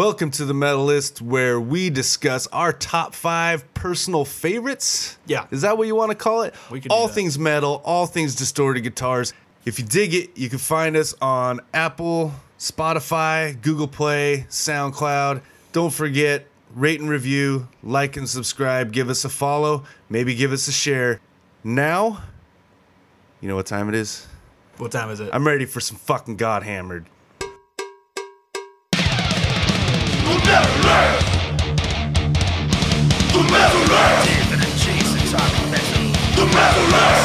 Welcome to the Metalist, where we discuss our top five personal favorites. Yeah. Is that what you want to call it? We can all things metal, all things distorted guitars. If you dig it, you can find us on Apple, Spotify, Google Play, SoundCloud. Don't forget, rate and review, like and subscribe, give us a follow, maybe give us a share. Now, you know what time it is? What time is it? I'm ready for some fucking Godhammered. David and Jason talk metal.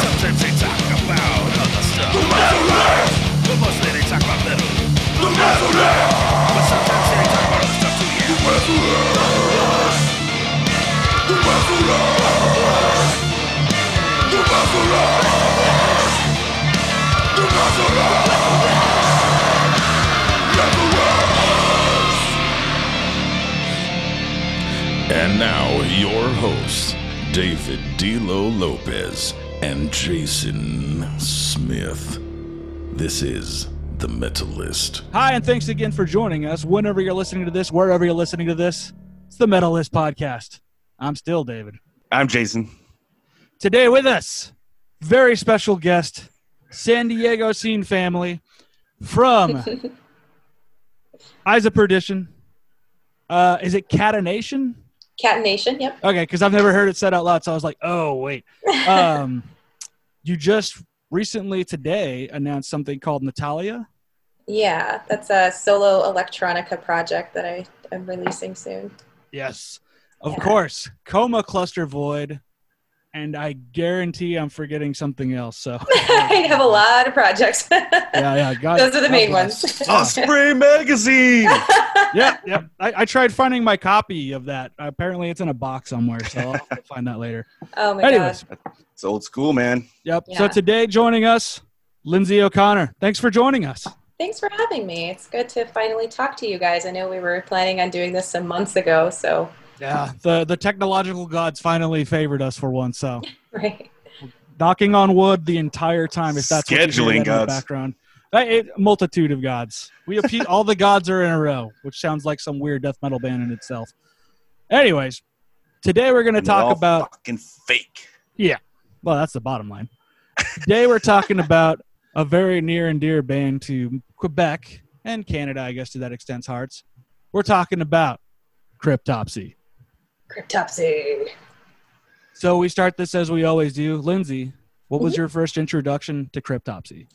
Sometimes they talk about other stuff. But mostly they talk about metal. But sometimes they talk about stuff too, yeah. And now, your hosts, David D'Lo Lopez and Jason Smith. This is The Metalist. Hi, and thanks again for joining us. Whenever you're listening to this, wherever you're listening to this, it's the Metalist Podcast. I'm still David. I'm Jason. Today with us, very special guest, San Diego Scene family from Eyes of Perdition. Uh, is it Catenation? Cat Nation, yep. Okay, because I've never heard it said out loud, so I was like, oh wait. Um, you just recently today announced something called Natalia. Yeah, that's a solo electronica project that I am releasing soon. Yes, of Yeah. course. Coma Cluster Void, and I guarantee I'm forgetting something else. So I have a lot of projects. yeah, yeah. God, Those are the God main bless. ones. Yeah. Osprey Magazine. yeah, yeah. I, I tried finding my copy of that. Apparently, it's in a box somewhere, so I'll find that later. oh my Anyways, god. it's old school, man. yep. So today, joining us, Lindsay O'Connor. Thanks for joining us. Thanks for having me. It's good to finally talk to you guys. I know we were planning on doing this some months ago, so Yeah, the the technological gods finally favored us for once. So right. knocking on wood the entire time. If that's what you hear Scheduling that in the gods. background. It- multitude of gods. We appeal, all the gods are in a row, which sounds like some weird death metal band in itself. Anyways, today we're going to talk all about. fucking fake. Yeah, well, that's the bottom line. Today we're talking about a very near and dear band to Quebec and Canada, I guess, to that extent's hearts. We're talking about Cryptopsy. Cryptopsy. So we start this as we always do. Lindsay, what was your first introduction to Cryptopsy?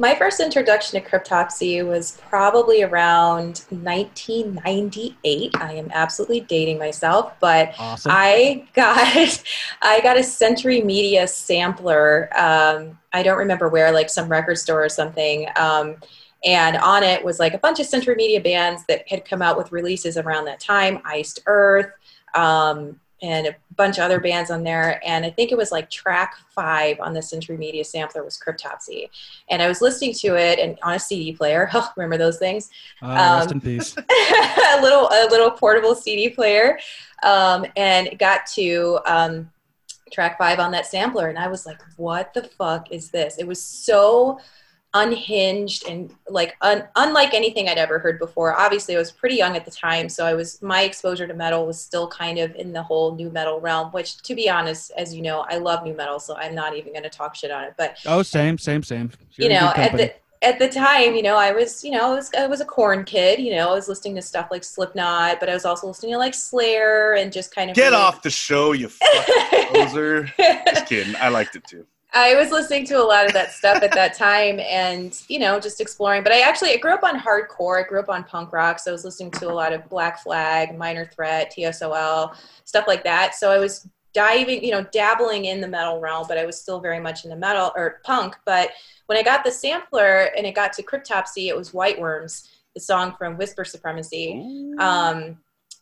My first introduction to Cryptopsy was probably around 1998. I am absolutely dating myself, but Awesome. I got I got a Century Media sampler. Um, I don't remember where, like some record store or something. Um, and on it was like a bunch of Century Media bands that had come out with releases around that time. Iced Earth, um, and a bunch of other bands on there. And I think it was like track five on the Century Media sampler was Cryptopsy. And I was listening to it and on a CD player. Oh, remember those things? Uh, rest um, in peace. a little a little portable CD player, um, and got to um, track five on that sampler, and I was like, "What the fuck is this?" It was so unhinged and like un- unlike anything I'd ever heard before. Obviously, I was pretty young at the time, so I was my exposure to metal was still kind of in the whole nu metal realm. Which, to be honest, as you know, I love nu metal, so I'm not even going to talk shit on it. But Oh, same, same, same. you You're in know at the at the time you know i was you know i was i was a Korn kid you know i was listening to stuff like slipknot but i was also listening to like slayer and just kind of Get really- off the show, you fucking poser. Just kidding. I liked it too. I was listening to a lot of that stuff at that time and, you know, just exploring. But I actually, I grew up on hardcore. I grew up on punk rock. So I was listening to a lot of Black Flag, Minor Threat, TSOL, stuff like that. So I was diving, you know, dabbling in the metal realm, but I was still very much in the metal or punk. But when I got the sampler and it got to Cryptopsy, it was White Worms, the song from Whisper Supremacy. Um,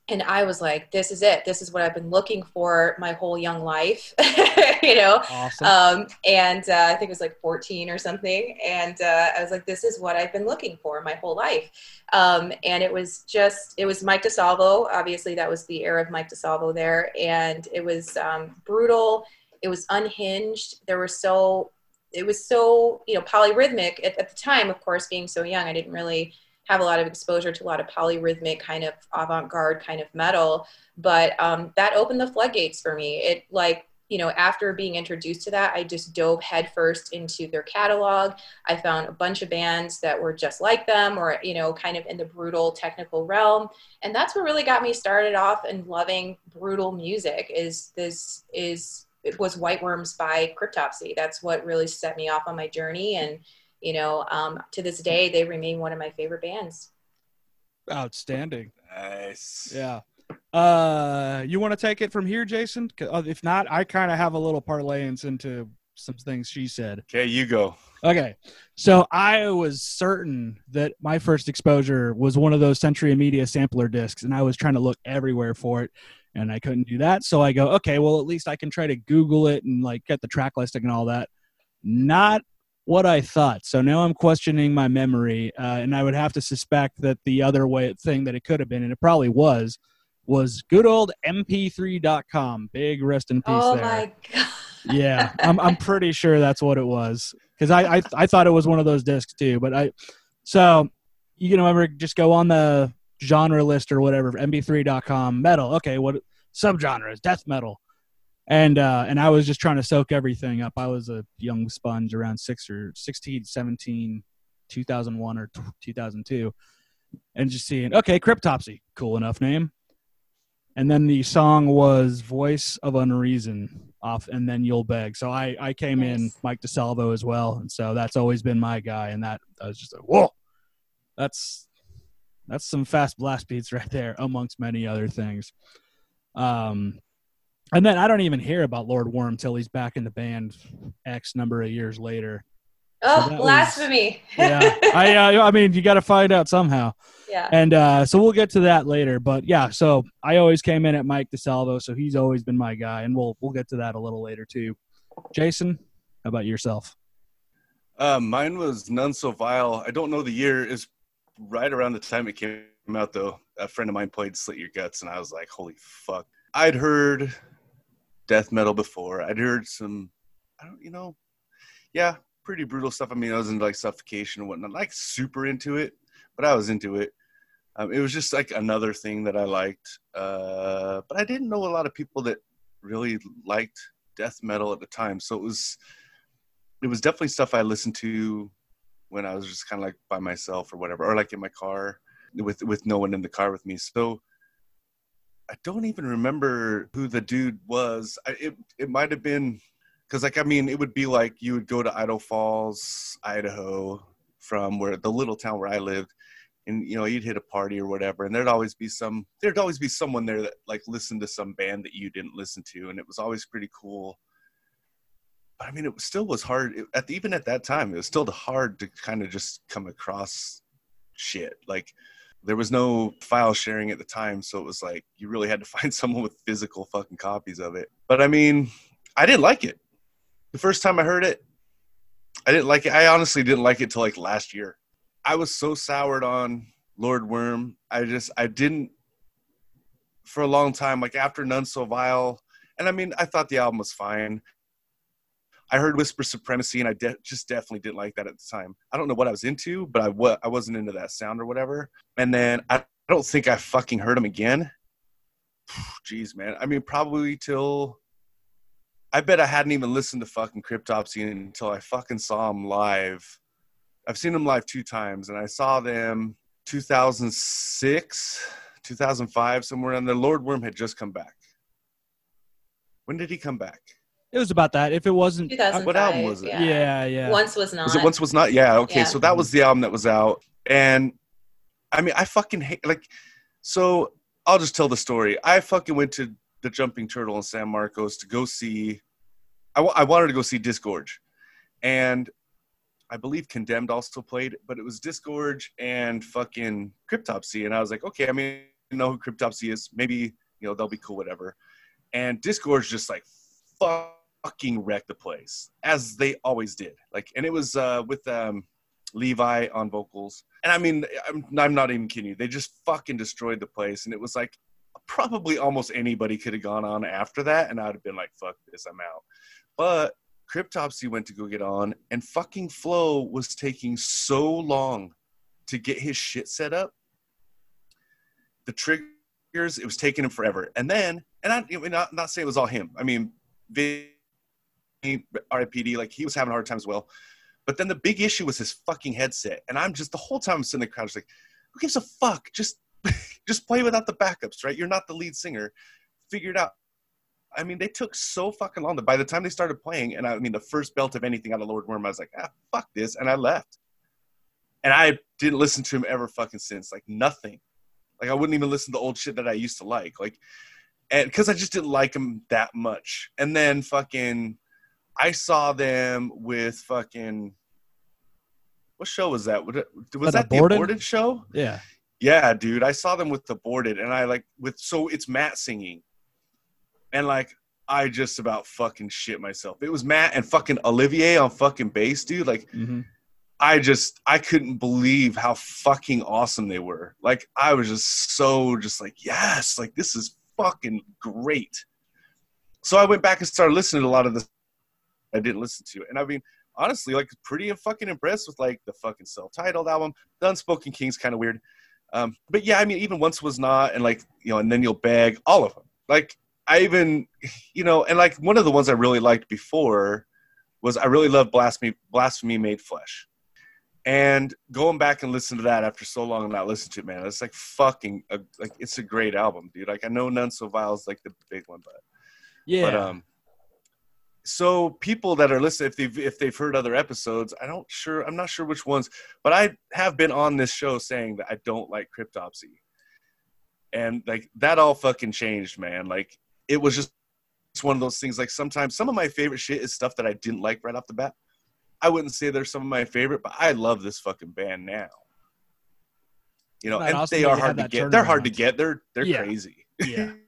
and I was like, this is it. This is what I've been looking for my whole young life, you know? awesome. Um, and uh, I think it was like 14 or something. And uh, I was like, this is what I've been looking for my whole life. Um, and it was just, it was Mike DiSalvo. Obviously, that was the era of Mike DiSalvo there. And it was um, brutal. It was unhinged. There were so, it was so, you know, polyrhythmic at, at the time, of course, being so young. I didn't really have a lot of exposure to a lot of polyrhythmic kind of avant-garde kind of metal. But um, that opened the floodgates for me. It like you know after being introduced to that i just dove headfirst into their catalog. I found a bunch of bands that were just like them or you know kind of in the brutal technical realm. And that's what really got me started off and loving brutal music is this is it was white worms by cryptopsy. That's what really set me off on my journey. And you know um, to this day they remain one of my favorite bands Outstanding. Nice. Yeah. Uh, you want to take it from here, Jason? 'Cause, uh, If not, I kind of have a little parlayance into some things she said. Okay, you go. Okay. So I was certain that my first exposure was one of those Century Media sampler discs, and I was trying to look everywhere for it, and I couldn't do that. So I go, okay, well, at least I can try to Google it and like get the track listing and all that. Not what I thought. So now I'm questioning my memory, uh, and I would have to suspect that the other way thing that it could have been, and it probably was, was good old mp3.com. Big rest in peace oh there my god yeah, I'm I'm pretty sure that's what it was because I, I I thought it was one of those discs too. But I so you can remember just go on the genre list or whatever mp3.com metal. Okay, what subgenres? Death metal. And uh, and I was just trying to soak everything up. I was a young sponge around six or 16, 17, 2001 or 2002, and just seeing okay, Cryptopsy, cool enough name. And then the song was "Voice of Unreason" off, and then "You'll Beg." So I I came in Nice. Mike DiSalvo as well, and so that's always been my guy. And that I was just like, whoa, that's that's some fast blast beats right there, amongst many other things. Um, and then I don't even hear about Lord Worm till he's back in the band X number of years later. oh that was- blasphemy Yeah, I uh, I mean you got to find out somehow. yeah And uh, so we'll get to that later. But yeah, so I always came in at Mike DiSalvo, so he's always been my guy, and we'll we'll get to that a little later too. Jason, how about yourself? Uh, mine was None So Vile. I don't know the year. Is right around the time it came out, though. A friend of mine played Slit Your Guts, and I was like, holy fuck. I'd heard death metal before. I'd heard some, I don't, you know, yeah, pretty brutal stuff. I mean, I was into like suffocation and whatnot, like super into it, but I was into it. Um, it was just like another thing that I liked. Uh, but I didn't know a lot of people that really liked death metal at the time. So it was, it was definitely stuff I listened to when I was just kind of like by myself or whatever, or like in my car with with no one in the car with me. So I don't even remember who the dude was. I, it it might have been because like I mean it would be like you would go to Idaho Falls, Idaho, from where the little town where I lived, and you know you'd hit a party or whatever, and there'd always be some there'd always be someone there that like listened to some band that you didn't listen to, and it was always pretty cool but I mean, it still was hard. It, at the, even at that time, it was still hard to kind of just come across shit. Like there was no file sharing at the time, so it was like you really had to find someone with physical fucking copies of it. But I mean, I didn't like it. The first time I heard it, I didn't like it. I honestly didn't like it till like last year. I was so soured on Lord Worm. I just I didn't for a long time. Like after None So Vile, and I mean, I thought the album was fine. I heard Whisper Supremacy, and I de- just definitely didn't like that at the time. I don't know what I was into, but I wa- I wasn't into that sound or whatever. And then I, I don't think I fucking heard him again. Jeez, man. I mean, probably till I bet I hadn't even listened to fucking Cryptopsy until I fucking saw him live. I've seen him live two times, and I saw them 2006, 2005, somewhere And the Lord Worm had just come back. When did he come back? It was about that. If it wasn't, What album was it? yeah, yeah, yeah. once was not Was it once was not? Yeah. Okay. Yeah. So that was the album that was out, and I mean, I fucking hate like. So I'll just tell the story. I fucking went to the Jumping Turtle in San Marcos to go see. I, I wanted to go see Disgorge, and I believe Condemned also played, but it was Disgorge and fucking Cryptopsy, and I was like, okay, I mean, I know who Cryptopsy is. Maybe you know they'll be cool, whatever. And Disgorge just like fucking wrecked the place as they always did. Like, and it was uh, with um, Levi on vocals, and I mean, I'm, I'm not even kidding you. They just fucking destroyed the place, and it was like probably almost anybody could have gone on after that, and I'd have been like, fuck this, I'm out. But Cryptopsy went to go get on, and fucking Flo was taking so long to get his shit set up, the triggers, it was taking him forever. And then, and I, am not, not saying it was all him. I mean, Vinny, RIPD, like he was having a hard time as well. But then the big issue was his fucking headset. And I'm just the whole time I'm sitting in the crowd, just like, who gives a fuck? Just just play without the backups, right? You're not the lead singer. Figure it out. I mean, they took so fucking long that by the time they started playing, and I mean, the first belt of anything out of Lord Worm, I was like, ah, fuck this, and I left. And I didn't listen to him ever fucking since, like nothing. Like I wouldn't even listen to old shit that I used to like, like, and because I just didn't like him that much. And then fucking, I saw them with fucking. What show was that? Was, that the Aborted? aborted show? Yeah. Yeah, dude. I saw them with the aborted, and I like with so it's Matt singing, and like I just about fucking shit myself. It was Matt and fucking Olivier on fucking bass, dude. Like hmm I just I couldn't believe how fucking awesome they were. Like I was just so just like yes, like this is fucking great. So I went back and started listening to a lot of this I didn't listen to, and I mean honestly like pretty fucking impressed with like the fucking self-titled album. The Unspoken King's kind of weird, um, but yeah, I mean even once was not, and like you know, and then you'll beg all of them. Like I even you know, and like one of the ones I really liked before was I really loved Blasphemy Blasphemy Made Flesh. And going back and listen to that after so long and not listening to it, man, it's like fucking a, like it's a great album, dude. Like I know None So Vile is like the big one, but Yeah. but um, so people that are listening, if they've if they've heard other episodes, I don't sure I'm not sure which ones, but I have been on this show saying that I don't like Cryptopsy, and like that all fucking changed, man. Like it was just it's one of those things. Like sometimes some of my favorite shit is stuff that I didn't like right off the bat. I wouldn't say they're some of my favorite, but I love this fucking band now. You know, and they are hard to get. They're hard to get. They're they're Yeah. crazy. yeah.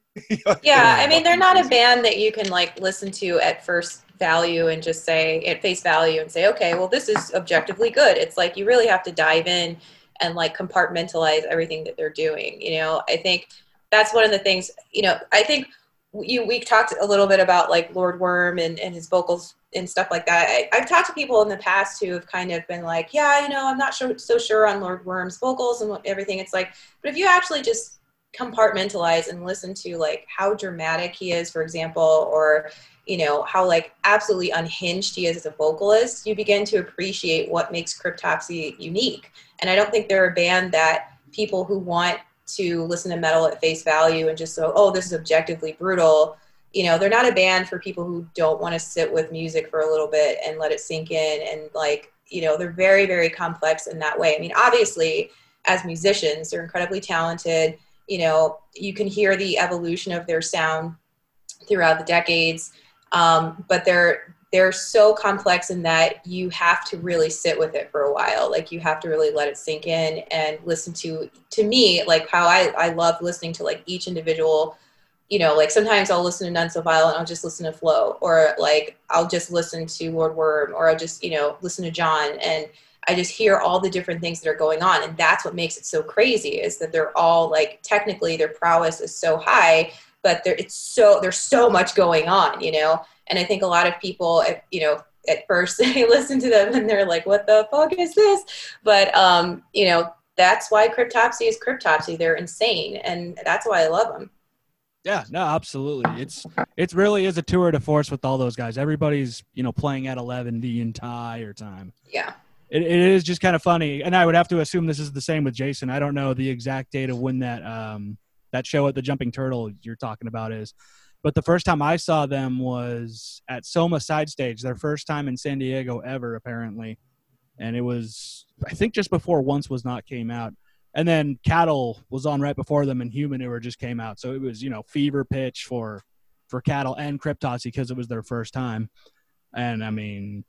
Yeah, I mean, they're not a band that you can like listen to at first value and just say at face value and say, okay, well, this is objectively good. It's like you really have to dive in and like compartmentalize everything that they're doing. You know, I think that's one of the things. You know, I think you we talked a little bit about like Lord Worm and, and his vocals and stuff like that. I, I've talked to people in the past who have kind of been like, yeah, you know, I'm not sure, so sure on Lord Worm's vocals and everything. It's like, but if you actually just compartmentalize and listen to like how dramatic he is, for example, or you know how like absolutely unhinged he is as a vocalist, you begin to appreciate what makes Cryptopsy unique. And I don't think they're a band that people who want to listen to metal at face value and just so oh this is objectively brutal you know they're not a band for people who don't want to sit with music for a little bit and let it sink in and like you know they're very very complex in that way i mean obviously as musicians they're incredibly talented you know you can hear the evolution of their sound throughout the decades. Um, but they're they're so complex in that you have to really sit with it for a while. Like you have to really let it sink in and listen to to me like how i i love listening to like each individual you know like sometimes i'll listen to none so violent i'll just listen to flo or like i'll just listen to lord worm or i'll just you know listen to john. And I just hear all the different things that are going on. And that's what makes it so crazy is that they're all like technically their prowess is so high, but there it's so there's so much going on, you know? And I think a lot of people you know, at first they listen to them and they're like, what the fuck is this? But um, you know, that's why Cryptopsy is Cryptopsy. They're insane. And that's why I love them. Yeah, no, absolutely. It's it really is a tour de force with all those guys. Everybody's you know playing at eleven the entire time. Yeah. It, it is just kind of funny, and I would have to assume this is the same with Jason. I don't know the exact date of when that um that show at the Jumping Turtle you're talking about is, but the first time I saw them was at Soma Side Stage, their first time in San Diego ever apparently, and it was I think just before Once Was Not came out. And then Cattle was on right before them, and Humanure just came out. So it was, you know, fever pitch for for Cattle and Cryptopsy because it was their first time. And I mean,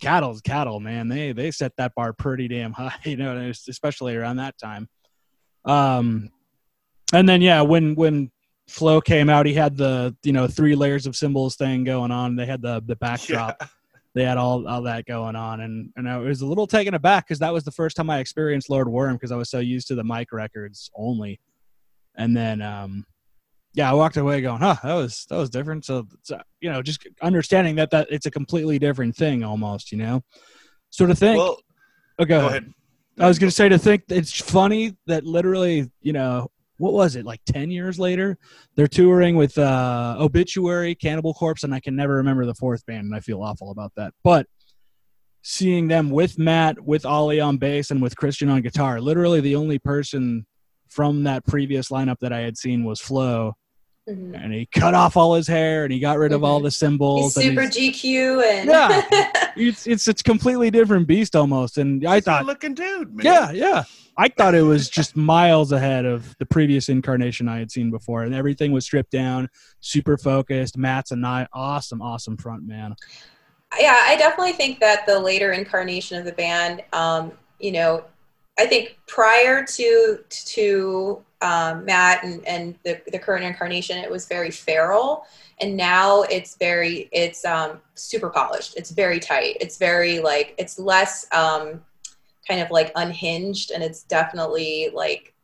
Cattle's Cattle, man. They they set that bar pretty damn high, you know, especially around that time. Um, and then yeah, when when Flo came out, he had the you know three layers of cymbals thing going on. They had the the backdrop Yeah. they had all, all that going on and, and I was a little taken aback because that was the first time I experienced Lord Worm because I was so used to the mic records only. And then um yeah, I walked away going, huh, that was that was different. So, so you know, just understanding that that it's a completely different thing almost, you know. So to think Well, oh, go, go ahead. ahead. I was going to say to think it's funny that literally, you know, what was it like 10 years later they're touring with uh obituary cannibal corpse and i can never remember the fourth band and i feel awful about that but seeing them with matt with ollie on bass and with christian on guitar literally the only person from that previous lineup that i had seen was flo Mhm. and he cut off all his hair and he got rid of all the He's cymbals and super he's- GQ and Yeah. it's it's it's completely different beast almost and i He's a thought looking dude, man. yeah, yeah. I thought it was just miles ahead of the previous incarnation I had seen before, and everything was stripped down, super focused. Matt's a ni- awesome, awesome front man. yeah, I definitely think that the later incarnation of the band, um, you know, I think prior to to um, Matt and, and the, the current incarnation, it was very feral, and now it's very it's um, super polished. It's very tight. It's very like it's less um, kind of like unhinged, and it's definitely like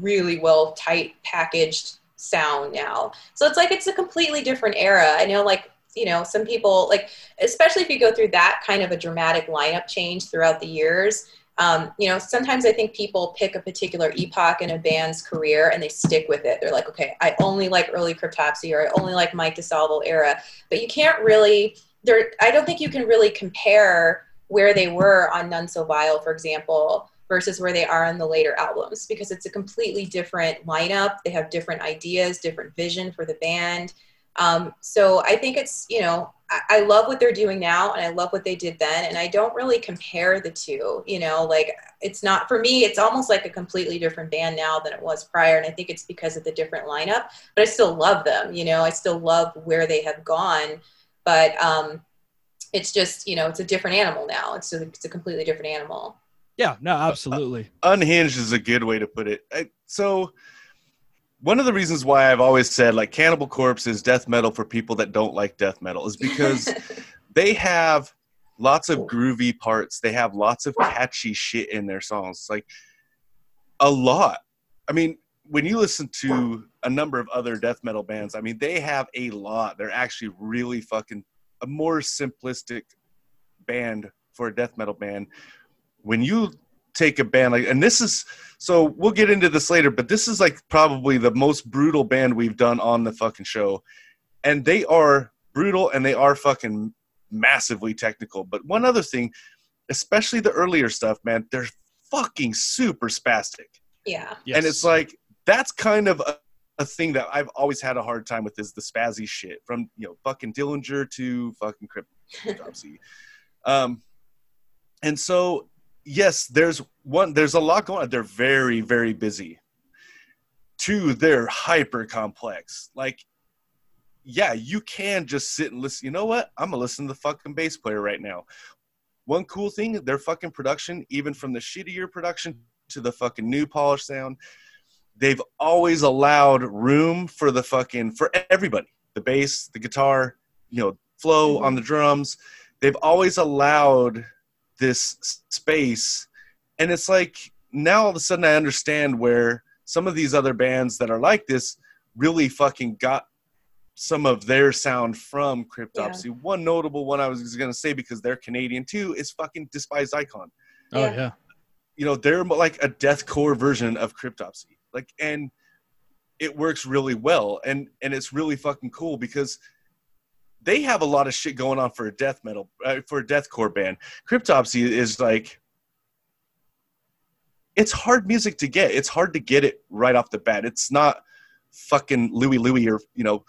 really well tight packaged sound now. So it's like it's a completely different era. I know like you know some people like especially if you go through that kind of a dramatic lineup change throughout the years um, you know sometimes i think people pick a particular epoch in a band's career and they stick with it. They're like okay i only like early cryptopsy or i only like mike disalvo era. But you can't really there i don't think you can really compare where they were on none so vile for example versus where they are on the later albums because it's a completely different lineup. They have different ideas different vision for the band um, so I think it's, you know, I, I love what they're doing now and I love what they did then. And I don't really compare the two, you know, like it's not, for me, it's almost like a completely different band now than it was prior. And I think it's because of the different lineup, but I still love them, you know, I still love where they have gone. But um, it's just, you know, it's a different animal now. It's a, it's a completely different animal. Yeah, no, absolutely. unhinged is a good way to put it. I, so one of the reasons why I've always said like Cannibal Corpse is death metal for people that don't like death metal is because they have lots of groovy parts. They have lots of catchy shit in their songs. Like a lot. I mean, when you listen to a number of other death metal bands, I mean, they have a lot. They're actually really fucking a more simplistic band for a death metal band. When you take a band like, and this is so we'll get into this later, but this is like probably the most brutal band we've done on the fucking show, and they are brutal and they are fucking massively technical. But one other thing, especially the earlier stuff, man, they're fucking super spastic yeah. and it's like that's kind of a, a thing that I've always had a hard time with is the spazzy shit from you know fucking Dillinger to fucking Cryptopsy. um, and so yes, there's one. There's a lot going on. They're very very busy. Two, they're hyper complex. Like, yeah, you can just sit and listen. You know what? I'm gonna listen to the fucking bass player right now. One cool thing, their fucking production, even from the shittier production to the fucking new polished sound, they've always allowed room for the fucking for everybody. The bass, the guitar, you know, flo mm-hmm. on the drums. They've always allowed this space, and it's like now all of a sudden I understand where some of these other bands that are like this really fucking got some of their sound from Cryptopsy. One notable one I was going to say because they're Canadian too is fucking Despised Icon oh Yeah. yeah. you know they're like a deathcore version of cryptopsy like and it works really well and and it's really fucking cool because they have a lot of shit going on for a death metal uh, for a deathcore band. Cryptopsy is like it's hard music to get. It's hard to get it right off the bat. It's not fucking louie louie or you know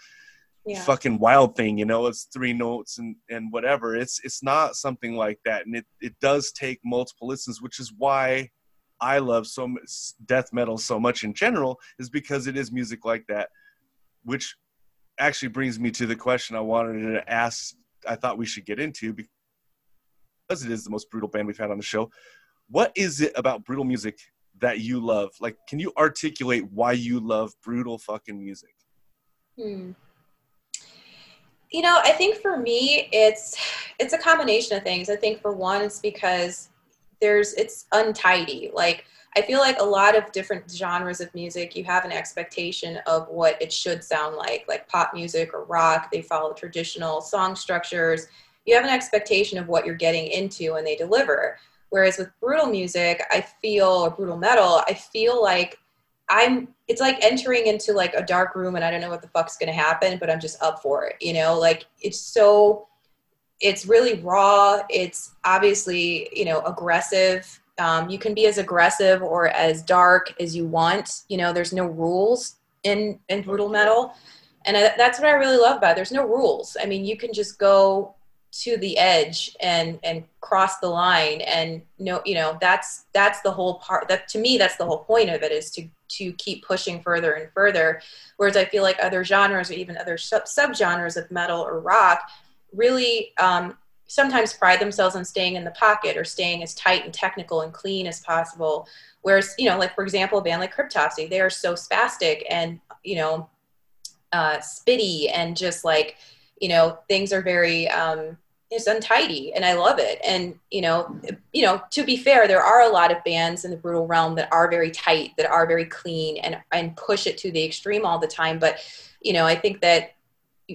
Yeah. fucking wild thing you know it's three notes and and whatever. It's it's not something like that. And it it does take multiple listens which is why i love so much death metal so much in general is because it is music like that which actually brings me to the question i wanted to ask i thought we should get into because it is the most brutal band we've had on the show what is it about brutal music that you love like can you articulate why you love brutal fucking music Hmm. You know, I think for me, it's it's a combination of things. I think for one, it's because there's it's untidy. Like I feel like a lot of different genres of music, you have an expectation of what it should sound like. Like pop music or rock, they follow traditional song structures. You have an expectation of what you're getting into, and they deliver. Whereas with brutal music, I feel or brutal metal, I feel like I'm it's like entering into like a dark room and I don't know what the fuck's gonna happen, but I'm just up for it. You know, like it's so it's really raw. It's obviously, you know, aggressive. Um, you can be as aggressive or as dark as you want. You know, there's no rules in in brutal metal, and I, that's what I really love about. It. There's no rules. I mean, you can just go to the edge and and cross the line and no you know that's that's the whole part that to me that's the whole point of it is to to keep pushing further and further whereas i feel like other genres or even other sub subgenres of metal or rock really um, sometimes pride themselves on staying in the pocket or staying as tight and technical and clean as possible. Whereas you know like for example a band like cryptopsy they are so spastic and you know uh, spitty and just like you know things are very um, it's untidy and i love it. And you know you know to be fair there are a lot of bands in the brutal realm that are very tight that are very clean and and push it to the extreme all the time. But you know i think that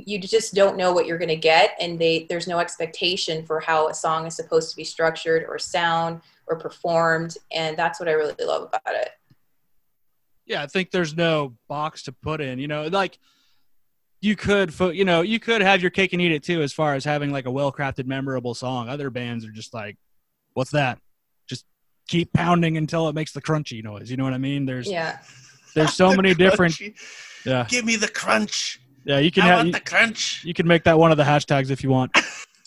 you just don't know what you're going to get and they there's no expectation for how a song is supposed to be structured or sound or performed and that's what i really love about it. Yeah i think there's no box to put in you know like you could you know you could have your cake and eat it too as far as having like a well crafted memorable song. Other bands are just like what's that? Just keep pounding until it makes the crunchy noise you know what i mean? There's yeah. there's so many different yeah. Give me the crunch. Yeah you can I have you, the crunch. you can make that one of the hashtags if you want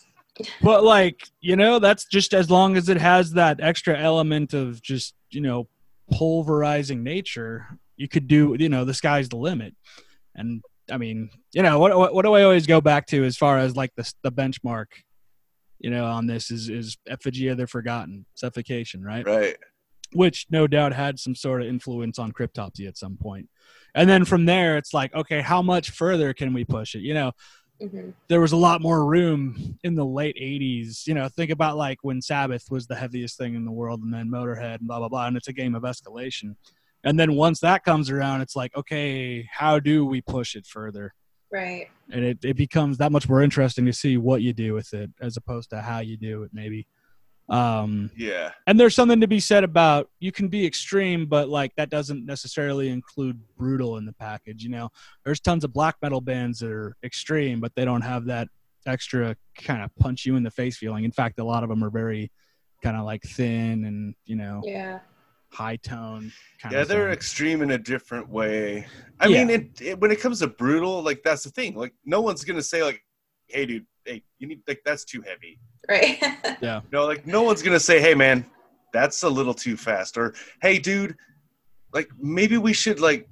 but like you know that's just as long as it has that extra element of just you know pulverizing nature you could do you know the sky's the limit and i mean you know what what, what do i always go back to as far as like the, the benchmark you know on this is is effigy of the forgotten suffocation right Right. Which no doubt had some sort of influence on cryptopsy at some point. And then from there it's like okay how much further can we push it? You know hmm there was a lot more room in the late 80s you know think about like when sabbath was the heaviest thing in the world and then motorhead and blah blah blah and it's a game of escalation. And then once that comes around it's like okay how do we push it further? Right. And it, it becomes that much more interesting to see what you do with it as opposed to how you do it maybe um Yeah. and there's something to be said about you can be extreme but like that doesn't necessarily include brutal in the package you know there's tons of black metal bands that are extreme but they don't have that extra kind of punch you in the face feeling in fact a lot of them are very kind of like thin and you know yeah high tone kind Yeah, of they're thing. extreme in a different way. I Yeah. mean, it, it when it comes to brutal, like that's the thing. Like, no one's gonna say like, "Hey, dude, hey, you need like that's too heavy." right You know, like no one's gonna say, "Hey, man, that's a little too fast," or "Hey, dude, like maybe we should like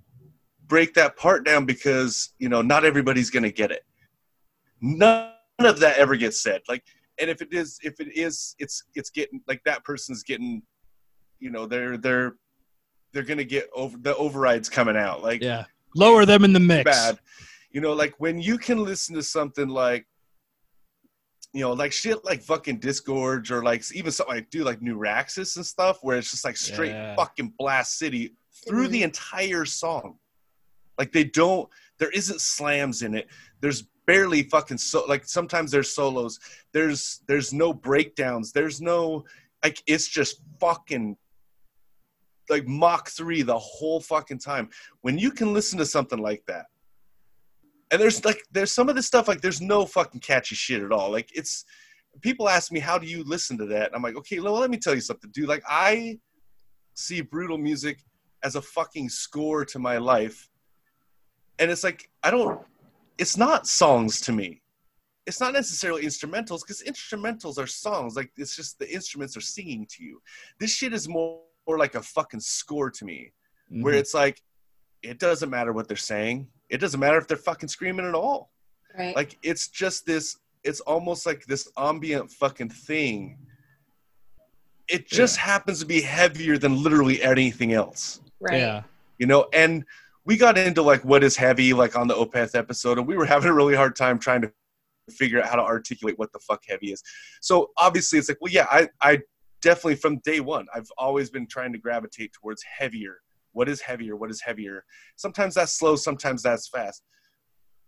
break that part down because you know not everybody's gonna get it." None of that ever gets said. Like, and if it is, if it is, it's it's getting like that person's getting, you know, they're they're they're gonna get over the overrides coming out. Like, yeah lower them in the mix bad. You know, like when you can listen to something like, you know, like shit like fucking Disgorge or like even something like do like Neuraxis and stuff, where it's just like straight Yeah. fucking blast city through the Mhm. entire song. Like they don't, there isn't slams in it. There's barely fucking so like sometimes there's solos. There's there's no breakdowns. There's no like it's just fucking like Mach 3 the whole fucking time. When you can listen to something like that, and there's like there's some of this stuff like there's no fucking catchy shit at all. Like it's people ask me how do you listen to that? And I'm like, okay, well, let me tell you something, dude. Like I see brutal music as a fucking score to my life. And it's like I don't it's not songs to me. It's not necessarily instrumentals because instrumentals are songs. Like it's just the instruments are singing to you. This shit is more, more like a fucking score to me where Mhm. it's like it doesn't matter what they're saying it doesn't matter if they're fucking screaming at all. Right. Like it's just this it's almost like this ambient fucking thing. It just happens to be heavier than literally anything else. Right. Yeah. You know and we got into like what is heavy like on the opeth episode and we were having a really hard time trying to figure out how to articulate what the fuck heavy is. So obviously it's like well yeah i i definitely from day one i've always been trying to gravitate towards heavier what is heavier what is heavier. Sometimes that's slow sometimes that's fast.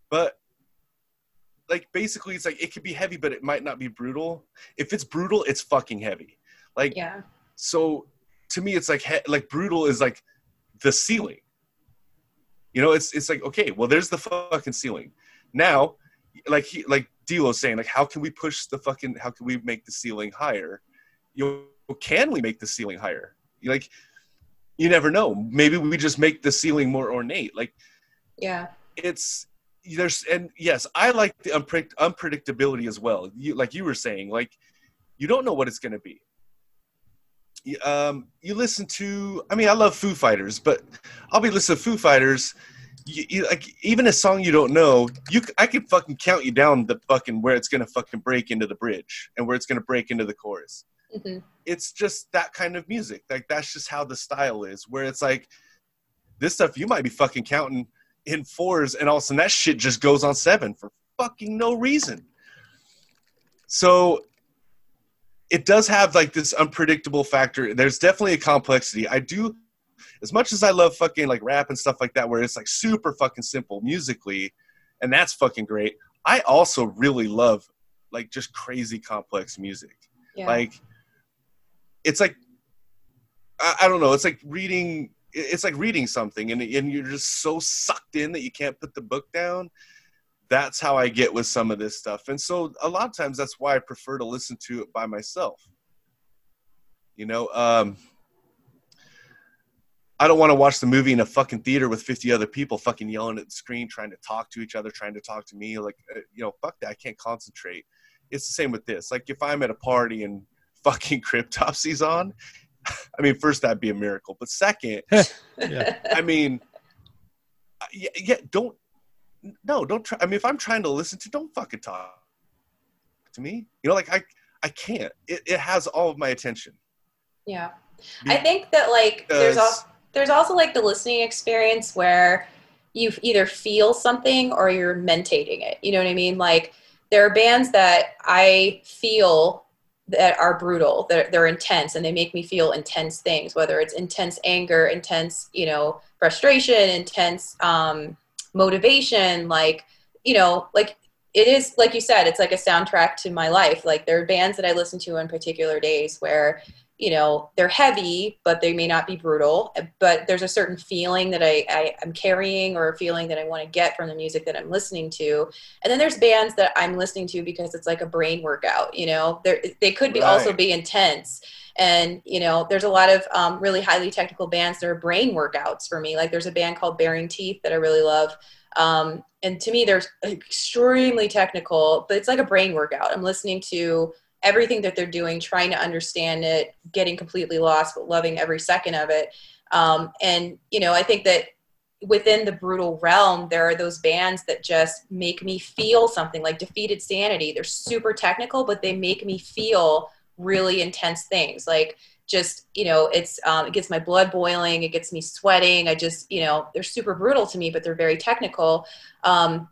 But like basically it's like it could be heavy but it might not be brutal. If it's brutal it's fucking heavy. Like Yeah. so to me it's like he- like brutal is like the ceiling. You know it's it's like okay well there's the fucking ceiling. Now like he like D'Lo's saying like how can we push the fucking how can we make the ceiling higher? You know, can we make the ceiling higher? Like you never know. Maybe we just make the ceiling more ornate. Like Yeah. it's there's and yes i like the unpredict- unpredictability as well. You like you were saying like you don't know what it's going to be. You- um you listen to i mean i love foo fighters but i'll be listening to foo fighters. You, you like even a song you don't know you i can fucking count you down the fucking where it's going to fucking break into the bridge and where it's going to break into the chorus hmm it's just that kind of music. Like that's just how the style is. Where it's like this stuff you might be fucking counting in fours, and all of a sudden that shit just goes on seven for fucking no reason. So it does have like this unpredictable factor. There's definitely a complexity. I do as much as I love fucking like rap and stuff like that, where it's like super fucking simple musically, and that's fucking great. I also really love like just crazy complex music Yeah. like it's like I, I don't know it's like reading it's like reading something and, and you're just so sucked in that you can't put the book down that's how i get with some of this stuff and so a lot of times that's why i prefer to listen to it by myself you know um I don't want to watch the movie in a fucking theater with 50 other people fucking yelling at the screen, trying to talk to each other, trying to talk to me. Like, uh, you know, fuck that. I can't concentrate. It's the same with this. Like, if I'm at a party and fucking Cryptopsy's on, I mean, first, that'd be a miracle. But second, Yeah. I mean, yeah, yeah, don't, no, don't try. I mean, if I'm trying to listen to, don't fucking talk to me. You know, like, I, I can't. It, it has all of my attention. Yeah. I think that like there's also there's also like the listening experience where you either feel something or you're mentating it. You know what I mean? Like there are bands that I feel that are brutal, that they're intense and they make me feel intense things, whether it's intense anger, intense, you know, frustration, intense um, motivation, like, you know, like it is like you said, it's like a soundtrack to my life. Like there are bands that I listen to on particular days where you know they're heavy but they may not be brutal. But there's a certain feeling that I, I i'm carrying or a feeling that i want to get from the music that i'm listening to. And then there's bands that i'm listening to because it's like a brain workout you know? They they could be also be intense. And you know there's a lot of um, really highly technical bands that are brain workouts for me. Like there's a band called baring teeth that i really love. Um, and to me they're extremely technical but it's like a brain workout. I'm listening to everything that they're doing, trying to understand it, getting completely lost, but loving every second of it. Um, and, you know, I think that within the brutal realm, there are those bands that just make me feel something like Defeated Sanity. They're super technical, but they make me feel really intense things. Like, just you know it's um, it gets my blood boiling it gets me sweating i just you know they're super brutal to me but they're very technical um,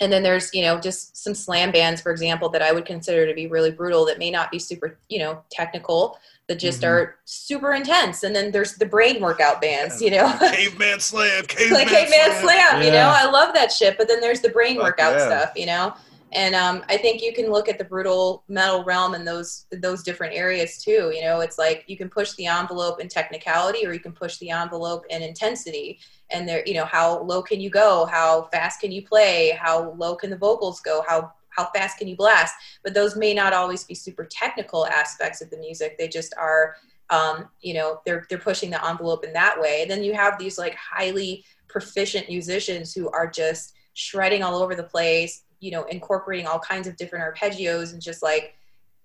and then there's you know just some slam bands for example that i would consider to be really brutal that may not be super you know technical that just Mhm. are super intense. And then there's the brain workout bands you know? Caveman slam, caveman, like caveman slam. you know? I love that shit but then there's the brain Fuck workout yeah. stuff you know? And um, i think you can look at the brutal metal realm and those those different areas too you know? It's like you can push the envelope in technicality or you can push the envelope in intensity and there you know how low can you go? How fast can you play? How low can the vocals go? How how fast can you blast? But those may not always be super technical aspects of the music. They just are um, you know they're they're pushing the envelope in that way. And then you have these like highly proficient musicians who are just shredding all over the place you know incorporating all kinds of different arpeggios and just like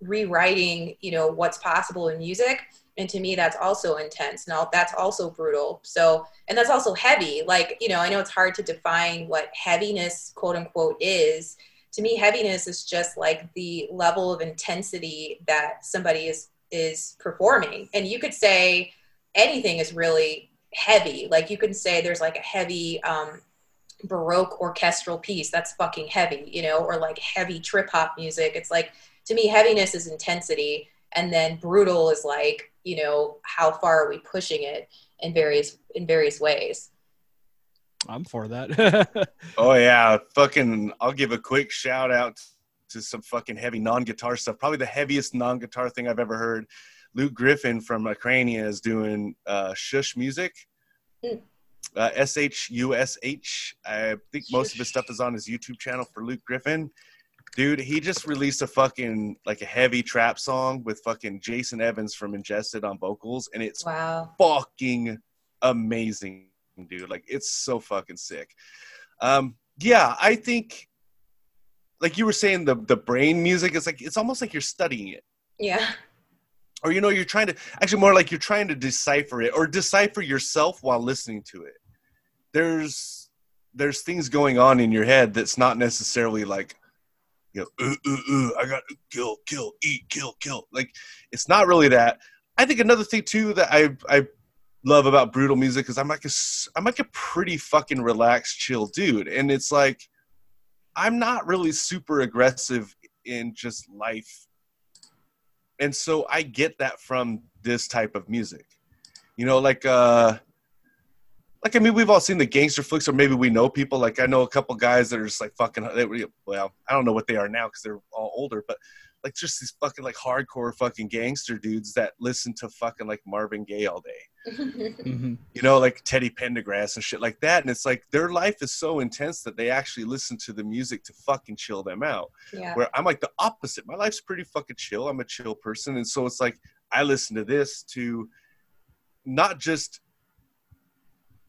rewriting you know what's possible in music and to me that's also intense now that's also brutal. So and that's also heavy. Like you know i know it's hard to define what heaviness quote unquote is. To me heaviness is just like the level of intensity that somebody is is performing. And you could say anything is really heavy. Like you can say there's like a heavy um baroque orchestral piece that's fucking heavy you know or like heavy trip hop music. It's like to me heaviness is intensity and then brutal is like you know how far are we pushing it in various in various ways I'm for that. Oh yeah, fucking! I'll give a quick shout out to some fucking heavy non-guitar stuff. Probably the heaviest non-guitar thing I've ever heard. Luke Griffin from Ukrainia is doing uh, Shush Music. Mm. Uh, S H U S H. I think most of his stuff is on his YouTube channel for Luke Griffin. Dude, he just released a fucking like a heavy trap song with fucking Jason Evans from Ingested on vocals, and it's Wow. fucking amazing, dude. Like it's so fucking sick. Um, yeah, I think like you were saying the the brain music is like it's almost like you're studying it. Yeah. Or you know, you're trying to actually more like you're trying to decipher it or decipher yourself while listening to it. There's there's things going on in your head that's not necessarily like you know, ooh, ooh, ooh, I got to kill, kill, eat, kill, kill. Like, it's not really that. I think another thing too that I I love about brutal music is I'm like a I'm like a pretty fucking relaxed, chill dude, and it's like I'm not really super aggressive in just life, and so I get that from this type of music. You know, like uh like I mean, we've all seen the gangster flicks, or maybe we know people. Like I know a couple guys that are just like fucking. They, well, I don't know what they are now because they're all older, but like just these fucking like hardcore fucking gangster dudes that listen to fucking like Marvin Gaye all day. Mhm. You know, like Teddy Pendergrass and shit like that. And it's like their life is so intense that they actually listen to the music to fucking chill them out yeah. where I'm like the opposite. My life's pretty fucking chill. I'm a chill person. And so it's like I listen to this to not just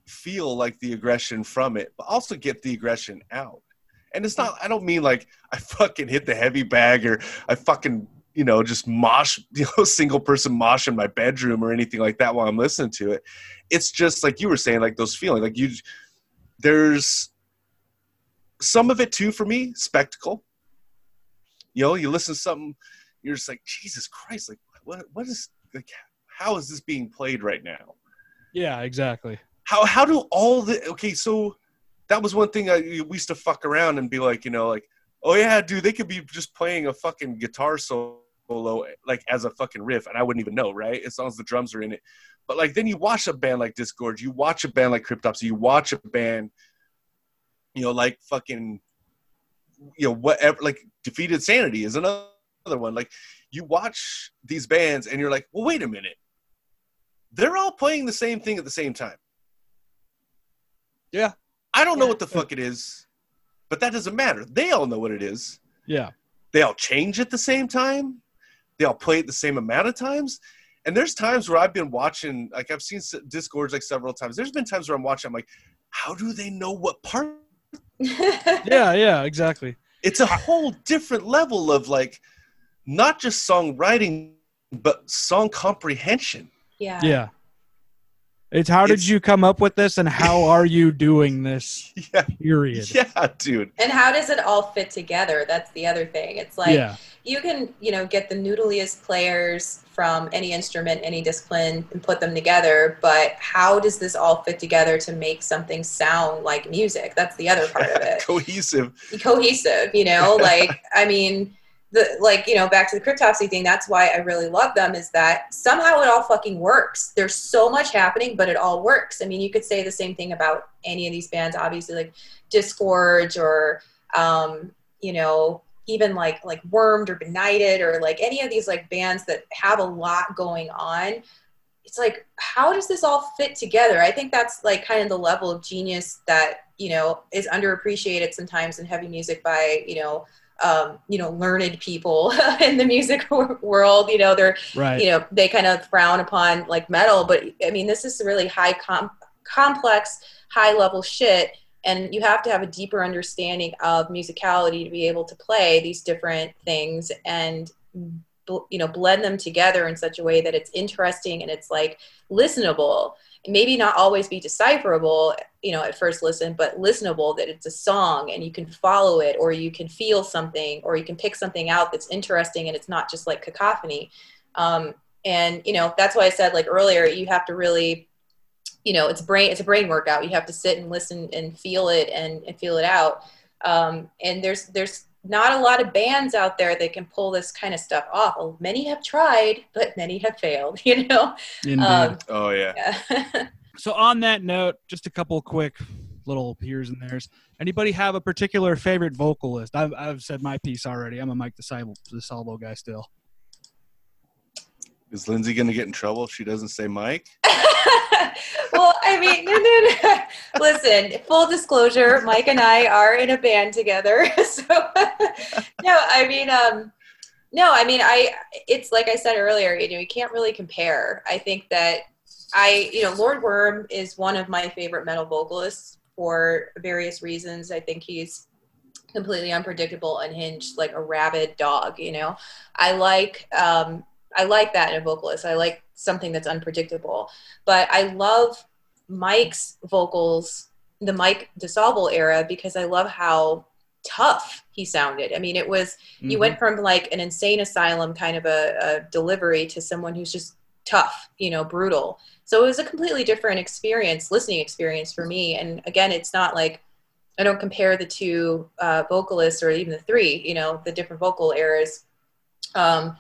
feel like the aggression from it, but also get the aggression out. And it's not, I don't mean like I fucking hit the heavy bag or I fucking, you know, just mosh, you know, single person mosh in my bedroom or anything like that while I'm listening to it. It's just like you were saying, like those feelings, like you, there's some of it too for me, spectacle you know you listen to something you're just like jesus christ like what what is like how is this being played right now Yeah, exactly. How how do all the okay so that was one thing I, we used to fuck around and be like you know like oh yeah dude they could be just playing a fucking guitar solo like as a fucking riff and i wouldn't even know right? As long as the drums are in it. But like then you watch a band like disgorge you watch a band like cryptopsy you watch a band you know like fucking you know whatever like defeated sanity is another one. Like you watch these bands and you're like well wait a minute. They're all playing the same thing at the same time Yeah. i don't know what the fuck it is but that doesn't matter they all know what it is Yeah. they all change at the same time they all play it the same amount of times and there's times where i've been watching like i've seen s- discords like several times there's been times where i'm watching i'm like how do they know what part Yeah, yeah, exactly. it's a whole different level of like not just songwriting but song comprehension yeah. Yeah. It's how did It's- you come up with this and how are you doing this? yeah Period. yeah dude And how does it all fit together? That's the other thing. It's like yeah. you can, you know, get the noodliest players from any instrument, any discipline, and put them together. But how does this all fit together to make something sound like music? That's the other part of it. cohesive cohesive you know like i mean the like you know back to the cryptopsy thing that's why i really love them is that somehow it all fucking works. There's so much happening but it all works. I mean you could say the same thing about any of these bands obviously like disgorge or um you know even like like wormed or benighted or like any of these like bands that have a lot going on. It's like how does this all fit together? I think that's like kind of the level of genius that you know is underappreciated sometimes in heavy music by you know um, you know learned people in the music world you know they're Right. you know they kind of frown upon like metal but i mean this is really high com- complex high level shit and you have to have a deeper understanding of musicality to be able to play these different things and bl- you know blend them together in such a way that it's interesting and it's like listenable maybe not always be decipherable you know at first listen but listenable that it's a song and you can follow it or you can feel something or you can pick something out that's interesting and it's not just like cacophony. Um, and you know that's why i said like earlier you have to really you know it's brain it's a brain workout. You have to sit and listen and feel it and, and feel it out. Um, and there's there's not a lot of bands out there that can pull this kind of stuff off many have tried but many have failed you know Indeed. um, oh yeah yeah. so on that note, just a couple quick little here's and there's. Anybody have a particular favorite vocalist? I've, I've said my piece already. I'm a Mike DiSalvo, the Salvo guy still. Is Lindsay gonna get in trouble if she doesn't say Mike? well, I mean, no, no, no. Listen, full disclosure, Mike and I are in a band together. So, no, I mean, um, no, I mean, I. It's like I said earlier. You know, you can't really compare. I think that I, you know, Lord Worm is one of my favorite metal vocalists for various reasons. I think he's completely unpredictable, unhinged, like a rabid dog. You know, I like. Um, I like that in a vocalist. I like something that's unpredictable. But I love Mike's vocals, the Mike DiSalvo era, because I love how tough he sounded. I mean, it was Mm-hmm. you went from like an insane asylum kind of a, a delivery to someone who's just tough, you know, brutal. So it was a completely different experience, listening experience for me. And again, it's not like I don't compare the two uh, vocalists or even the three, you know, the different vocal eras. Um,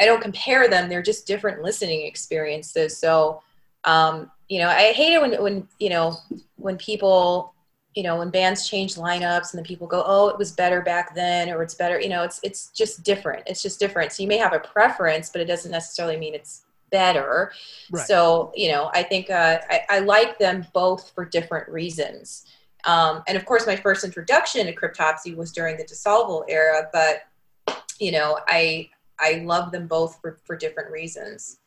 I don't compare them. They're just different listening experiences. So, um, you know, I hate it when, when, you know, when people, you know, when bands change lineups and then people go, oh, it was better back then, or it's better, you know, it's, it's just different. It's just different. So you may have a preference, but it doesn't necessarily mean it's better. Right. So, you know, I think uh, I, I like them both for different reasons. Um, and of course, my first introduction to Cryptopsy was during the DiSalvo era, but you know, I I love them both for, for different reasons.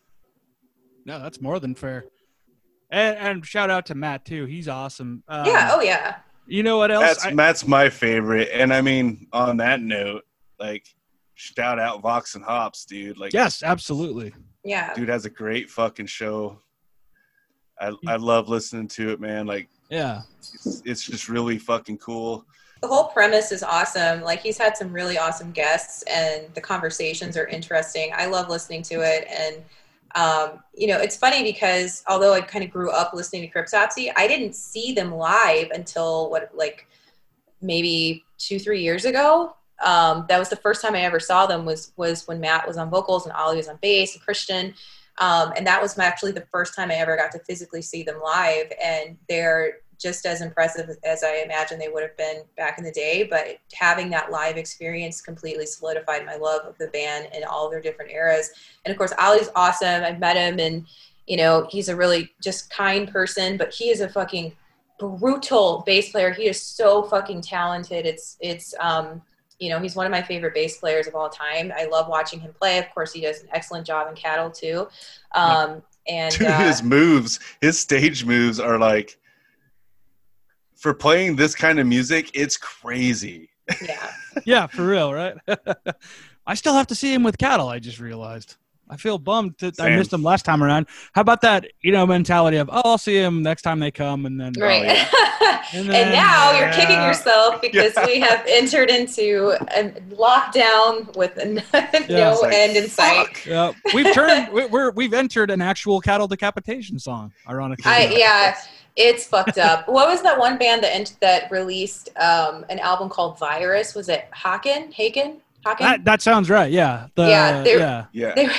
No, that's more than fair. And, and shout out to Matt too. He's awesome. Um, yeah. Oh yeah. You know what else? That's I- Matt's my favorite. And I mean, on that note, like shout out Vox and Hops, dude. Like yes, absolutely. Yeah. dude has a great fucking show. I I love listening to it, man. Like Yeah. it's, it's just really fucking cool. The whole premise is awesome. Like he's had some really awesome guests, and the conversations are interesting. I love listening to it, and um, you know, it's funny because although I kind of grew up listening to Cryptopsy, I didn't see them live until what like maybe two three years ago. Um, that was the first time I ever saw them was was when Matt was on vocals and Ollie was on bass and Christian. Um, and that was actually the first time I ever got to physically see them live. And they're just as impressive as I imagine they would have been back in the day. But having that live experience completely solidified my love of the band in all their different eras. And of course, Ollie's awesome. I've met him, and you know he's a really just kind person. But he is a fucking brutal bass player. He is so fucking talented. It's it's um, you know he's one of my favorite bass players of all time. I love watching him play. Of course, he does an excellent job in Cattle too. Um, and Dude, uh, his moves, his stage moves are like for playing this kind of music, it's crazy. yeah. Yeah, for real, right? I still have to see him with cattle. I just realized. I feel bummed that I missed him last time around. How about that, you know, mentality of, oh, I'll see him next time they come, and then Right. Oh, and and, then- now you're kicking yourself because Yeah. we have entered into a lockdown with no it's like, end in sight. Fuck. Yeah, we've turned. we- We're we've entered an actual cattle decapitation song. Ironically, I, enough. yeah, it's fucked up. What was that one band that ent- that released um, an album called Virus? Was it Haken? Haken? Haken? that that sounds right. Yeah, the, Yeah, they're- yeah. Yeah. They,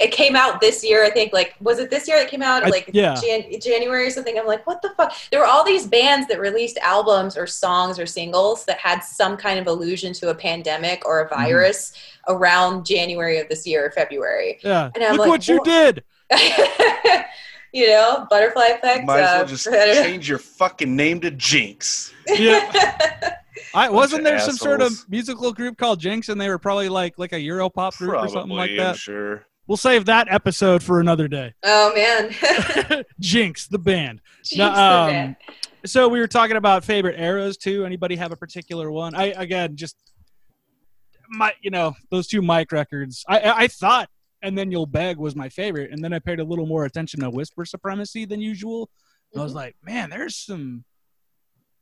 it came out this year, I think. Like, was it this year that came out? I- Like yeah. Jan- January or something. I'm like, what the fuck? There were all these bands that released albums or songs or singles that had some kind of allusion to a pandemic or a Mm-hmm. virus around January of this year or February. yeah. And I'm Look like, what you what? did. you know, butterfly effect. Might as well uh, just I change your fucking name to Jinx. Yeah. I wasn't of there some sort of musical group called Jinx, and they were probably like like a Europop group or something like Probably, I'm that. sure. We'll save that episode for another day. oh man. Jinx, the band. Jeez, No, the um, band. So we were talking about favorite eras too. Anybody have a particular one? I again just my you know those two Mike records. I I, I thought and then you'll beg was my favorite, and then I paid a little more attention to Whisper Supremacy than usual. And I was Mhm. like, man, there's some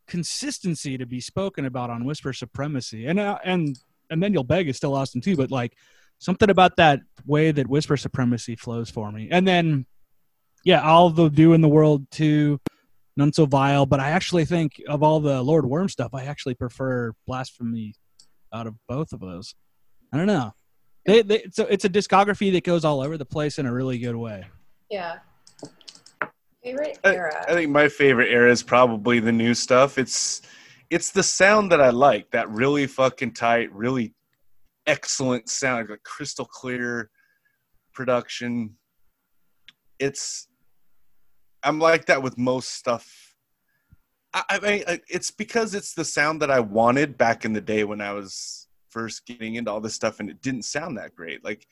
consistency to be spoken about on Whisper Supremacy, and uh, and and then you'll beg is still awesome too. But like something about that way that Whisper Supremacy flows for me, and then yeah, all the do in the world too none so vile. But I actually think of all the Lord Worm stuff, I actually prefer Blasphemy out of both of those. I don't know. They, they, it's, a, it's a discography that goes all over the place in a really good way. Yeah. Favorite I, era. I think my favorite era is probably the new stuff. It's it's the sound that I like. That really fucking tight, really excellent sound, like crystal clear production. It's I'm like that with most stuff. I, I mean, it's because it's the sound that I wanted back in the day when I was first getting into all this stuff, and it didn't sound that great. Like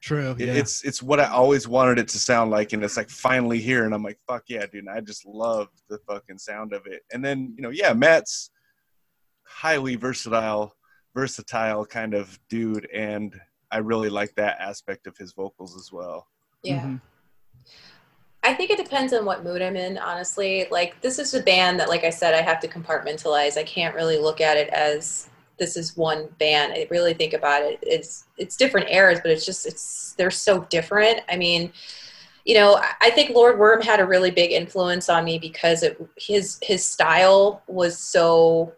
True. Yeah. it's it's what I always wanted it to sound like, and it's like finally here, and I'm like, fuck yeah, dude! And I just love the fucking sound of it. And then you know, yeah, Matt's highly versatile, versatile kind of dude, and I really like that aspect of his vocals as well. Yeah. Mhm. I think it depends on what mood I'm in, honestly. Like, this is a band that, like I said, I have to compartmentalize. I can't really look at it as this is one band. I really think about it. It's it's different eras, but it's just it's they're so different. I mean, you know, I- think Lord Worm had a really big influence on me because it his his style was so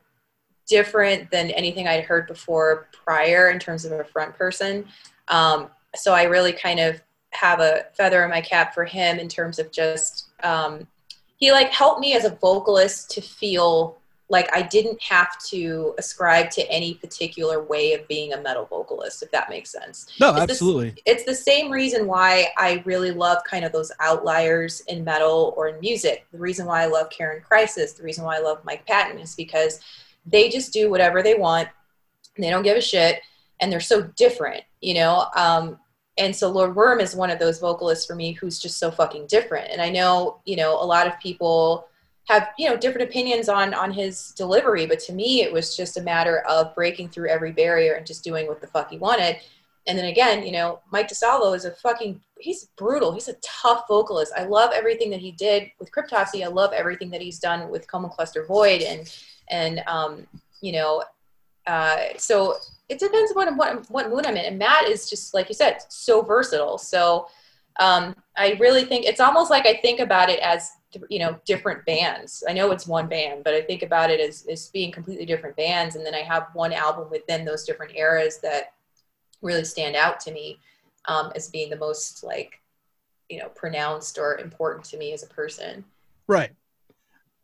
different than anything I'd heard before prior in terms of a front person. Um, so I really kind of have a feather in my cap for him in terms of just um, he like helped me as a vocalist to feel like I didn't have to ascribe to any particular way of being a metal vocalist, if that makes sense. No, It's absolutely. It's the same reason why I really love kind of those outliers in metal or in music. The reason why I love Karyn Crisis, the reason why I love Mike Patton is because they just do whatever they want. They don't give a shit, and they're so different, you know. Um, and so Lord Worm is one of those vocalists for me who's just so fucking different. And I know, you know, a lot of people have you know different opinions on on his delivery, but to me, it was just a matter of breaking through every barrier and just doing what the fuck he wanted. And then again, you know, Mike DiSalvo is a fucking he's brutal. He's a tough vocalist. I love everything that he did with Cryptopsy. I love everything that he's done with Coma Cluster Void and and um, you know, uh, so it depends what what what mood I'm in. And Matt is just like you said, so versatile. So um, I really think it's almost like I think about it as you know different bands. I know it's one band, but I think about it as as being completely different bands. And then I have one album within those different eras that really stand out to me um, as being the most like you know pronounced or important to me as a person. Right.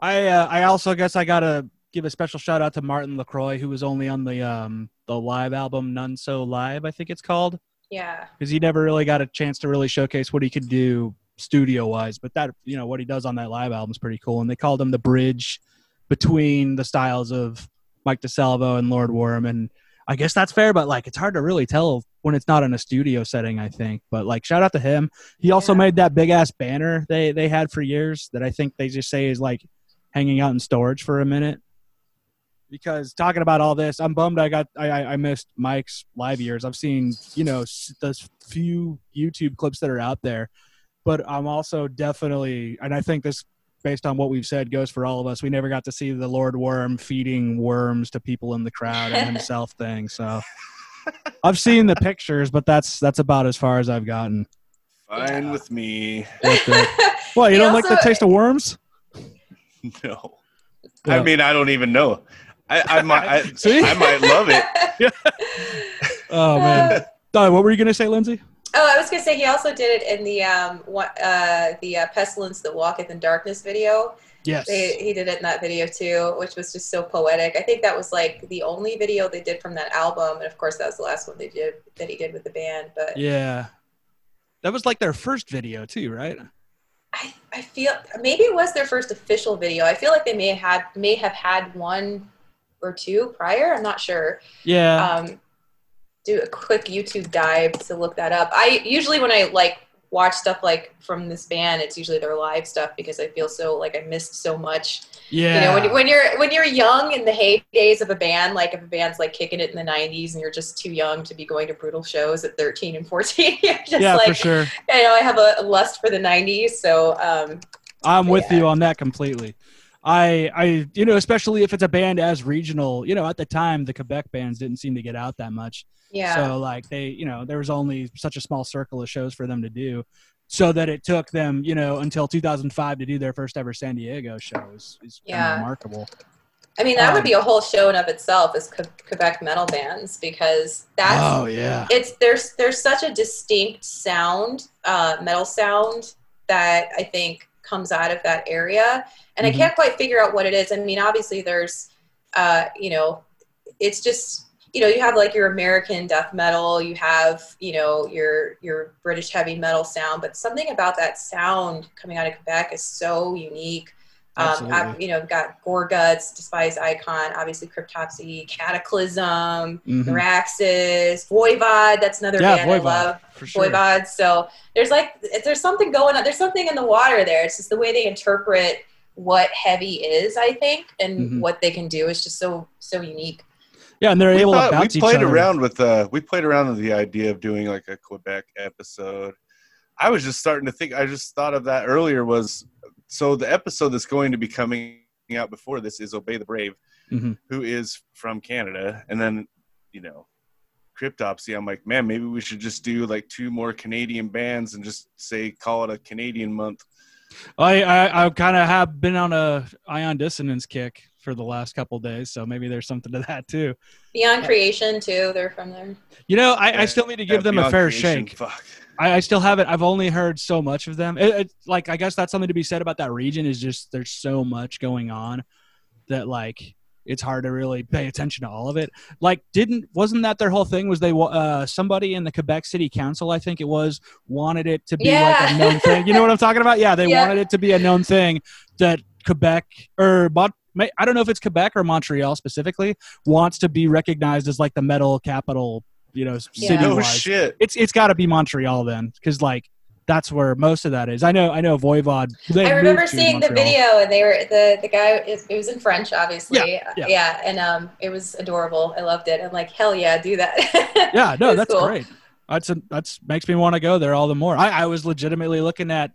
I uh, I also guess I gotta give a special shout out to Martin Lacroix, who was only on the um the live album None So Live, I think it's called, Yeah, because he never really got a chance to really showcase what he could do studio wise. But that you know what he does on that live album is pretty cool, and they called him the bridge between the styles of Mike DiSalvo and Lord Worm, and I guess that's fair, but like it's hard to really tell when it's not in a studio setting. I think, but like shout out to him. He also made that big ass banner they they had for years that I think they just say is like hanging out in storage for a minute. Because talking about all this, I'm bummed I got I I I missed Mike's live years. I've seen you know s- those few YouTube clips that are out there, but I'm also definitely and I think this based on what we've said goes for all of us. We never got to see the Lord Worm feeding worms to people in the crowd and himself thing. So I've seen the pictures, but that's that's about as far as I've gotten. Fine Yeah. with me. What, the, what you He don't like the taste of worms? No, Yeah. I mean I don't even know. I, I might I, See? I might love it. Oh man. Uh, what were you gonna say, Lindsay? Oh, I was gonna say he also did it in the um what uh the uh, pestilence that walketh in darkness video. Yes. They, he did it in that video too, which was just so poetic. I think that was like the only video they did from that album, and of course that was the last one they did that he did with the band. But Yeah. That was like their first video too, right? I, I feel maybe it was their first official video. I feel like they may have had may have had one or two prior. I'm not sure. Yeah. um, do a quick YouTube dive to look that up. I usually when I like watch stuff like from this band, it's usually their live stuff because I feel so like I missed so much. yeah. You know, when, when you're when you're young in the heydays of a band, like if a band's like kicking it in the '90s and you're just too young to be going to brutal shows at 13 and 14, you're just yeah, like for sure. you know I have a, lust for the '90s, so um, I'm with Yeah. you on that completely. I, I, you know, especially if it's a band as regional, you know, at the time the Quebec bands didn't seem to get out that much. Yeah. So like they, you know, there was only such a small circle of shows for them to do, so that it took them, you know, until 2005 to do their first ever San Diego show is, is Yeah. remarkable. I mean that um, would be a whole show in of itself as Que- Quebec metal bands because that's oh yeah, it's there's there's such a distinct sound uh, metal sound that i think comes out of that area and Mhm. i can't quite figure out what it is i mean obviously there's uh, you know it's just you know, you have like your American death metal, you have, you know, your your British heavy metal sound, but something about that sound coming out of Quebec is so unique. Um. I've, you know, got Gorguts, Despised Icon, obviously Cryptopsy, Cataclysm, Mhm. Neuraxis, Voivod. That's another Yeah, band Voivod, I love. for sure. Voivod. So there's like there's something going on. There's something in the water there. It's just the way they interpret what heavy is, I think, and Mhm. what they can do is just so so unique. Yeah, and they're we, able thought- to bounce we each played other. around with uh we played around with the idea of doing like a Quebec episode. I was just starting to think I just thought of that earlier was so the episode that's going to be coming out before this is Obey the Brave, Mhm. who is from Canada, and then you know Cryptopsy. I'm like, man, maybe we should just do like two more Canadian bands and just say call it a Canadian month. I I, I kind of have been on a ion dissonance kick for the last couple days, so maybe there's something to that too. Beyond Creation too. They're from there. You know, I, I still need to Yeah, give them a fair Creation, shake. Fuck. I, I still haven't. I've only heard so much of them. It, it, like I guess that's something to be said about that region. Is just there's so much going on that like it's hard to really pay attention to all of it. Like didn't wasn't that their whole thing? Was they uh, somebody in the Quebec City Council? I think it was wanted it to be like a known thing. You know what I'm talking about? Yeah, they Yeah. wanted it to be a known thing that Quebec or Mon- may- I don't know if it's Quebec or Montreal specifically wants to be recognized as like the metal capital. You know, Yeah. city No wise shit. it's it's got to be Montreal then, because like that's where most of that is. I know I know Voivod. They I remember seeing the video, and they were the the guy. It, it was in French, obviously. Yeah, yeah. and um, it was adorable. I loved it. I'm like, hell yeah, do that. Yeah, no, that's cool. great. That's a, that's makes me want to go there all the more. I, I was legitimately looking at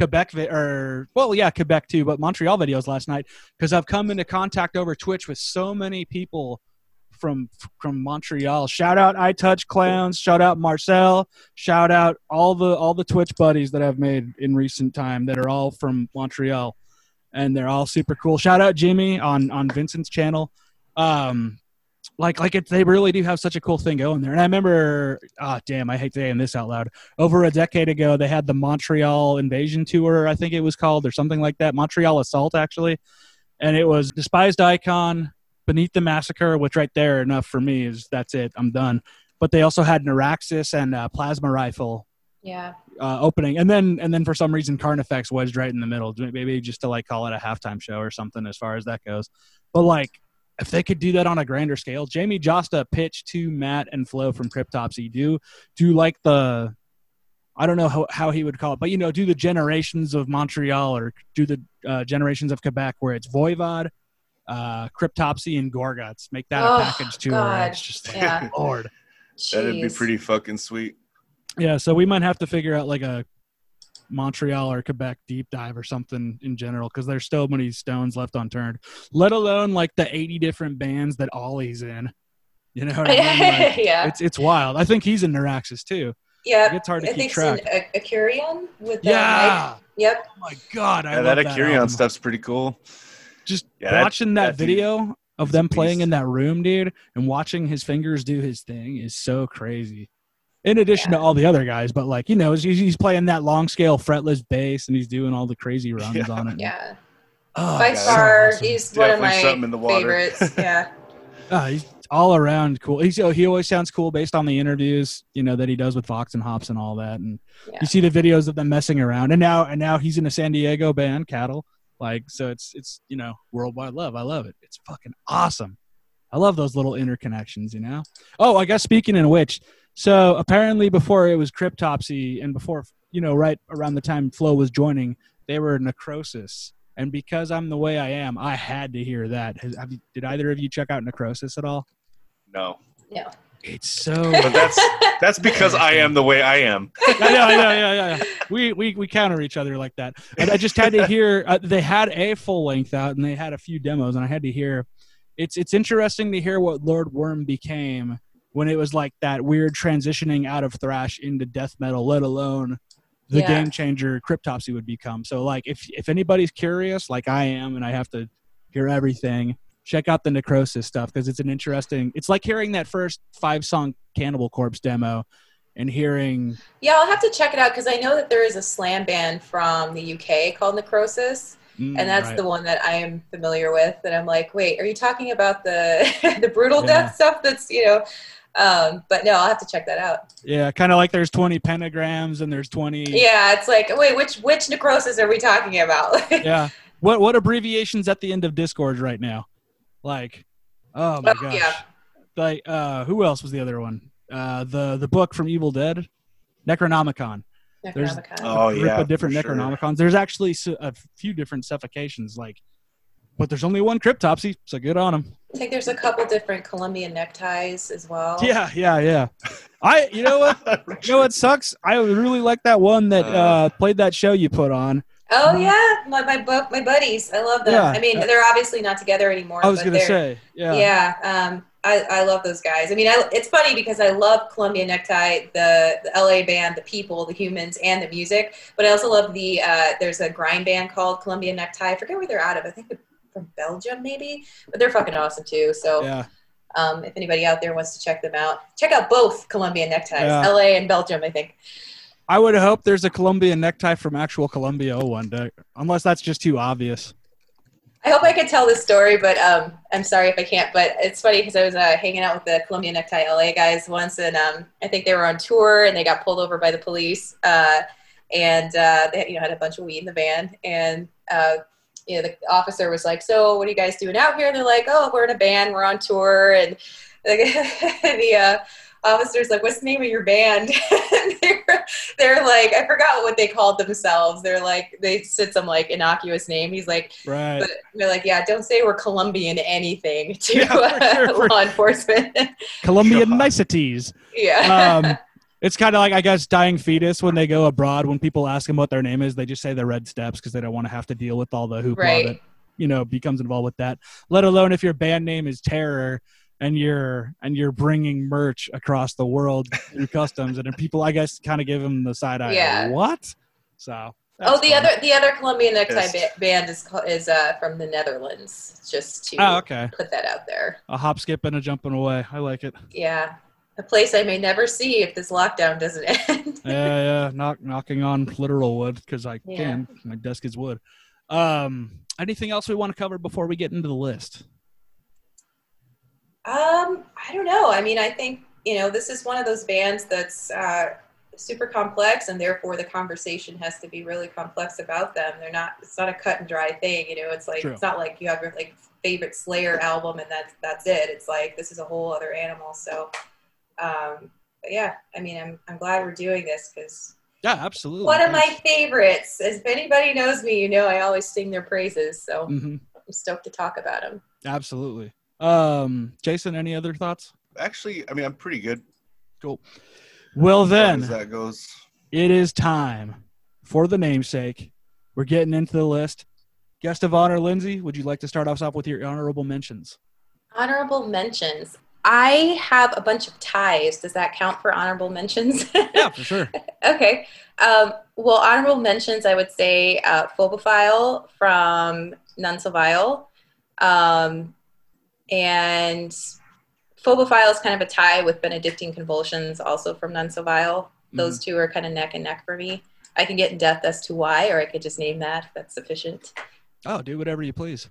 Quebec or well, yeah, Quebec too, but Montreal videos last night because I've come into contact over Twitch with so many people from from Montreal. Shout out I Touch Clowns. Shout out Marcel. Shout out all the all the Twitch buddies that I've made in recent time that are all from Montreal, and they're all super cool. Shout out Jimmy on on Vincent's channel. Um, like like it, they really do have such a cool thing going there. And I remember, ah, damn, I hate saying this out loud. Over a decade ago, they had the Montreal Invasion Tour, I think it was called, or something like that. Montreal Assault, actually, and it was Despised Icon, Beneath the Massacre, which right there enough for me is that's it. I'm done. But they also had Neuraxis and uh, Plasma Rifle yeah, uh, opening, and then and then for some reason Carnifex wedged right in the middle, maybe just to like call it a halftime show or something as far as that goes. But like, if they could do that on a grander scale, Jamey Jasta pitched to Matt and Flo from Cryptopsy. Do do like the, I don't know how, how he would call it, but you know, do the generations of Montreal or do the uh, generations of Quebec where it's Voivod, uh, Cryptopsy, and Gorguts. Make that Oh, a package tour. God. It's just like, Yeah. Lord. That'd be pretty fucking sweet. Yeah, so we might have to figure out like a Montreal or Quebec deep dive or something in general because there's so many stones left unturned. Let alone like the 80 different bands that Ollie's in. You know what I mean? Like, yeah, It's it's wild. I think he's in Neuraxis too. yeah. It's hard to I keep think track. it's in A- Akurion with the Yeah. Mike. Yep. Oh my god, I Yeah, love that that Akurion album. stuff's pretty cool. Just Yeah, watching that, that dude video of them playing beast. in that room, dude, and watching his fingers do his thing is so crazy. In addition to all the other guys, but like you know, he's, he's playing that long scale fretless bass and he's doing all the crazy runs Yeah. on it. Yeah. Oh, By it's so far, awesome. he's one of my in the water. favorites. Yeah. Ah, he's all around cool. He's he always sounds cool based on the interviews, you know, that he does with Vox and Hops and all that. And Yeah. you see the videos of them messing around. And now and now he's in a San Diego band, Cattle. Like so it's it's you know, worldwide love. I love it. It's fucking awesome. I love those little interconnections, you know? Oh, I guess speaking in which, so apparently before it was Cryptopsy and before you know, right around the time Flo was joining, they were Necrosis. And because I'm the way I am, I had to hear that. Has, have you, did either of you check out Necrosis at all? No, No. It's so. but that's that's because I am the way I am. I know, I know, yeah, yeah, yeah. We, we we counter each other like that. And I just had to hear. Uh, they had a full length out, and they had a few demos, and I had to hear. It's it's interesting to hear what Lord Worm became when it was like that weird transitioning out of thrash into death metal, let alone the Yeah. game changer Cryptopsy would become. So like if if anybody's curious, like I am, and I have to hear everything, check out the Necrosis stuff because it's an interesting. It's like hearing that first five song Cannibal Corpse demo, and hearing Yeah, I'll have to check it out because I know that there is a slam band from the UK called Necrosis, Mm, and that's right. the one that I am familiar with. And I'm like, wait, are you talking about the the brutal Yeah. death stuff? That's you know, um, but no, I'll have to check that out. yeah, kind of like there's 20 pentagrams and there's 20. Yeah, it's like, wait, which which necrosis are we talking about? yeah. What what abbreviations at the end of Discord right now? Like, oh my Oh, gosh. yeah. Like, uh, who else was the other one? Uh, the the book from Evil Dead, Necronomicon. There's- Oh a group yeah, of different for sure. Necronomicons. There's actually a few different suffocations, like, but there's only one cryptopsy, so good on them. I think there's a couple different Colombian neckties as well. Yeah, yeah, yeah. I, you know what, you know what sucks? I really like that one that Uh. uh, played that show you put on. Oh yeah, my my bu- my buddies. I love them. Yeah. I mean, they're obviously not together anymore. I was but gonna say, yeah, Yeah, um, I, I love those guys. I mean, I, it's funny because I love Columbia Necktie, the, the LA band, the people, the humans, and the music. But I also love the uh, there's a grind band called Columbia Necktie. I forget where they're out of. I think they're from Belgium, maybe. But they're fucking awesome too. So yeah. um, if anybody out there wants to check them out, check out both Columbia Neckties, Yeah. LA and Belgium. I think. I would hope there's a Colombian necktie from actual Columbia one day, unless that's just too obvious. I hope I could tell this story, but um, I'm sorry if I can't. But it's funny because I was uh, hanging out with the Columbia Necktie LA guys once, and um, I think they were on tour and they got pulled over by the police, uh, and uh, they you know had a bunch of weed in the van, and uh, you know the officer was like, "So what are you guys doing out here?" And they're like, "Oh, we're in a band, we're on tour," and like, the uh, officer's like, "What's the name of your band?" And they're, they're like, I forgot what they called themselves. They're like, they said some like innocuous name. He's like. Right. But they're like, yeah, don't say we're Colombian anything to Yeah, for uh, sure, law enforcement. Colombian God. niceties. yeah. Um, it's kind of like I guess dying fetus when they go abroad. When people ask them what their name is, they just say the red steps because they don't want to have to deal with all the hoopla Right. that you know becomes involved with that. Let alone if your band name is Terror and you're and you're bringing merch across the world through customs, and people I guess kind of give them the side eye. Yeah. What? So. oh, the fun. other the other Colombian necktie Yes. ba- band is ca- is uh, from the Netherlands. Just to Oh, okay. put that out there. A hop, skip, and a jumping away. I like it. Yeah, a place I may never see if this lockdown doesn't end. yeah, yeah, knock, knocking on literal wood because I Yeah. can. My desk is wood. Um, anything else we want to cover before we get into the list? Um, I don't know. I mean, I think you know this is one of those bands that's uh, super complex, and therefore the conversation has to be really complex about them. They're not. It's not a cut and dry thing. You know, it's like True. it's not like you have your like favorite Slayer album and that's that's it. It's like this is a whole other animal. So, um, but yeah, I mean, I'm I'm glad we're doing this because Yeah, absolutely. one of my favorites. If anybody knows me, you know I always sing their praises. So hmm I'm stoked to talk about them. Absolutely. Um, Jason, any other thoughts? Actually, I mean, I'm pretty good. Cool. Well, as then as that goes. it is time for the namesake. We're getting into the list. Guest of honor, Lindsay. Would you like to start us off with your honorable mentions? Honorable mentions. I have a bunch of ties. Does that count for honorable mentions? Yeah, for sure. okay. Um, well, honorable mentions, I would say uh, Phobophile from None So Vile. Um, and Phobophile is kind of a tie with Benedictine Convulsions, also from None So Vile. Those two are kind of neck and neck for me. I can get in depth as to why, or I could just name that. if That's sufficient. Oh, do whatever you please.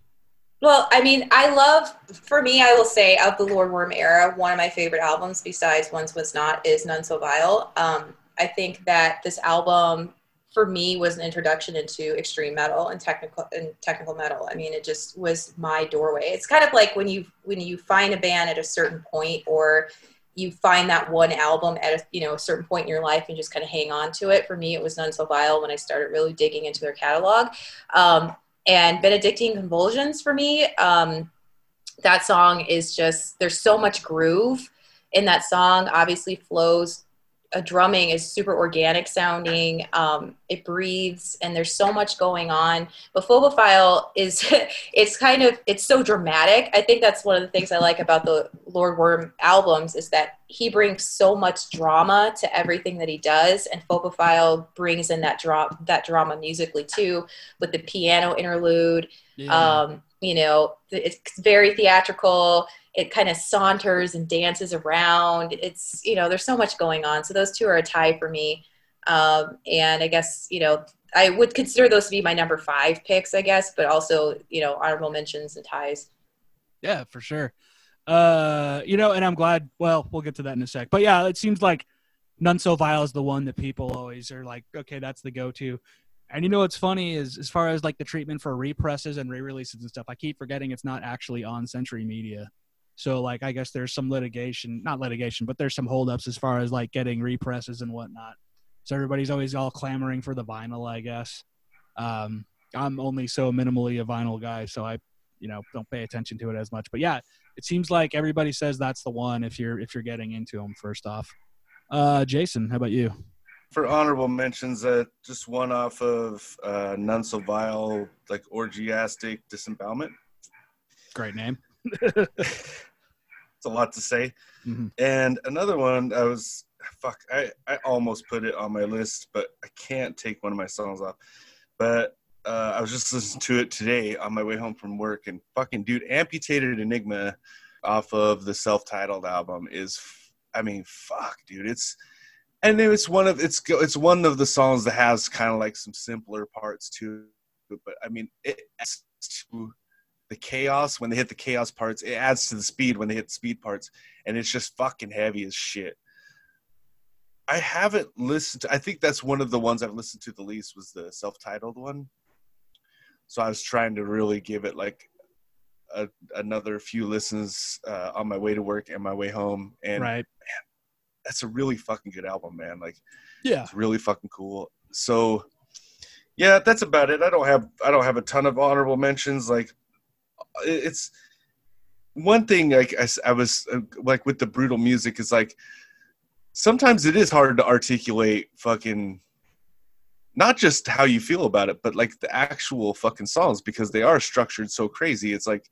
Well, I mean, I love, for me, I will say, of the Lord Worm era, one of my favorite albums, besides Once Was Not, is None So Vile. Um, I think that this album, for me, was an introduction into extreme metal and technical and technical metal. I mean, it just was my doorway. It's kind of like when you when you find a band at a certain point, or you find that one album at a you know a certain point in your life and just kind of hang on to it. For me, it was None So Vile when I started really digging into their catalog. Um, and Benedictine Convulsions for me, um, that song is just there's so much groove in that song. Obviously, Flo's. A drumming is super organic sounding. Um, it breathes, and there's so much going on. But Phobophile is it's kind of it's so dramatic. I think that's one of the things I like about the Lord Worm albums is that he brings so much drama to everything that he does, and Phobophile brings in that drama that drama musically too, with the piano interlude. Um, you know, it's very theatrical. It kind of saunters and dances around. It's you know, there's so much going on. So those two are a tie for me. Um, and I guess you know I would consider those to be my number five picks, I guess, but also you know honorable mentions and ties. Yeah, for sure. Uh, you know, and I'm glad. Well, we'll get to that in a sec. But yeah, it seems like None So Vile is the one that people always are like, okay, that's the go-to. And you know what's funny is as far as like the treatment for represses and re-releases and stuff, I keep forgetting it's not actually on Century Media. So like I guess there's some litigation, not litigation, but there's some holdups as far as like getting represses and whatnot. So everybody's always all clamoring for the vinyl, I guess. Um, I'm only so minimally a vinyl guy, so I, you know, don't pay attention to it as much. But yeah, it seems like everybody says that's the one if you're if you're getting into them first off. Uh, Jason, how about you? For honorable mentions, uh, just one off of uh, None So Vile, like Orgiastic Disembowelment. Great name. it's a lot to say. Mhm. And another one, I was fuck. I I almost put it on my list, but I can't take one of my songs off. But uh, I was just listening to it today on my way home from work, and fucking dude, amputated enigma off of the self-titled album is, I mean, fuck, dude, it's. And it's one of it's it's one of the songs that has kind of like some simpler parts to it, but I mean it adds to the chaos when they hit the chaos parts. It adds to the speed when they hit the speed parts, and it's just fucking heavy as shit. I haven't listened to. I think that's one of the ones I've listened to the least was the self-titled one. So I was trying to really give it like a, another few listens uh, on my way to work and my way home, and right. that's a really fucking good album, man. Like Yeah. it's really fucking cool. So yeah, that's about it. I don't have I don't have a ton of honorable mentions. Like it's one thing. Like I, I was uh, like with the brutal music is like sometimes it is hard to articulate fucking not just how you feel about it, but like the actual fucking songs because they are structured so crazy. It's like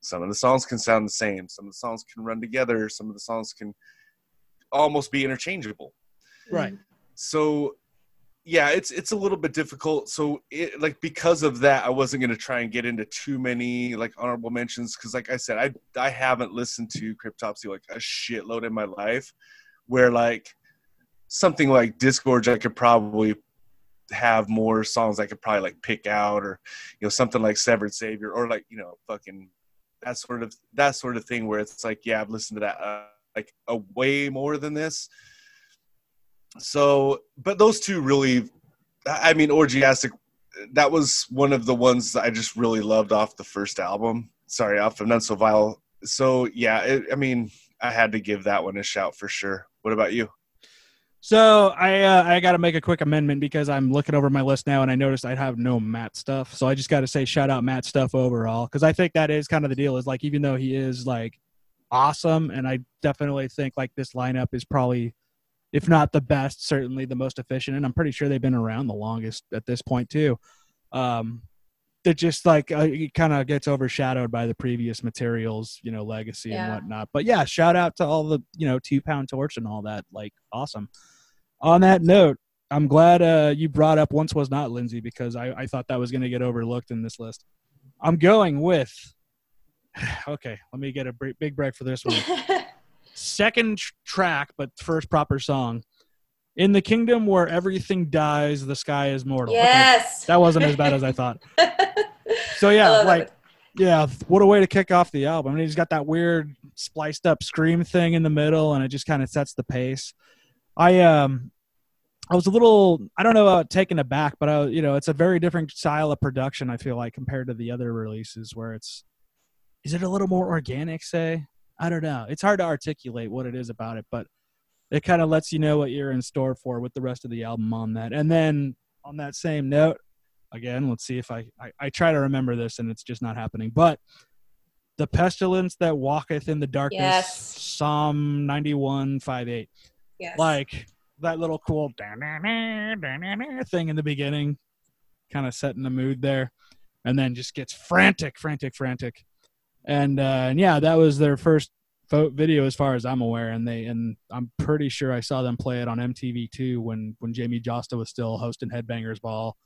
some of the songs can sound the same, some of the songs can run together, some of the songs can almost be interchangeable Right. so yeah it's it's a little bit difficult. So it like because of that i wasn't going to try and get into too many like honorable mentions because like i said i i haven't listened to cryptopsy like a shitload in my life where like something like disgorge i could probably have more songs i could probably like pick out or you know something like severed savior or like you know fucking that sort of that sort of thing where it's like yeah i've listened to that uh, like a way more than this so but those two really i mean orgiastic that was one of the ones that i just really loved off the first album sorry off of none so vile so yeah it, i mean i had to give that one a shout for sure what about you So I uh, I got to make a quick amendment because I'm looking over my list now and I noticed I have no Matt stuff. So I just got to say shout out Matt stuff overall because I think that is kind of the deal. Is like even though he is like awesome, and I definitely think like this lineup is probably, if not the best, certainly the most efficient, and I'm pretty sure they've been around the longest at this point too. Um, just like uh, it kind of gets overshadowed by the previous materials, you know, legacy and whatnot. But yeah, shout out to all the you know two pound torch and all that. Like awesome. On that note, I'm glad uh, you brought up once was not Lindsay because I, I thought that was going to get overlooked in this list. I'm going with. Okay, let me get a big break for this one. Second tr- track, but first proper song. In the kingdom where everything dies, the sky is mortal. Okay, yes. that wasn't as bad as I thought. So yeah, like it. yeah, what a way to kick off the album. I mean, he's got that weird spliced up scream thing in the middle, and it just kind of sets the pace. I um, I was a little, I don't know, about taken aback, but I, you know, it's a very different style of production. I feel like compared to the other releases, where it's, is it a little more organic? Say, I don't know. It's hard to articulate what it is about it, but it kind of lets you know what you're in store for with the rest of the album on that. And then on that same note, again, let's see if I, I, I try to remember this and it's just not happening. But the pestilence that walketh in the darkness, Yes. Psalm 91, 5, 8. yes. Like that little cool thing in the beginning, kind of setting the mood there. And then just gets frantic, frantic, frantic. And, uh, and yeah, that was their first video as far as I'm aware. And they, and I'm pretty sure I saw them play it on MTV too when, when Jamey Jasta was still hosting Headbangers Ball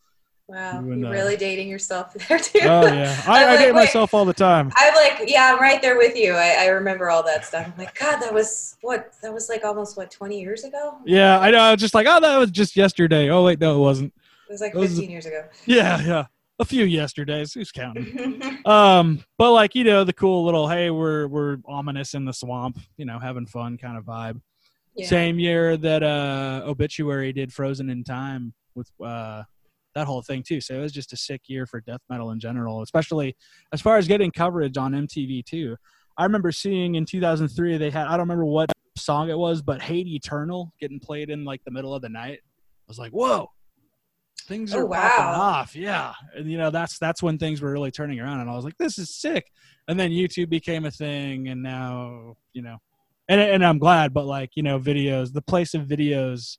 Wow, You you're uh, really dating yourself there too. Oh yeah, I, I'm I date myself all the time. I'm like, yeah, I'm right there with you. I, I remember all that stuff. I'm like, God, that was what? That was like almost what 20 years ago. Yeah, I know. I was just like, oh, that was just yesterday. Oh wait, no, it wasn't. It was like Those- 15 years ago. Yeah, yeah, a few yesterdays. Who's counting? Um, but like you know, the cool little hey, we're we're ominous in the swamp, you know, having fun kind of vibe. yeah. Same year that uh Obituary did Frozen in Time with uh that whole thing too. So it was just a sick year for death metal in general, especially as far as getting coverage on MTV too. I remember seeing in 2003 they had I don't remember what song it was, but Hate Eternal getting played in like the middle of the night. I was like, whoa, things Oh, are popping off. Yeah, and you know that's that's when things were really turning around, and I was like, this is sick. And then YouTube became a thing, and now you know, and and I'm glad, but like you know, videos, the place of videos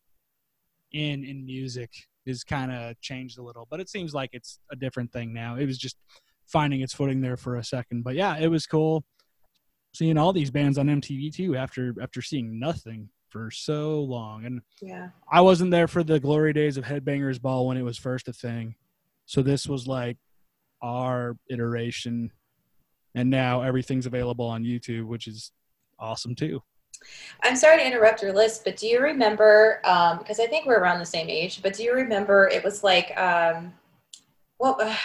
in in music is kind of changed a little, but it seems like it's a different thing now. It was just finding its footing there for a second, but yeah, it was cool seeing all these bands on MTV too after after seeing nothing for so long. And yeah. I wasn't there for the glory days of Headbangers Ball when it was first a thing. So this was like our iteration. And now everything's available on YouTube, which is awesome too. I'm sorry to interrupt your list, but do you remember? Um, because I think we're around the same age. But do you remember? It was like, um, what? Uh,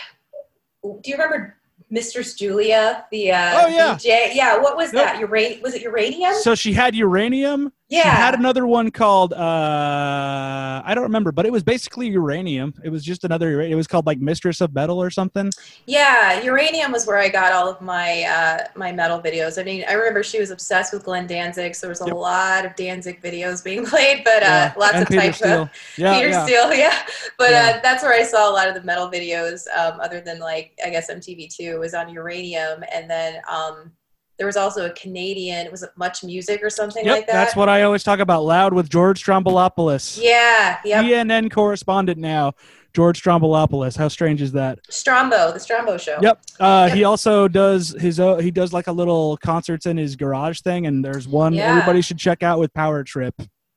do you remember Mistress Juliya? The uh, Oh, yeah. DJ? Yeah. What was Yep. that? Ura- was it uranium? So she had uranium. Yeah. She had another one called uh I don't remember, but it was basically uranium. It was just another it was called like Mistress of Metal or something. Yeah, Uranium was where I got all of my uh, my metal videos. I mean, I remember she was obsessed with Glenn Danzig, so there was a Yep. lot of Danzig videos being played, but uh, Yeah, lots and of Peter typo. Steele. Yeah, Peter yeah. Steele, yeah. But Yeah. Uh, that's where I saw a lot of the metal videos, um, other than like I guess MTV2 was on Uranium, and then um, there was also a Canadian. Was it Much Music or something Yep, like that? that's what I always talk about loud with George Stroumboulopoulos. Yeah, yep. CNN correspondent now, George Stroumboulopoulos. How strange is that? Strombo, the Strombo show. Yep. Uh, Yep. He also does his own, he does like a little concerts in his garage thing, and there's one Yeah. everybody should check out with Power Trip.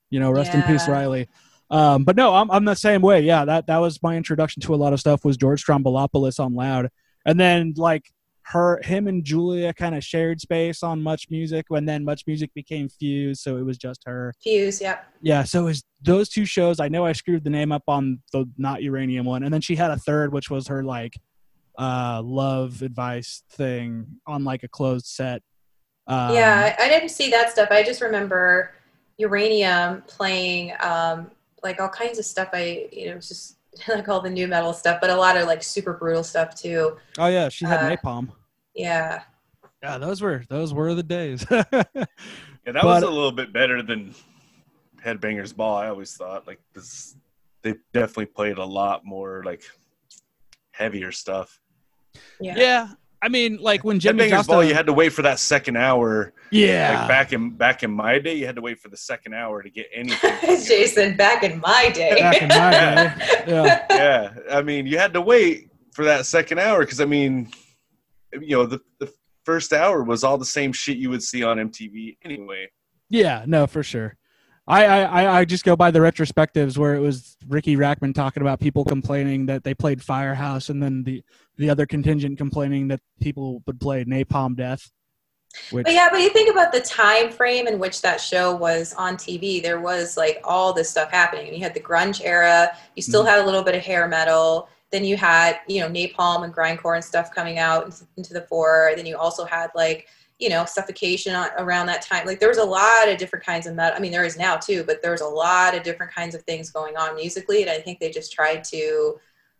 You know, rest in peace, Riley. Um, but no, I'm I'm the same way. Yeah, that that was my introduction to a lot of stuff was George Stroumboulopoulos on Loud, and then like her, him and Julia kind of shared space on Much Music, and then Much Music became Fuse, so it was just her. Fuse, yep. Yeah, so it was those two shows. I know I screwed the name up on the not uranium one, and then she had a third, which was her like uh love advice thing on like a closed set. Um, yeah, I, I didn't see that stuff. I just remember Uranium playing um, like all kinds of stuff. I you know just like all the new metal stuff, but a lot of like super brutal stuff too. Oh yeah, she had uh, napalm. Yeah, Yeah, those were those were the days. Yeah, that But- was a little bit better than Headbangers Ball. I always thought like this. They definitely played a lot more like heavier stuff. yeah, yeah, I mean, like when Jimmy Headbangers Jasta, Ball, you had to wait for that second hour. yeah, Like back in back in my day, you had to wait for the second hour to get anything. Jason, back in my day. back in my day. Yeah, yeah, I mean, you had to wait for that second hour because I mean, you know, the the first hour was all the same shit you would see on MTV anyway. yeah, no, for sure. I, I, I- I just go by the retrospectives where it was Riki Rachtman talking about people complaining that they played Firehouse, and then the the other contingent complaining that people would play Napalm Death. Which, But yeah, but you think about the time frame in which that show was on TV. There was like all this stuff happening, and you had the grunge era. You still Mm-hmm. had a little bit of hair metal. Then you had you know napalm and grindcore and stuff coming out into, the fore. Then you also had like you know suffocation on, around that time. Like there was a lot of different kinds of metal. I mean, there is now too, but there was a lot of different kinds of things going on musically, and I think they just tried to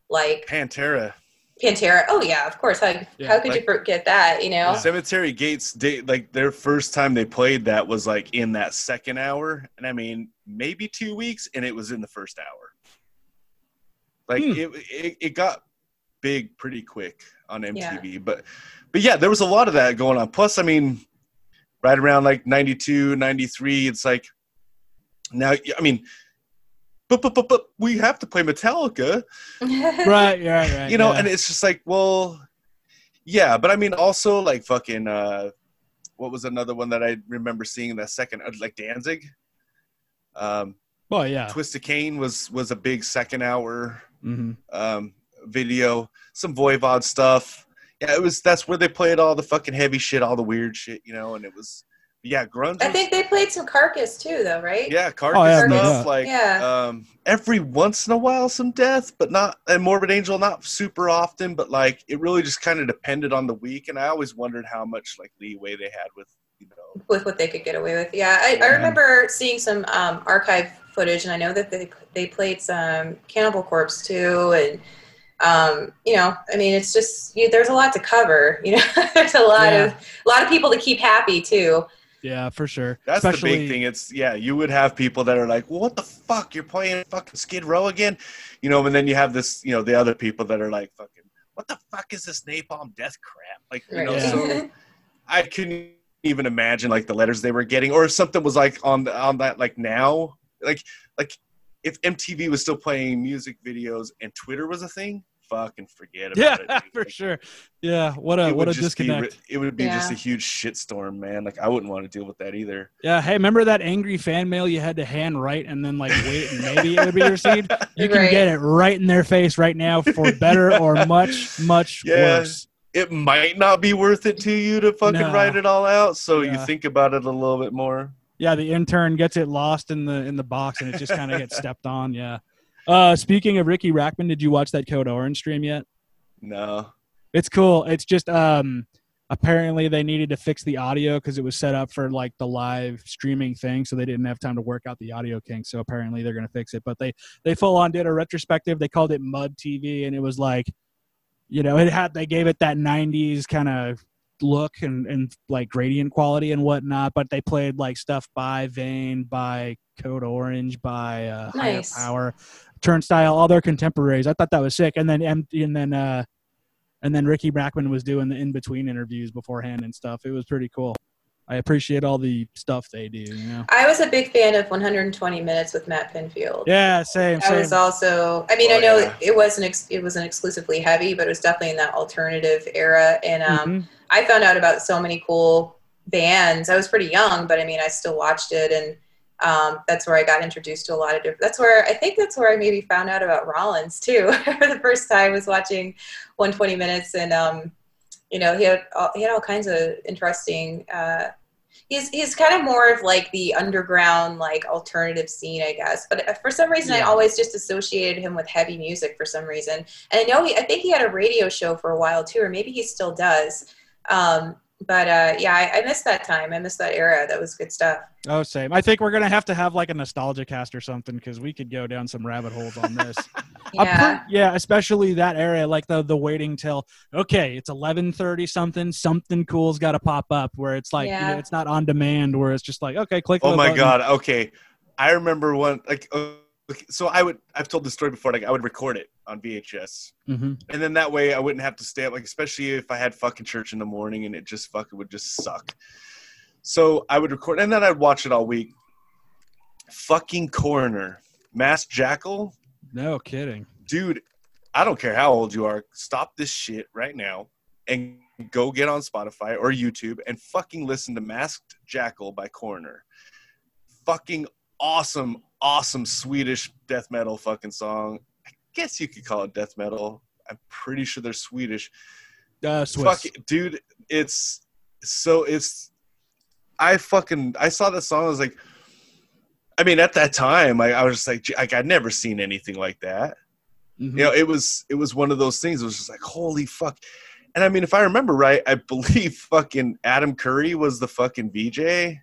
like Pantera, Pantera. Oh yeah, of course. How Yeah, how could like- you forget that? You know. Cemetery Gates, they, like their first time they played that was like in that second hour, and I mean maybe two weeks, and it was in the first hour. Like Hmm. it, it, it got big pretty quick on MTV, but but yeah, there was a lot of that going on. Plus, I mean, right around like 92, 93, it's like now, I mean, but but but but we have to play Metallica right, right, right. you know, yeah. and it's just like, well, yeah, but I mean, also like fucking, uh, what was another one that I remember seeing in that second, uh, like Danzig, um, well, yeah. Twisted Cane was was a big second hour. Hmm Um, video, some Voivod stuff. Yeah, it was. That's where they played all the fucking heavy shit, all the weird shit, you know. And it was, yeah, grunge. I think they played some Carcass too, though, right? yeah, carcass Oh, yeah, stuff. yeah. Like, Yeah. um, every once in a while, some death, but not. And Morbid Angel, not super often, but like it really just kind of depended on the week. And I always wondered how much like leeway they had with, you know, with what they could get away with. Yeah, I, I remember seeing some um, archive footage, and I know that they they played some Cannibal Corpse too, and um, you know, I mean, it's just you, there's a lot to cover. You know, there's a lot Yeah. of a lot of people to keep happy too. Yeah, for sure. That's Especially, the big thing. It's yeah, you would have people that are like, well, "What the fuck? You're playing fucking Skid Row again?" You know, and then you have this, you know, the other people that are like, "Fucking, what the fuck is this Napalm Death crap?" Like, you know, Right. so I couldn't even imagine like the letters they were getting, or if something was like on the, on that like now, like like if MTV was still playing music videos and Twitter was a thing, fucking forget about Yeah, it. dude. for Like, sure. Yeah, what a what a just be disconnect. ri- it would be just a huge shitstorm, man. Like I wouldn't want to deal with that either. Yeah, hey, remember that angry fan mail you had to hand write and then like wait and maybe it would be received? You can Right. get it right in their face right now for better or much, much Yeah. worse. It might not be worth it to you to fucking No. write it all out. So you think about it a little bit more. Yeah, the intern gets it lost in the in the box and it just kind of gets stepped on. Yeah. Uh, speaking of Riki Rachtman, did you watch that Code Orange stream yet? No. It's cool. It's just um apparently they needed to fix the audio because it was set up for like the live streaming thing, so they didn't have time to work out the audio kinks. So apparently they're gonna fix it. But they they full on did a retrospective. They called it Mud TV, and it was like, you know, it had they gave it that '90s kind of look and and like gradient quality and whatnot. But they played like stuff by Vein, by Code Orange, by uh, Higher Power, Turnstile, all their contemporaries. I thought that was sick. And then and then uh and then Riki Rachtman was doing the in between interviews beforehand and stuff. It was pretty cool. I appreciate all the stuff they do. You know. I was a big fan of 120 Minutes with Matt Pinfield. Yeah, same, That same. was also. I mean, Oh, I know yeah. it wasn't ex- it wasn't exclusively heavy, but it was definitely in that alternative era. And um, Mhm. I found out about so many cool bands. I was pretty young, but I mean, I still watched it, and um, that's where I got introduced to a lot of different. That's where I think that's where I maybe found out about Rollins too. For the first time, was watching 120 Minutes, and um, you know, he had all, he had all kinds of interesting. Uh, he's he's kind of more of like the underground, like alternative scene, I guess. But uh, for some reason, I always just associated him with heavy music for some reason. And I know he, I think he had a radio show for a while too, or maybe he still does. Um, but uh, yeah, I, I missed that time. I missed that era. That was good stuff. Oh, same. I think we're gonna have to have like a nostalgia cast or something because we could go down some rabbit holes on this. I'm Yeah. pre- yeah, especially that area, like the the waiting till okay, it's eleven thirty something, something cool's got to pop up where it's like you know it's not on demand where it's just like okay, click. Oh the my button. god. Okay. I remember one like uh, okay, so I would I've told this story before like I would record it on VHS. Mhm. And then that way I wouldn't have to stay up like especially if I had fucking church in the morning and it just fucking would just suck. So I would record and then I'd watch it all week. Fucking coroner. Masked Jackal No kidding. dude, I don't care how old you are, stop this shit right now and go get on Spotify or YouTube and fucking listen to Masked Jackal by Coroner. Fucking awesome, awesome Swedish death metal fucking song. I guess you could call it death metal. I'm pretty sure they're Swedish. Uh. Fuck it, dude, it's so it's I fucking I saw the song, I was like I mean, at that time, I, I was just like, like, I'd never seen anything like that Mhm. you know it was it was one of those things it was just like holy fuck and i mean if i remember right i believe fucking adam curry was the fucking vj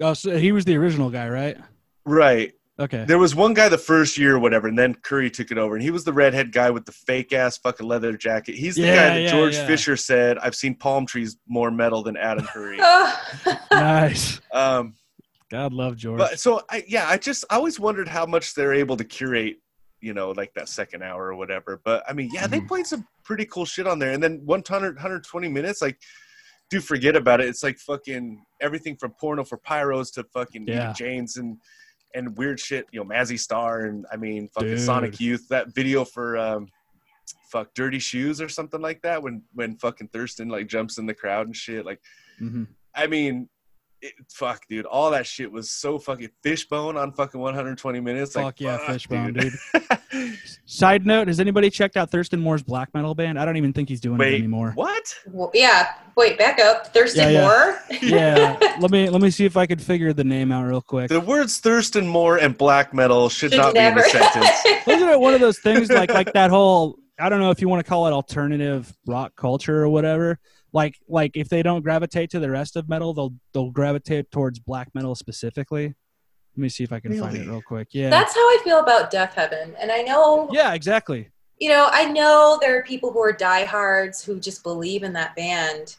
Oh, so he was the original guy, right? right Okay. there was one guy the first year or whatever and then curry took it over and he was the redhead guy with the fake ass fucking leather jacket he's the Yeah, guy that yeah, george yeah. fisher said i've seen palm trees more metal than adam curry nice. um God love George. but so i yeah i just i always wondered how much they're able to curate you know like that second hour or whatever but i mean yeah they Mhm. played some pretty cool shit on there and then 100 120 minutes like do forget about it it's like fucking everything from porno for pyros to fucking Yeah. Janes and and weird shit you know mazzy star and i mean fucking sonic youth that video for um fuck dirty shoes or something like that when when fucking thurston like jumps in the crowd and shit like Mhm. I mean, it, fuck, dude, all that shit was so fucking fishbone on fucking 120 minutes. Fuck like, yeah, fuck, Fishbone, dude. Side note: Has anybody checked out Thurston Moore's black metal band? I don't even think he's doing it anymore. what? Well, yeah. Wait, back up. Thurston Yeah, yeah. Moore. Yeah, let me let me see if I could figure the name out real quick. The words Thurston Moore and black metal should, Should not never. be in a sentence. Wasn't it one of those things like like that whole I don't know if you want to call it alternative rock culture or whatever. Like like if they don't gravitate to the rest of metal, they'll they'll gravitate towards black metal specifically. Let me see if I can find it real quick. Yeah. That's how I feel about Deafheaven. And I know, yeah, exactly. you know, I know there are people who are diehards who just believe in that band.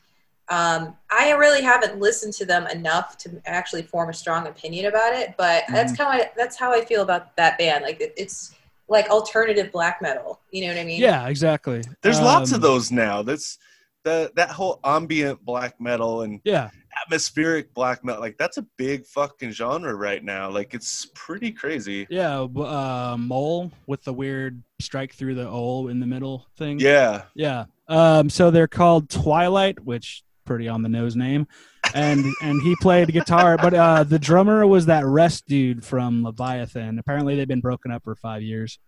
Um, I really haven't listened to them enough to actually form a strong opinion about it, but that's Mm-hmm. how I that's how I feel about that band. Like it, it's like alternative black metal. You know what I mean? Yeah, exactly. There's lots of Um, those now. That's the that whole ambient black metal and Yeah, atmospheric black metal. Like that's a big fucking genre right now. Like it's pretty crazy. yeah. Uh, mole with the weird strike through the O in the middle thing. Yeah. Yeah. Um, so they're called Twilight, which pretty on the nose name, and and he played guitar. But uh, the drummer was that Wrest dude from Leviathan. Apparently, they've been broken up for five years.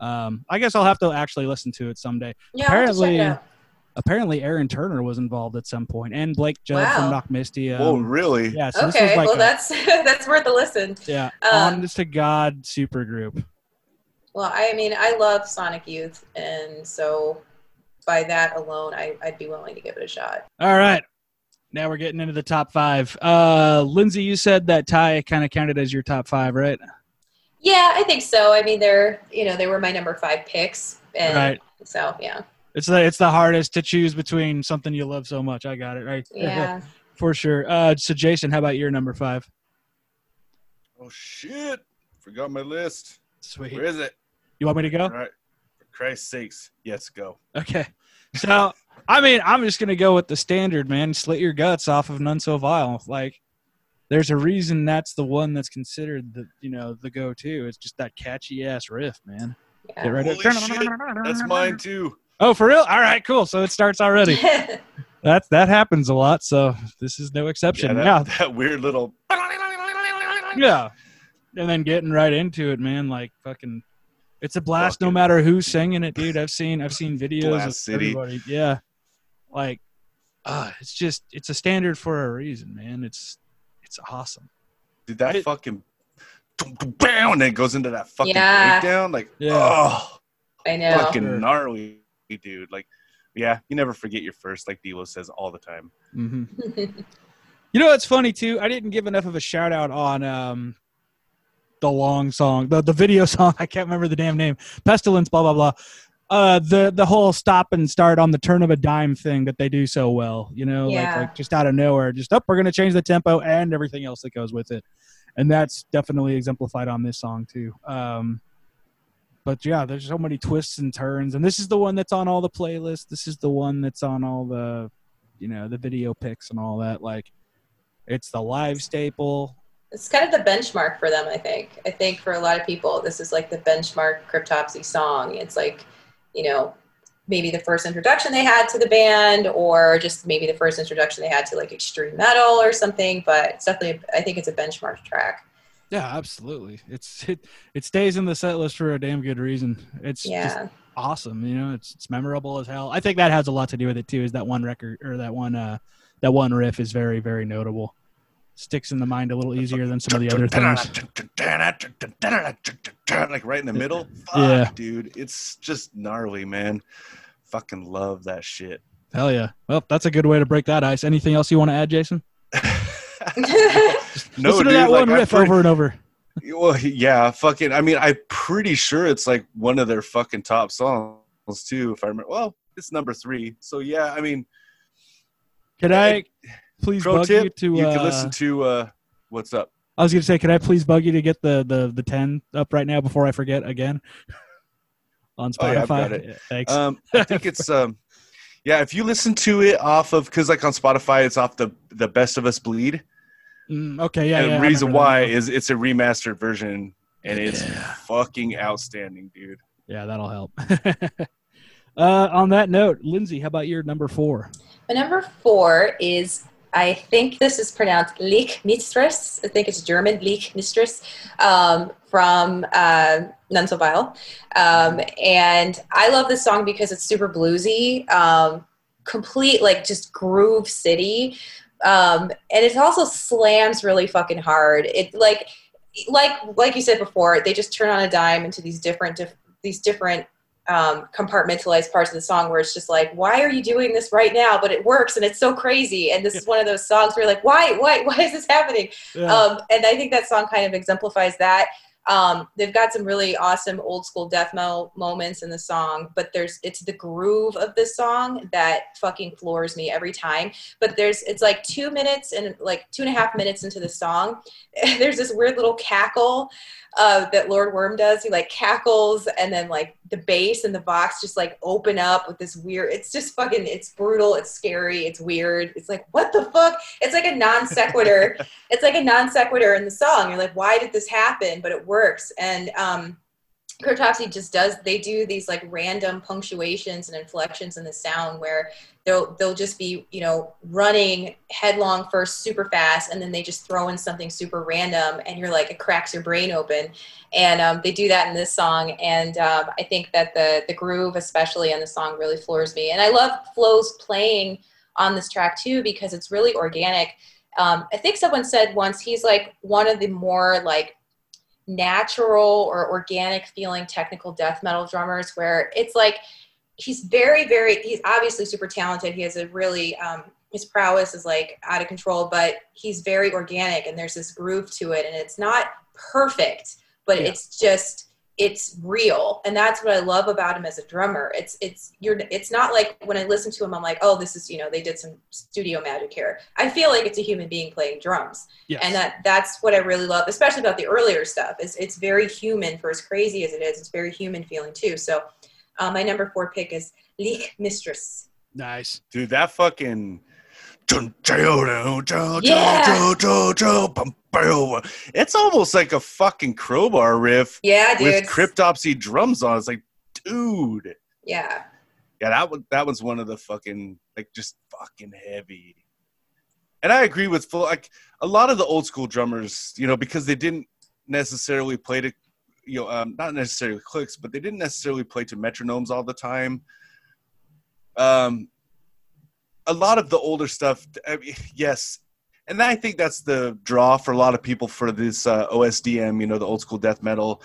Um, I guess I'll have to actually listen to it someday. Yeah, I'll have to check Apparently- it out. Apparently, Aaron Turner was involved at some point, and Blake Judd Wow. from Nachtmystium. Um, Whoa, really? Yeah. So Okay, was like well a, that's that's worth a listen. yeah, um, honest to God super group. Well, I mean, I love Sonic Youth, and so by that alone, I, I'd be willing to give it a shot. All right. Now we're getting into the top five. Uh, Lindsay, you said that tie kind of counted as your top five, right? Yeah, I think so. I mean, they're you know they were my number five picks, and Right. so yeah, It's the it's the hardest to choose between something you love so much. I got it right. yeah. for sure. Uh, so Jason, how about your number five? Oh shit! Forgot my list. Sweet. Where is it? You want me to go? All right. For Christ's sakes, yes, go. Okay. So I mean, I'm just gonna go with the standard, man. Slit your guts off of None So Vile. Like, there's a reason that's the one that's considered the you know the go-to. It's just that catchy ass riff, man. yeah. Get ready. Holy shit! That's mine too. Oh, for real? All right, cool. So it starts already. That that happens a lot. So this is no Yeah, exception. that, yeah, that weird little. Yeah. And then getting right into it, man, like fucking it's a blast no matter who's singing it, dude. I've seen I've seen videos Blast of City. everybody. Yeah. Like uh it's just it's a standard for a reason, man. It's it's awesome. Dude, that It- fucking. Bam, and it goes into that fucking Yeah. breakdown. Like, Yeah. oh, I know. fucking Sure. Gnarly, dude. Like, yeah, you never forget your first, like DLo says all the time. hmm You know it's funny too? I didn't give enough of a shout out on um the long song, the the video song. I can't remember the damn name. Pestilence, blah blah blah. Uh, the the whole stop and start on the turn of a dime thing that they do so well. You know, like Yeah. like just out of nowhere, just up. we're gonna change the tempo and everything else that goes with it, and that's definitely exemplified on this song too. Um, but yeah, there's so many twists and turns, and this is the one that's on all the playlists. This is the one that's on all the, you know, the video picks and all that. Like, it's the live staple. it's kind of the benchmark for them. I think. I think for a lot of people, this is like the benchmark Cryptopsy song. It's like, you know, maybe the first introduction they had to the band, or just maybe the first introduction they had to like extreme metal or something. But it's definitely, I think it's a benchmark track. Yeah, absolutely. It's it it stays in the set list for a damn good reason. It's just awesome. You know, it's it's memorable as hell. I think that has a lot to do with it too. Is that one record or that one uh that one riff is very very notable. Sticks in the mind a little easier than some of the other things. Like right in the middle. Fuck, Yeah. dude. It's just gnarly, man. Fucking love that shit. Hell yeah. Well, that's a good way to break that ice. Anything else you want to add, Jason? no, Listen to dude, that like, one I'm riff pretty- over and over. Well, yeah, fucking. I mean, I'm pretty sure it's like one of their fucking top songs too. If I remember, well, it's number three. So yeah, I mean, Could I please pro bug tip: you to? you uh, can listen to uh, "What's Up." I was gonna say, could I please bug you to get the the the ten up right now before I forget again? On Spotify. Oh, yeah, I've got it. Yeah, Thanks. Um, I think it's um, yeah. If you listen to it off of, because like on Spotify, it's off the the Best of Us Bleed. Mm, okay, yeah. and yeah, the reason why one. is it's a remastered version, and it's Yeah. fucking outstanding, dude. Yeah, that'll help. uh, on that note, Lindsay, how about your number four? My number four is I think this is pronounced Lichmistress. I think it's German, Lichmistress, um, from uh, None So Vile. Um, and I love this song because it's super bluesy, um, complete, like, just groove city. Um, and it also slams really fucking hard. It, like, like like you said before, they just turn on a dime into these different dif- these different um, compartmentalized parts of the song where it's just like, why are you doing this right now? But it works and it's so crazy. And this is one of those songs where you're like, why, why, why is this happening? Yeah. Um, and I think that song kind of exemplifies that. Um, they've got some really awesome old school death metal moments in the song, but there's it's the groove of this song that fucking floors me every time. But there's it's like two minutes and like two and a half minutes into the song, there's this weird little cackle uh, that Lord Worm does. He like cackles, and then like the bass and the box just like open up with this weird. It's just fucking. It's brutal. It's scary. It's weird. It's like what the fuck? It's like a non sequitur. it's like a non sequitur in the song. You're like, why did this happen? But it works. And um, Cryptopsy just does. They do these like random punctuations and inflections in the sound where they'll they'll just be you know running headlong first super fast and then they just throw in something super random and you're like it cracks your brain open and um, they do that in this song and um, i think that the the groove especially on the song really floors me and i love flo's playing on this track too because it's really organic um, i think someone said once he's like one of the more like natural or organic feeling technical death metal drummers where it's like he's very very he's obviously super talented he has a really um, his prowess is like out of control but he's very organic and there's this groove to it and it's not perfect but Yeah. it's just it's real and that's what i love about him as a drummer it's it's you're it's not like when i listen to him i'm like oh this is you know they did some studio magic here i feel like it's a human being playing drums Yes. and that that's what i really love especially about the earlier stuff is it's very human for as crazy as it is it's very human feeling too so uh, my number four pick is Lichmistress. nice. Dude, that fucking. It's almost like a fucking crowbar riff Yeah, dude. with cryptopsy drums on. It's like, dude. Yeah. Yeah, that one that one's one of the fucking like just fucking heavy. And I agree with full like a lot of the old school drummers, you know, because they didn't necessarily play to you know, um, not necessarily clicks, but they didn't necessarily play to metronomes all the time. Um, a lot of the older stuff, I mean, yes, and I think that's the draw for a lot of people for this uh, OSDM, you know, the old school death metal,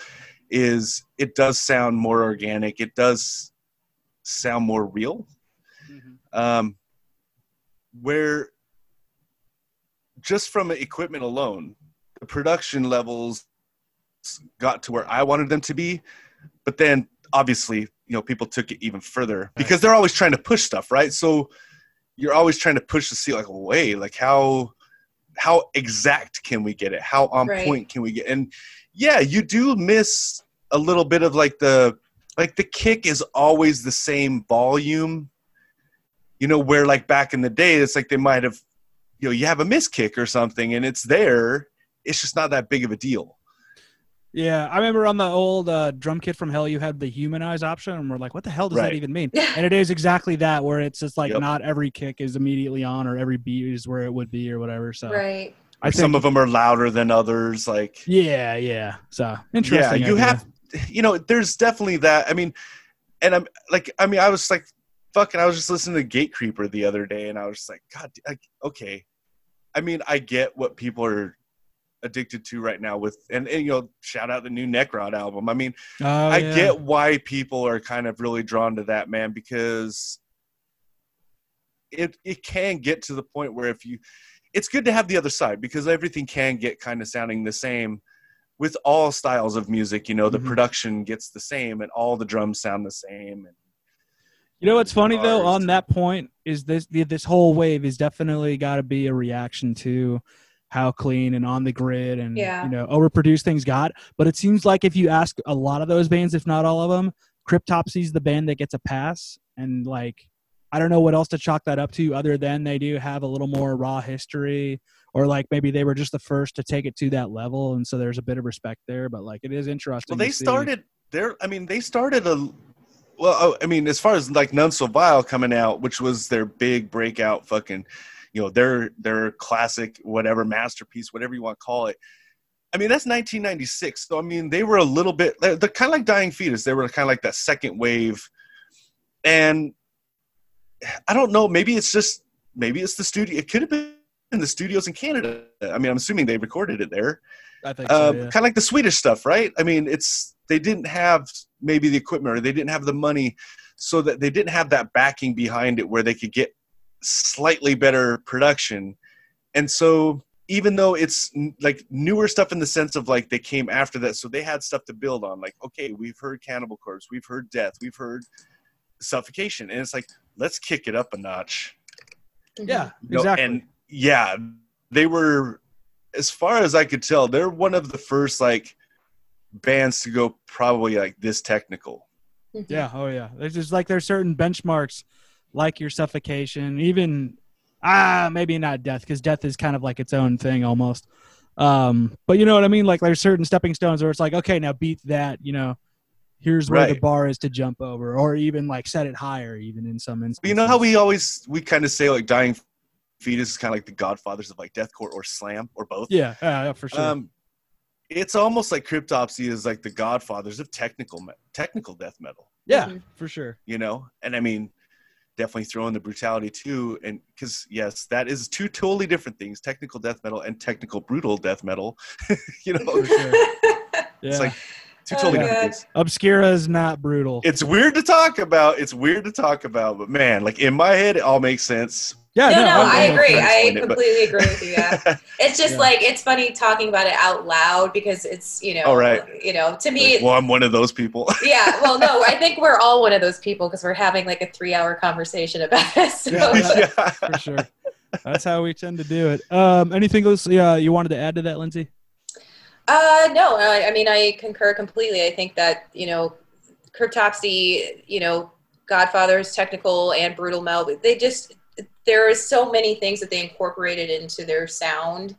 is it does sound more organic. It does sound more real. Um, where just from equipment alone, the production levels got to where I wanted them to be, but then obviously, you know, people took it even further because they're always trying to push stuff, right? So you're always trying to push the see like, away like how how exact can we get it? How on Right. point can we get? And yeah, you do miss a little bit of like the like the kick is always the same volume. You know, where like back in the day, it's like they might have, you know, you have a miss kick or something, and it's there. It's just not that big of a deal. Yeah, I remember on the old uh, drum kit from Hell, you had the humanize option, and we're like, "What the hell does Right. that even mean?" And it is exactly that, where it's just like Yep. not every kick is immediately on, or every beat is where it would be, or whatever. So Right. I Like, some of them are louder than others. Like yeah, yeah. So interesting. yeah, interesting. you idea. have, you know, there's definitely that. I mean, and I'm like, I mean, I was like, fucking, I was just listening to Gate Creeper the other day, and I was just like, God, like, okay. I mean, I get what people are addicted to right now with, and, and you know, shout out the new Necrot album. I mean, Oh, I yeah. get why people are kind of really drawn to that man because it it can get to the point where if you it's good to have the other side because everything can get kind of sounding the same with all styles of music you know the Mhm. production gets the same and all the drums sound the same and You know what's funny though? On that point, is this this whole wave is definitely got to be a reaction to how clean and on the grid and Yeah. you know overproduced things got. But it seems like if you ask a lot of those bands, if not all of them, Cryptopsy's the band that gets a pass, and like I don't know what else to chalk that up to other than they do have a little more raw history. Or like maybe they were just the first to take it to that level, and so there's a bit of respect there. But like it is interesting. well they to see. started there i mean they started a well oh, i mean as far as like none so vile coming out which was their big breakout fucking you know their their classic whatever masterpiece whatever you want to call it i mean that's 1996 so i mean they were a little bit they're, they're kind of like dying fetus they were kind of like that second wave and i don't know maybe it's just maybe it's the studio it could have been in the studios in canada i mean i'm assuming they recorded it there I think so. um, yeah. kind of like the Swedish stuff, right? I mean, it's they didn't have maybe the equipment or they didn't have the money, so that they didn't have that backing behind it where they could get slightly better production, and so even though it's like newer stuff in the sense of like they came after that, so they had stuff to build on. Like, okay, we've heard Cannibal Corpse, we've heard Death, we've heard Suffocation, and it's like let's kick it up a notch. Yeah, You know, exactly. And yeah, they were, as far as I could tell, they're one of the first like bands to go probably like this technical. Mhm. Yeah, oh yeah. There's just like there's certain benchmarks, like your suffocation, even ah maybe not death because death is kind of like its own thing almost. Um, but you know what I mean? Like there's certain stepping stones where it's like okay now beat that. You know, here's where the bar is to jump over, or even like set it higher, even in some instances. You know how we always we kind of say like Dying Fetus is kind of like the godfathers of like deathcore or slam or both. Yeah, yeah, yeah, for sure. Um, it's almost like Cryptopsy is like the godfathers of technical me- technical death metal. yeah, Mhm. for sure. you know and i mean definitely throw in the brutality too and because yes that is two totally different things technical death metal and technical brutal death metal you know sure. Yeah, it's like two totally oh, God. different things Obscura is not brutal. it's weird to talk about it's weird to talk about but man like in my head it all makes sense yeah, no, no, I I'm agree. I explain it, but- completely agree with you. Yeah, it's just Yeah. like it's funny talking about it out loud because it's you know, all right, you know, to me, Like, well i'm one of those people yeah. Well, no, I think we're all one of those people because we're having like a three-hour conversation about it. So. Yeah, yeah. for sure. That's how we tend to do it. Um, anything else uh, you wanted to add to that, Lindsay? Uh, no, I, I mean I concur completely. I think that you know, Cryptopsy, you know, Godfather's technical and brutal metal. They just there is so many things that they incorporated into their sound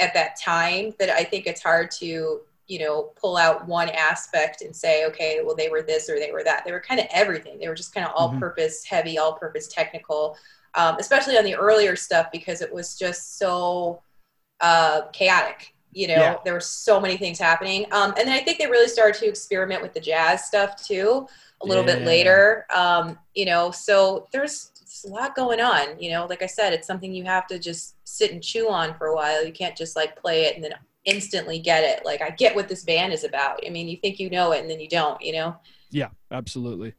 at that time that I think it's hard to you know pull out one aspect and say okay well they were this or they were that they were kind of everything they were just kind of all purpose heavy all purpose technical um, especially on the earlier stuff because it was just so uh, chaotic. You know, Yeah. there were so many things happening. Um, and then I think they really started to experiment with the jazz stuff too, a little bit later. Um, you know, so there's, there's a lot going on. You know, like I said, it's something you have to just sit and chew on for a while. You can't just like play it and then instantly get it. Like I get what this band is about. I mean, you think you know it and then you don't. You know. Yeah, absolutely.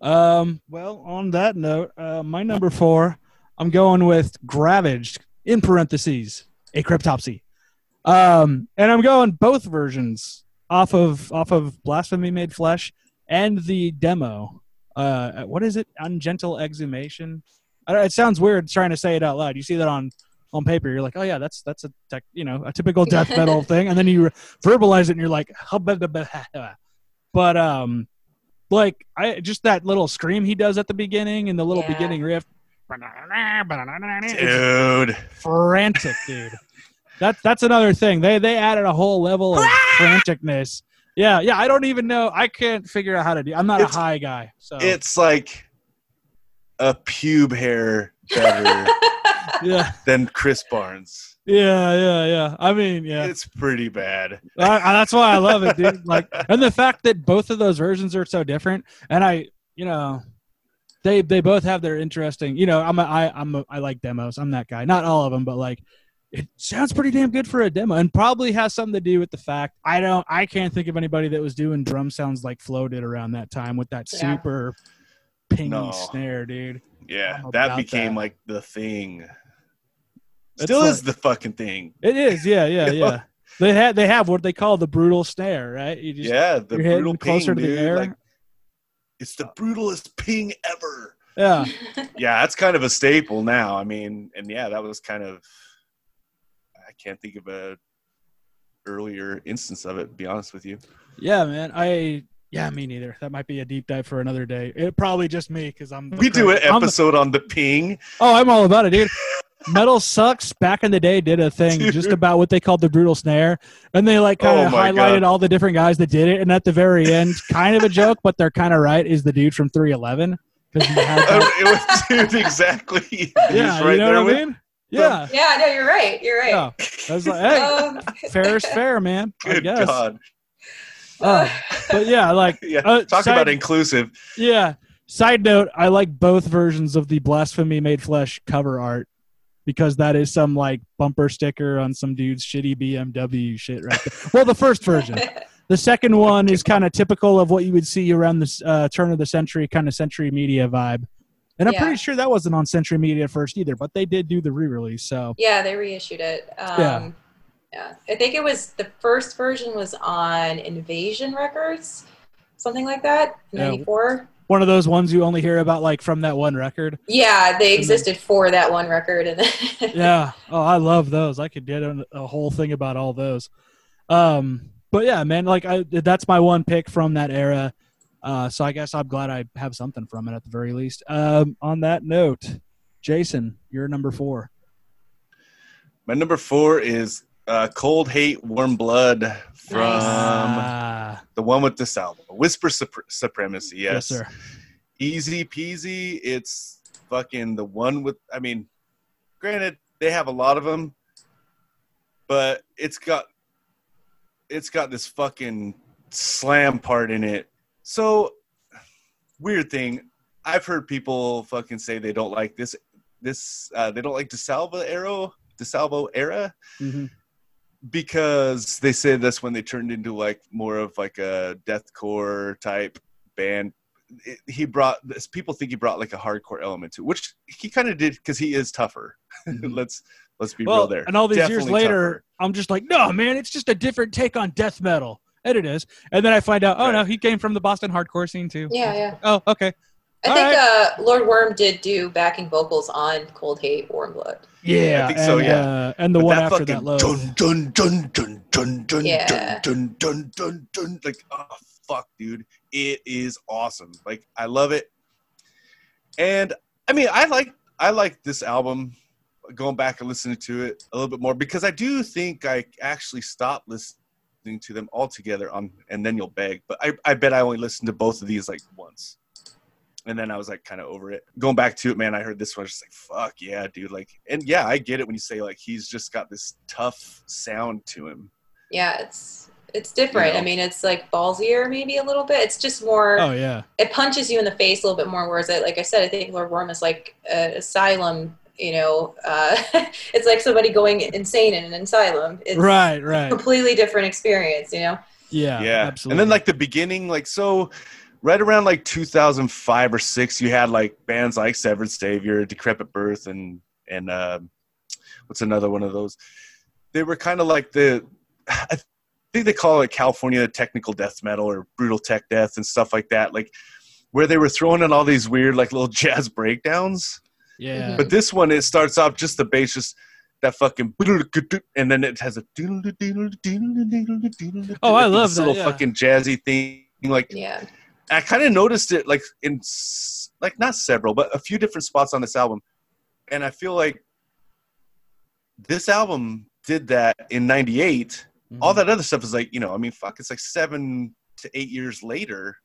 Um, well, on that note, uh, my number four, I'm going with Gravaged in parentheses, a cryptopsy. Um, and I'm going both versions off of off of Blasphemy Made Flesh and the demo. Uh, what is it? Ungentle exhumation. I don't, it sounds weird trying to say it out loud. You see that on on paper, you're like, oh yeah, that's that's a tech, you know, a typical death metal thing, and then you verbalize it, and you're like, but um, like I just that little scream he does at the beginning and the little Yeah. beginning riff. Dude frantic, dude. That's that's another thing. They they added a whole level of franticness. Yeah, yeah. I don't even know. I can't figure out how to do. I'm not It's- a high guy, so it's like a pube hair better yeah, than chris barnes yeah, yeah, yeah. I mean, yeah. it's pretty bad I, I- that's why I love it, dude. Like, and the fact that both of those versions are so different, and I, you know, they they both have their interesting. You know, I'm a, I I'm a, I like demos. I'm that guy. Not all of them, but like, it sounds pretty damn good for a demo, and probably has something to do with the fact I don't I can't think of anybody that was doing drum sounds like floated around that time with that Yeah. super pingy No. snare, dude. Yeah, that became that? like the thing. It's Still like- is the fucking thing. It is, yeah, yeah, yeah. They had they have what they call the brutal snare, right? You just yeah, the you're brutal closer ping, to the dude. air. Like, it's the brutalest ping ever. yeah. Yeah, that's kind of a staple now. I mean, and yeah, that was kind of. Can't think of a earlier instance of it. To be honest with you. Yeah, man. I yeah, me neither. That might be a deep dive for another day. It probably just me because I'm. We do an I'm the- episode on the ping. oh, I'm all about it, dude. Metal sucks. Back in the day, did a thing Dude. just about what they called the brutal snare, and they like kind Oh of my highlighted God. all the different guys that did it. And at the very end, kind of a joke, but they're kind of right. Is the dude from 311 because he had oh, that it was, dude, exactly. Yeah, right you know there what I mean? Yeah. Yeah, no, you're right. You're right. Yeah. I was like, hey, Um, fair is fair, man. I Good guess. God. Uh, but yeah, like Yeah. Uh, Talk side- about inclusive. Yeah. Side note, I like both versions of the Blasphemy Made Flesh cover art because that is some like bumper sticker on some dude's shitty BMW shit right there. Well, the first version. The second one is kind of typical of what you would see around the uh, turn of the century, kind of Century Media vibe. And I'm Yeah. pretty sure that wasn't on Century Media first either, but they did do the re-release. So yeah, they reissued it. Um, Yeah. yeah. I think it was the first version was on Invasion Records, something like that, Yeah. '94. one of those ones you only hear about like from that one record. Yeah, they then- existed for that one record, and then yeah. Oh, I love those. I could get a, a whole thing about all those. Um, but yeah, man, like I, that's my one pick from that era. Uh, so I guess I'm glad I have something from it at the very least. Um, on that note, Jason, you're number four. My number four is uh, Cold Hate, Warm Blood from Ah, the one with DiSalvo. Whisper Supre- Supremacy. Yes. sir. Easy peasy. It's fucking the one with, I mean, granted, they have a lot of them, but it's got, it's got this fucking slam part in it. So, weird thing. I've heard people fucking say they don't like this, this, uh, they don't like DiSalvo Arrow, DiSalvo era Mhm. because they say that's when they turned into like more of like a deathcore type band. It- he brought this. People think he brought like a hardcore element to, it, which he kind of did because he is tougher. let's let's be real there. and all these years later, tougher. I'm just like, no, man, it's just a different take on death metal. And it is. And then I find out, oh no, he came from the Boston hardcore scene too. yeah, yeah. Oh, okay. I All think uh, Lord Worm did do backing vocals on Cold Hate, Warm Blood. Yeah, I think so, and, yeah. uh, and the But one that after that low. dun dun dun dun dun dun Yeah. dun dun dun dun like oh fuck dude it is awesome like I love it and I mean I like I like this album going back and listening to it a little bit more because I do think I actually stopped listening to them altogether on and then you'll beg but I, I bet I only listened to both of these like once and then I was like kind of over it. Going back to it, man, I heard this one. I was just like, fuck yeah, dude. Like, and yeah, I get it when you say like he's just got this tough sound to him. Yeah, it's it's different. You know. I mean, it's like ballsier maybe a little bit. It's just more. Oh yeah. It punches you in the face a little bit more. Whereas, it, like I said, I think Lord Worm is like an asylum. You know, uh, it's like somebody going insane in an asylum. It's Right, a right. completely different experience. You know. Yeah, yeah. absolutely. And then like the beginning, like so right around like 2005 or six, you had like bands like Severed Savior, Decrepit Birth, and and um what's another one of those? They were kind of like the I think they call it California technical death metal or brutal tech death and stuff like that. Like where they were throwing in all these weird like little jazz breakdowns. Yeah. But this one, it starts off just the bass, just that fucking, and then it has a. Oh, I love this that, little yeah. fucking jazzy thing. Like Yeah. I kind of noticed it, like in like not several, but a few different spots on this album, and I feel like this album did that in '98. Mhm. All that other stuff is like, you know, I mean, fuck, it's like seven to eight years later,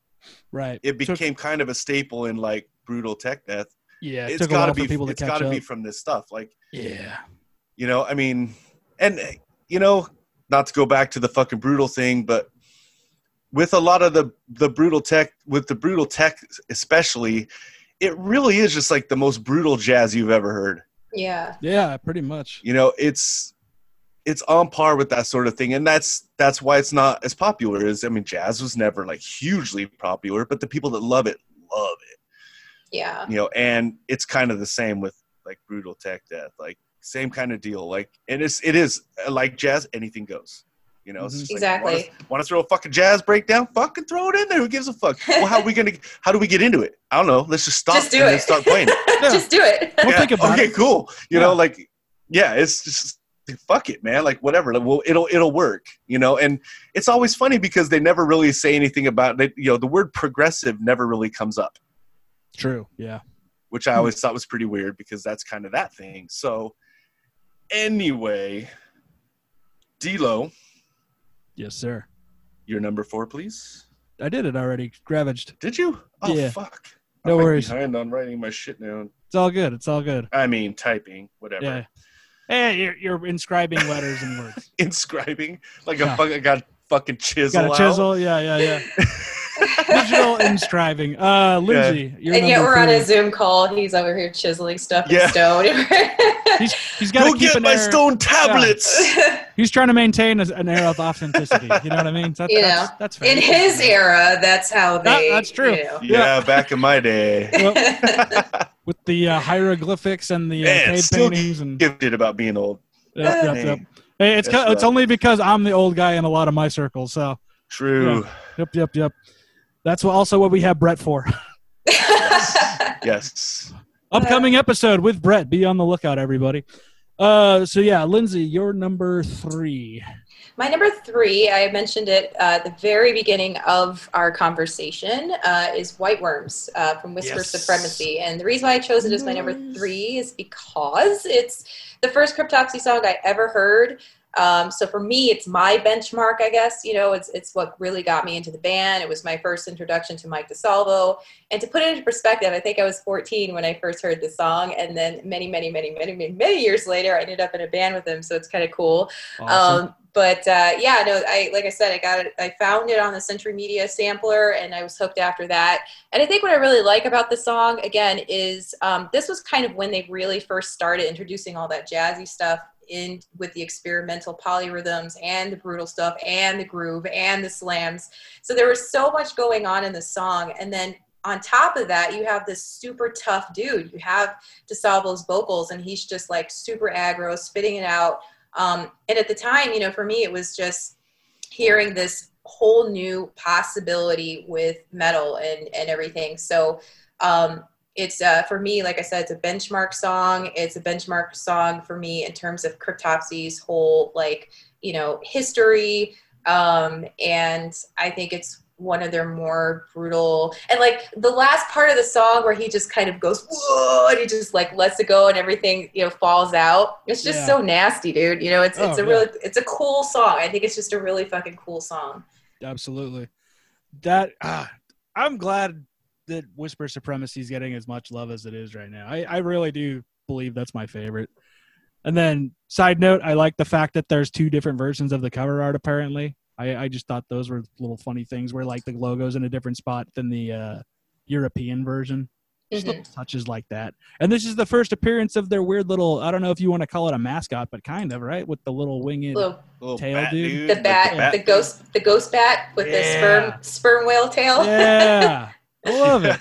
right. it Took- became kind of a staple in like brutal tech death. Yeah, it it's took got to while for be, people to it's catch got to up. be from this stuff. Like, yeah. you know, I mean, and you know, not to go back to the fucking brutal thing, but with a lot of the the brutal tech, with the brutal tech especially, it really is just like the most brutal jazz you've ever heard. Yeah. Yeah, pretty much. You know, it's it's on par with that sort of thing, and that's that's why it's not as popular. As I mean, jazz was never like hugely popular, but the people that love it love it. Yeah. you know and it's kind of the same with like brutal tech death like same kind of deal like and it's it is like jazz anything goes you know it's Mhm. just like, Exactly. want to throw a fucking jazz breakdown fucking throw it in there who gives a fuck well how are we gonna how do we get into it i don't know let's just stop Just do and then it. start playing it Just do it. Don't think about okay it. cool you Yeah. know like yeah it's just fuck it man like whatever like, well it'll it'll work you know and it's always funny because they never really say anything about it you know the word progressive never really comes up True. Yeah. which I always thought was pretty weird because that's kind of that thing. So, anyway, D'Lo, Yes, sir. your number four, please. I did it already. Gravaged. Did you? Oh Yeah. fuck! No I'm like worries. Behind on writing my shit down. It's all good. It's all good. I mean, typing, whatever. Yeah. Hey, you're, you're inscribing letters and words. Inscribing like Yeah. a fucking got fucking chisel. Got a out. chisel? Yeah, yeah, yeah. Digital and striving. Uh, Lindsay, you're and yet we're on a. Zoom call. He's over here chiseling stuff Yeah. in stone. He's, he's got to keep get an my air. stone tablets. He's trying to maintain an air of authenticity. You know what I mean? That, You that's, know, that's fair. in his era, that's how That- they. that's true. You know. Yeah, back in my day. with the uh, hieroglyphics and the uh, Man, cave still paintings and Gifted about being old. yep, yep, yep. Hey, it's That's co- it's only because I'm the old guy in a lot of my circles. So True. yep, yep, yep. That's also what we have Brett for. Yes. Upcoming episode with Brett. Be on the lookout, everybody. Uh, so yeah, Lindsay, you're number three. My number three, I mentioned it uh, at the very beginning of our conversation, uh, is White Worms uh, from Whisper Yes. Supremacy. And the reason why I chose it as my number three is because it's the first Cryptopsy song I ever heard. Um, so for me, it's my benchmark, I guess. You know, it's it's what really got me into the band. It was my first introduction to Mike DiSalvo. And to put it into perspective, I think I was 14 when I first heard the song, and then many, many, many, many, many, many years later, I ended up in a band with him. So it's kind of cool. Um, but uh, yeah, no, I like I said, I got it. I found it on the Century Media sampler, and I was hooked after that. And I think what I really like about the song again is um, this was kind of when they really first started introducing all that jazzy stuff in with the experimental polyrhythms and the brutal stuff and the groove and the slams. So there was so much going on in the song, and then on top of that, you have this super tough dude. You have DiSalvo's vocals, and he's just like super aggro, spitting it out. Um, and at the time, you know, for me, it was just hearing this whole new possibility with metal and, and everything. So um, it's uh, for me, like I said, it's a benchmark song. It's a benchmark song for me in terms of Cryptopsy's whole like you know history. Um, and I think it's one of their more brutal and like the last part of the song where he just kind of goes whoa and he just like lets it go and everything you know falls out it's just Yeah. so nasty dude you know it's it's Oh, a yeah. really it's a cool song i think it's just a really fucking cool song Absolutely. That ah, I'm glad that Whisper Supremacy is getting as much love as it is right now. I, I really do believe that's my favorite. And then, side note, I like the fact that there's two different versions of the cover art. Apparently, I, I just thought those were little funny things where like the logo's in a different spot than the uh, European version. Just Mhm. little touches like that. And this is the first appearance of their weird little. I don't know if you want to call it a mascot, but kind of right with the little winged. Little- Little Tail bat dude. the like bat, the ghost the ghost bat with the sperm sperm whale tail Yeah, I love it.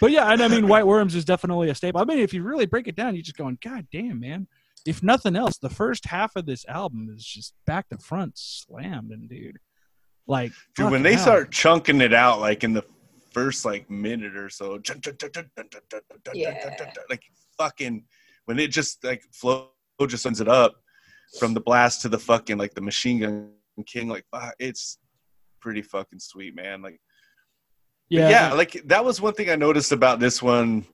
but yeah, and I mean, White Worms is definitely a staple. I mean, if you really break it down, you're just going, God damn, man. If nothing else, the first half of this album is just back to front slammed, and dude, like, dude, when they start chunking it out, like in the first like minute or so, yeah. like fucking when it just like Flo just sends it up from the blast to the fucking like the machine gun king, like it's pretty fucking sweet, man. Like yeah, yeah, like that was one thing I noticed about this one.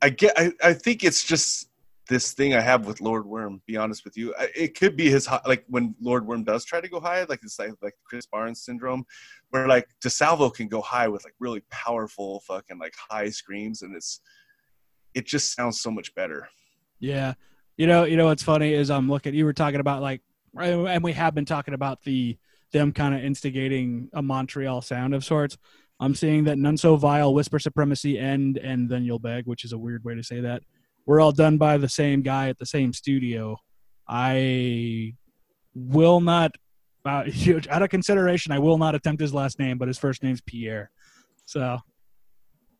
I get, I, I think it's just this thing I have with Lord Worm. Be honest with you, I, it could be his like when Lord Worm does try to go high, like it's like like Chris Barnes syndrome, where like DiSalvo can go high with like really powerful fucking like high screams, and it's it just sounds so much better. Yeah. You know, you know what's funny is I'm looking you were talking about like and we have been talking about the them kind of instigating a Montreal sound of sorts. I'm seeing that None So Vile, Whisper Supremacy, End, and Then You'll Beg, which is a weird way to say that. We're all done by the same guy at the same studio. I will not uh, out of consideration, I will not attempt his last name, but his first name's Pierre. So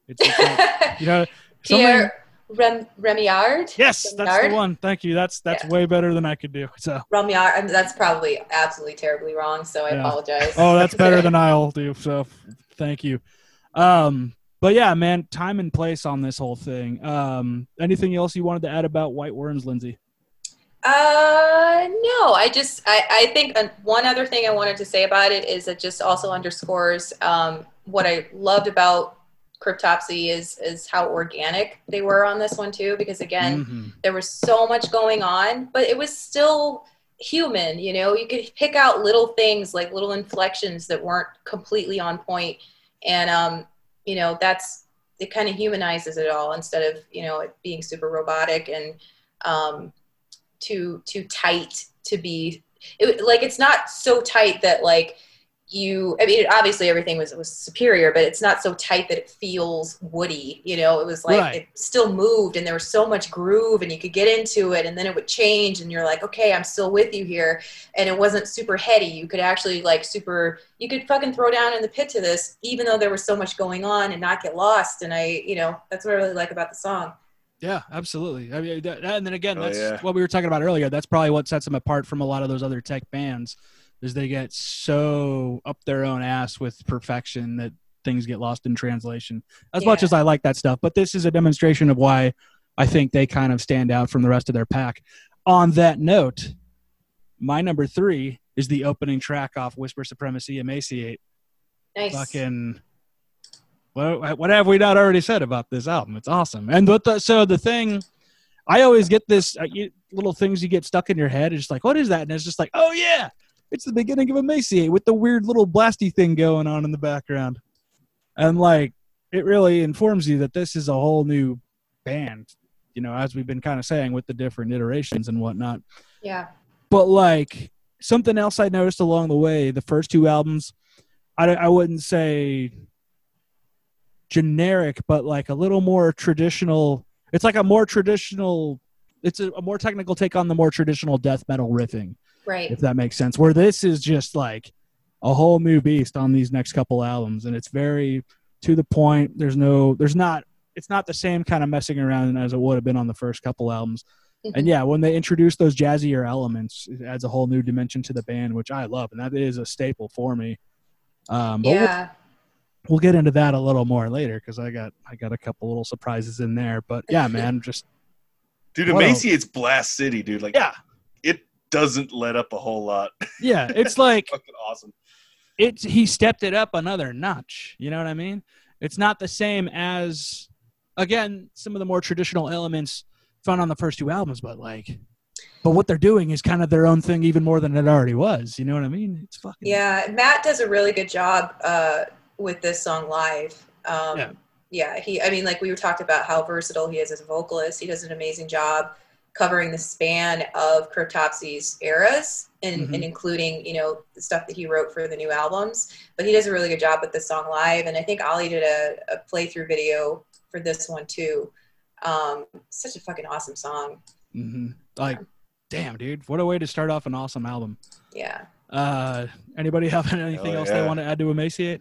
it's, it's like, you know Pierre Rem, Remillard. Yes, that's the one. Thank you. That's that's Yeah. way better than I could do. So, Remillard. and that's probably absolutely terribly wrong. So I Yeah. apologize. oh, that's better than I'll do. So, thank you. Um, but yeah, man, time and place on this whole thing. Um, anything else you wanted to add about White Worms, Lindsay? Uh, no, I just, I, I think uh, one other thing I wanted to say about it is it just also underscores um, what I loved about Cryptopsy is, is how organic they were on this one too, because again, Mhm. there was so much going on, but it was still human, you know, you could pick out little things like little inflections that weren't completely on. And, um, you know, that's, it kind of humanizes it all instead of you know it being super robotic and um, too too tight to be it, like it's not so tight that like you i mean obviously everything was was superior but it's not so tight that it feels woody you know it was like Right. it still moved and there was so much groove and you could get into it and then it would change and you're like okay i'm still with you here and it wasn't super heady you could actually like super you could fucking throw down in the pit to this even though there was so much going on and not get lost and i you know that's what i really like about the song Yeah, absolutely. I mean, that, and then again, Oh, that's yeah. what we were talking about earlier. That's probably what sets them apart from a lot of those other tech bands, is they get so up their own ass with perfection that things get lost in translation. As much as I like that stuff, but this is a demonstration of why I think they kind of stand out from the rest of their pack. On that note, my number three is the opening track off Whisper Supremacy, Emaciate. nice fucking what, what have we not already said about this album it's awesome and the, so the thing i always get this uh, you, little things you get stuck in your head it's just like what is that and it's just like oh yeah it's the beginning of emaciate with the weird little blasty thing going on in the background and like it really informs you that this is a whole new band you know as we've been kind of saying with the different iterations and whatnot yeah but like something else I noticed along the way, the first two albums, I, I wouldn't say generic, but like a little more traditional. It's like a more traditional. It's a, a more technical take on the more traditional death metal riffing, right if that makes sense. Where this is just like a whole new beast on these next couple albums, and it's very to the point. There's no, there's not. It's not the same kind of messing around as it would have been on the first couple albums. And yeah, when they introduce those jazzier elements, it adds a whole new dimension to the band, which I love, and that is a staple for me. Um, but we'll, yeah we'll get into that a little more later because I got I got a couple little surprises in there. But yeah, man, just Dude, What a- Emaciate's Blast City, dude. Like, yeah, it doesn't let up a whole lot. yeah. It's like Fucking awesome. it's he stepped it up another notch. You know what I mean? It's not the same as again some of the more traditional elements found on the first two albums, but like, but what they're doing is kind of their own thing even more than it already was. You know what I mean? It's fucking Yeah, Matt does a really good job uh, with this song live. Um, Yeah. yeah. he. I mean, like we talked about how versatile he is as a vocalist. He does an amazing job covering the span of Cryptopsy's eras and, Mhm. and including, you know, the stuff that he wrote for the new albums. But he does a really good job with this song live. And I think Ollie did a, a playthrough video for this one too. Um, such a fucking awesome song. Mm-hmm. Like, damn, dude, what a way to start off an awesome album. Yeah. Uh, anybody have anything Hell else they want to add to emaciate?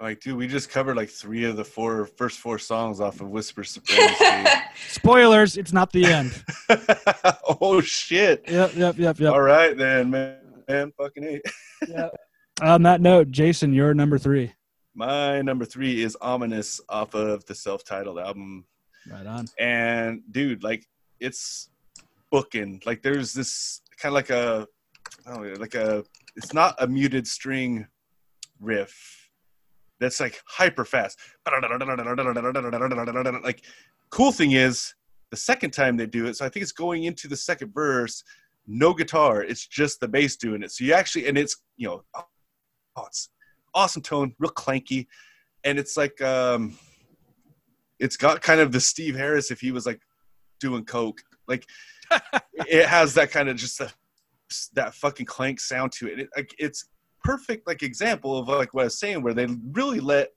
Like, dude, we just covered like three of the four first four songs off of Whisper Supremacy. Spoilers, it's not the end. oh shit! yep, yep, yep, yep. All right then, man. Man, fucking eight. yep. On that note, Jason, you're number three. My number three is Ominous off of the self-titled album. Right on. and dude like it's booking like there's this kind of like a I don't know, like a it's not a muted string riff that's like hyper fast like cool thing is the second time they do it so i think it's going into the second verse no guitar it's just the bass doing it so you actually and it's you know oh it's awesome tone real clanky and it's like um it's got kind of the Steve Harris if he was like doing coke. Like it has that kind of just that fucking clank sound to it. it it's perfect like example of like what I was saying where they really let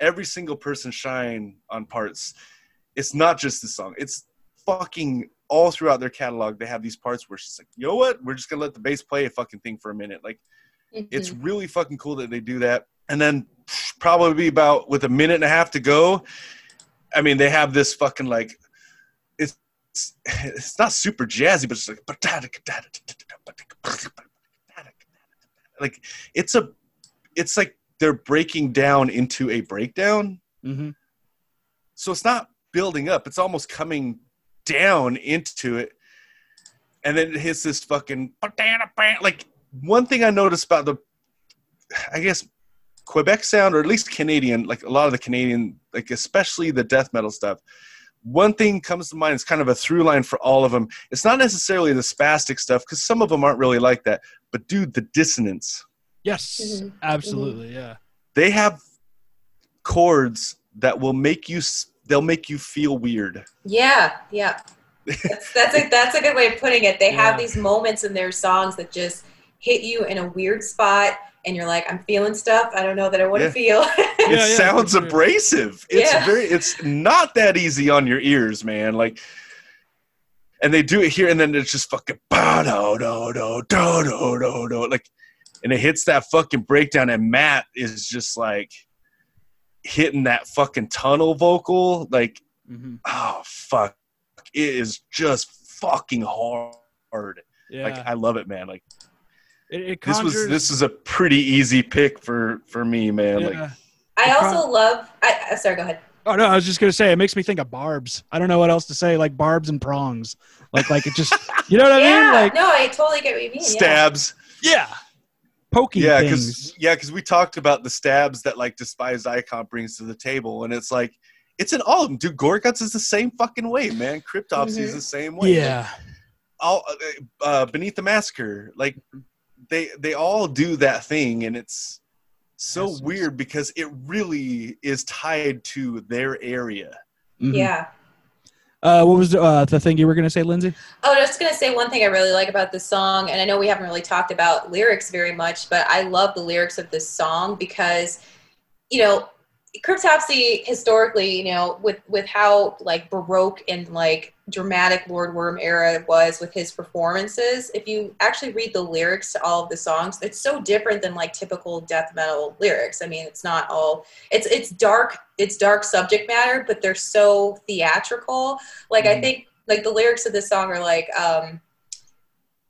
every single person shine on parts. It's not just the song. It's fucking all throughout their catalog. They have these parts where she's like, you know what? We're just gonna let the bass play a fucking thing for a minute. Like it's Mhm. really fucking cool that they do that. And then probably about with a minute and a half to go, I mean, they have this fucking like it's it's not super jazzy, but it's like like it's a it's like they're breaking down into a breakdown. Mm-hmm. So it's not building up; it's almost coming down into it, and then it hits this fucking like one thing I noticed about the, I guess Quebec sound, or at least Canadian, like a lot of the Canadian, like especially the death metal stuff. One thing comes to mind. It's kind of a through line for all of them. It's not necessarily the spastic stuff because some of them aren't really like that. But dude, the dissonance. Yes, Mhm. absolutely. Yeah. They have chords that will make you s- they'll make you feel weird. Yeah, yeah. That's, that's a that's a good way of putting it. They have these moments in their songs that just hit you in a weird spot, and you're like, I'm feeling stuff. I don't know that I want to Yeah. feel. It Yeah, yeah, sounds sure. abrasive. It's Yeah. very it's not that easy on your ears, man. Like and they do it here and then it's just fucking ba do do do do do do do like and it hits that fucking breakdown and Matt is just like hitting that fucking tunnel vocal like Mhm. oh fuck it is just fucking hard Yeah. like i love it man like it, it this was this is a pretty easy pick for for me man yeah. like I The also love. I, sorry, go ahead. Oh no, I was just gonna say it makes me think of barbs. I don't know what else to say, like barbs and prongs. Like like it just you know what I yeah, mean? Like no, I totally get what you mean. Stabs yeah. Poking yeah because yeah because we talked about the stabs that like despised icon brings to the table and it's like it's in all of them dude gorguts is the same fucking way man cryptopsy is Mhm. the same way Like, Yeah. all uh, uh, beneath the massacre like they they all do that thing and it's so Essence. weird because it really is tied to their area Mhm. Yeah. Uh, what was uh, the thing you were gonna say, Lindsay? Oh, I was gonna say one thing I really like about this song, and I know we haven't really talked about lyrics very much, but I love the lyrics of this song because, you know, Cryptopsy historically, you know, with with how like baroque and like dramatic Lord Worm era was with his performances. If you actually read the lyrics to all of the songs, it's so different than like typical death metal lyrics. I mean, it's not all it's it's dark, it's dark subject matter, but they're so theatrical. Like I Mhm. think like the lyrics of this song are like um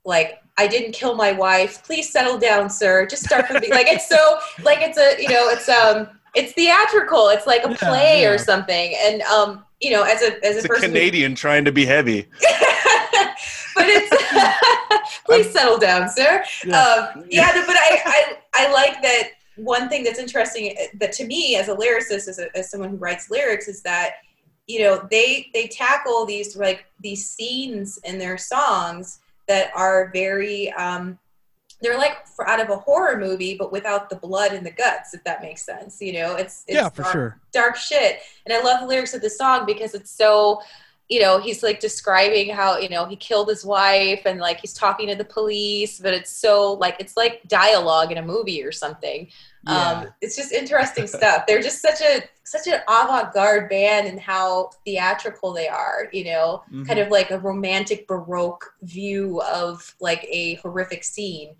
like I didn't kill my wife. Please settle down, sir. Just start from the like it's so like it's a you know it's um it's theatrical. It's like a Yeah, play yeah. or something. And um you know as a as a it's a person who- canadian trying to be heavy but it's please settle down, sir. Yeah. Um, yeah, no, but I, I I like that one thing that's interesting uh, that to me as a lyricist, as, a, as someone who writes lyrics, is that you know they they tackle these like these scenes in their songs that are very um, they're like out of a horror movie, but without the blood and the guts, if that makes sense. You know, it's, it's yeah, for dark- sure. dark shit. And I love the lyrics of the song because it's so, you know, he's like describing how, you know, he killed his wife and like he's talking to the police, but it's so like, it's like dialogue in a movie or something. Yeah. Um, it's just interesting stuff. They're just such a, such an avant-garde band and how theatrical they are, you know, Mhm. kind of like a romantic baroque view of like a horrific scene.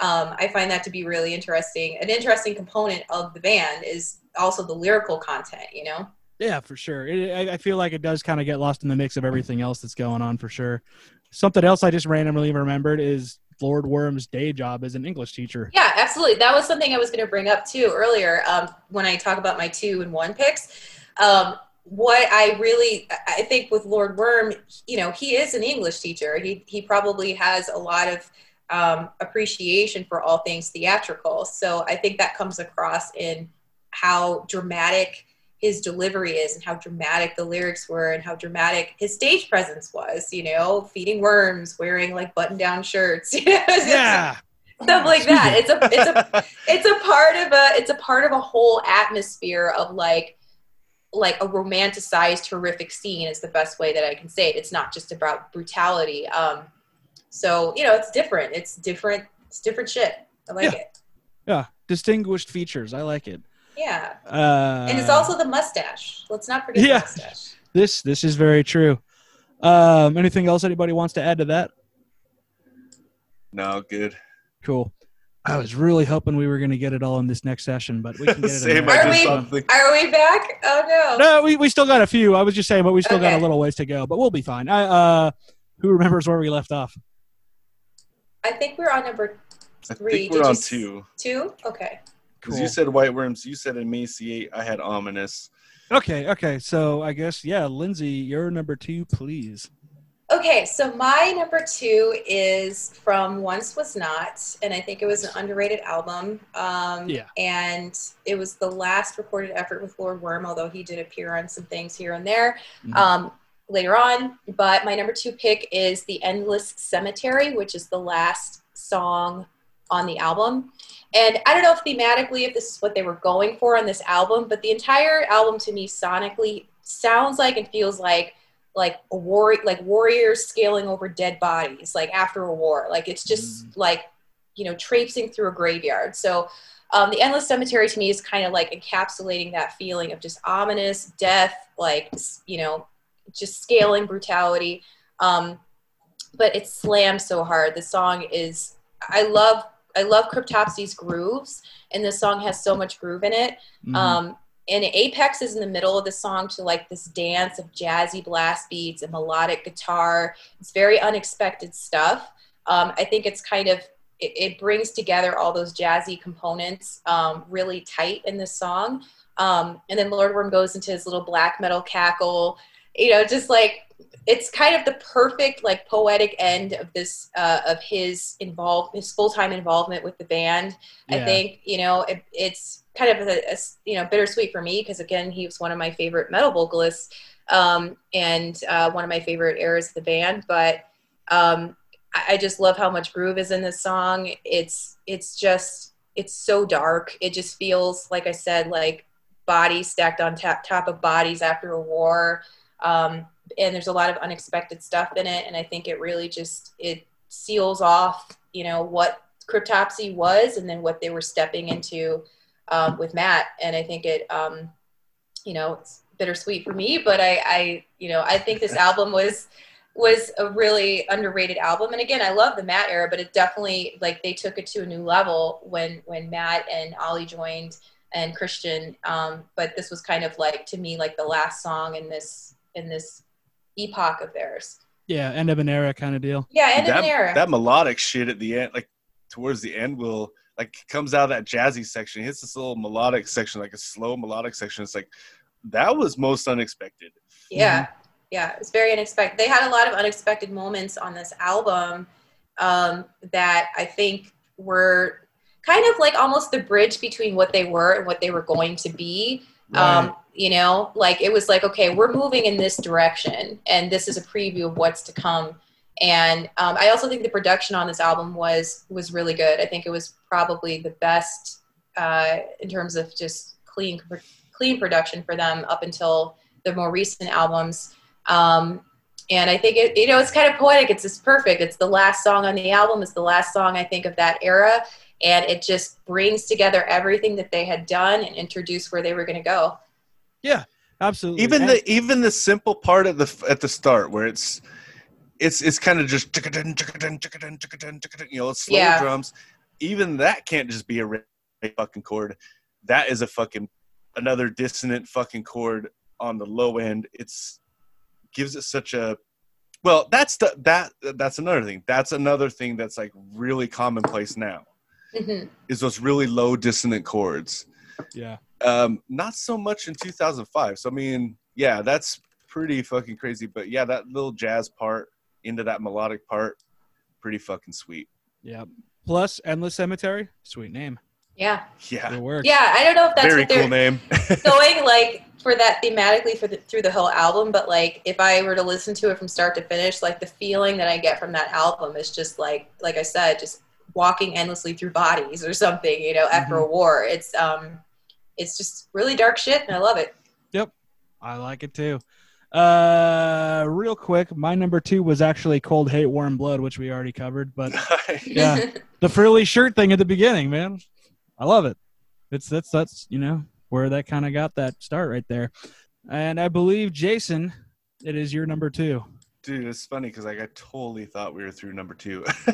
Um, I find that to be really interesting. An interesting component of the band is also the lyrical content, you know? Yeah, for sure. It, I, I feel like it does kind of get lost in the mix of everything else that's going on for sure. Something else I just randomly remembered is Lord Worm's day job as an English teacher. Yeah, absolutely. That was something I was going to bring up too earlier um, when I talk about my two and one picks. Um, what I really, I think with Lord Worm, you know, he is an English teacher. He, he probably has a lot of um, appreciation for all things theatrical. So I think that comes across in how dramatic his delivery is and how dramatic the lyrics were and how dramatic his stage presence was, you know, feeding worms, wearing like button down shirts. Yeah. stuff like that. It's a it's a it's a part of a it's a part of a whole atmosphere of like like a romanticized horrific scene is the best way that I can say it. It's not just about brutality. Um so, you know, it's different. It's different it's different shit. I like Yeah. it. Yeah. Distinguished features. I like it. Yeah. Uh, And it's also the mustache. Let's not forget Yeah. the mustache. this. This is very true. Um, anything else anybody wants to add to that? no good Cool. I was really hoping we were going to get it all in this next session, but we can get it. in Same, there. Are we- Are we back? Oh no. No, we, we still got a few. I was just saying, but we still got a little ways to go, but we'll be fine. I, uh, who remembers where we left off? I think we're on number I three. think we're Did on s- two two? Okay. because you said white worms you said emaciate i had ominous Okay, okay. So I guess yeah, Lindsay, you're number two, please. Okay, so my number two is from Once Was Not, and I think it was an underrated album. Um, Yeah. And it was the last recorded effort with Lord Worm, although he did appear on some things here and there Mhm. um, later on. But my number two pick is The Endless Cemetery, which is the last song on the album. And I don't know if thematically if this is what they were going for on this album, but the entire album to me sonically sounds like and feels like like a war like warriors scaling over dead bodies like after a war. Like it's just like you know traipsing through a graveyard. So um, the endless cemetery to me is kind of like encapsulating that feeling of just ominous death, like you know, just scaling brutality. Um, but it slams so hard. The song is I love I love Cryptopsy's grooves, and this song has so much groove in it. Mhm. Um, and Apex is in the middle of the song to like this dance of jazzy blast beats and melodic guitar. It's very unexpected stuff. Um, I think it's kind of it, it brings together all those jazzy components um, really tight in this song. Um, and then Lord Worm goes into his little black metal cackle. You know, just like it's kind of the perfect like poetic end of this uh, of his involved his full time involvement with the band. I think you know it, it's kind of a, a you know bittersweet for me because again he was one of my favorite metal vocalists um, and uh, one of my favorite eras of the band. But um, I, I just love how much groove is in this song. It's it's just it's so dark. It just feels like I said like bodies stacked on top top of bodies after a war. Um, and there's a lot of unexpected stuff in it, and I think it really just it seals off you know what Cryptopsy was and then what they were stepping into um, with Matt. And I think it, um, you know, it's bittersweet for me, but I, I, you know, I think this album was was a really underrated album. And again, I love the Matt era, but it definitely like they took it to a new level when when Matt and Ollie joined and Christian. Um, but this was kind of like to me like the last song in this in this epoch of theirs. Yeah, end of an era kind of deal. Yeah, end of that, an era. that melodic shit at the end, like towards the end, will like comes out of that jazzy section. Hits this little melodic section, like a slow melodic section. It's like that was most unexpected. Yeah, yeah, it's very unexpected. They had a lot of unexpected moments on this album um, that I think were kind of like almost the bridge between what they were and what they were going to be. Um, you know, like it was like, okay, we're moving in this direction, and this is a preview of what's to come. And um, I also think the production on this album was was really good. I think it was probably the best uh, in terms of just clean clean production for them up until the more recent albums. Um, and I think it, you know, it's kind of poetic. It's just perfect. It's the last song on the album. It's the last song I think of that era, and it just brings together everything that they had done and introduce where they were going to go. Yeah, absolutely. Even And- the even the simple part at the at the start where it's it's it's kind of just you know slow Yeah. drums. Even that can't just be a fucking chord. That is a fucking another dissonant fucking chord on the low end. It's gives it such a well. That's the that that's another thing. That's another thing that's like really commonplace now hmm is those really low dissonant chords yeah, um not so much in 2005 so i mean yeah that's pretty fucking crazy but yeah that little jazz part into that melodic part pretty fucking sweet yeah. Plus, Endless Cemetery, sweet name. Yeah, yeah It works. yeah. I don't know if that's very what they're cool name going like for that thematically for the, through the whole album. But like, if I were to listen to it from start to finish, like the feeling that I get from that album is just like, like I said, just walking endlessly through bodies or something. You know, after a war, it's um, it's just really dark shit, and I love it. Yep, I like it too. Uh, real quick, my number two was actually Cold Hate Warm Blood, which we already covered. But yeah, the frilly shirt thing at the beginning, man, I love it. It's that's that's you know where that kind of got that start right there. And I believe Jason, it is your number two. dude it's funny because like i totally thought we were through number two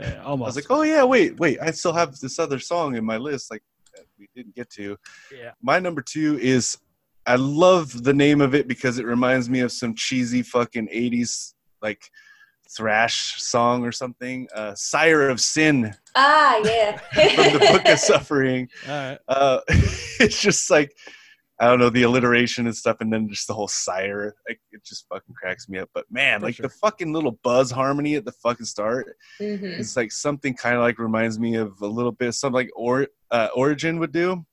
Uh, i was like oh yeah wait wait i still have this other song in my list like that we didn't get to yeah, my number two is I love the name of it because it reminds me of some cheesy fucking 80s like thrash song or something. Uh, Sire of Sin ah, yeah. from the Book of Suffering. all right. Uh, it's just like I don't know the alliteration and stuff, and then just the whole sire. Like, it just fucking cracks me up. But man, For like sure. the fucking little buzz harmony at the fucking start, mm-hmm. it's like something kind of like reminds me of a little bit of something like or, uh, Origin would do.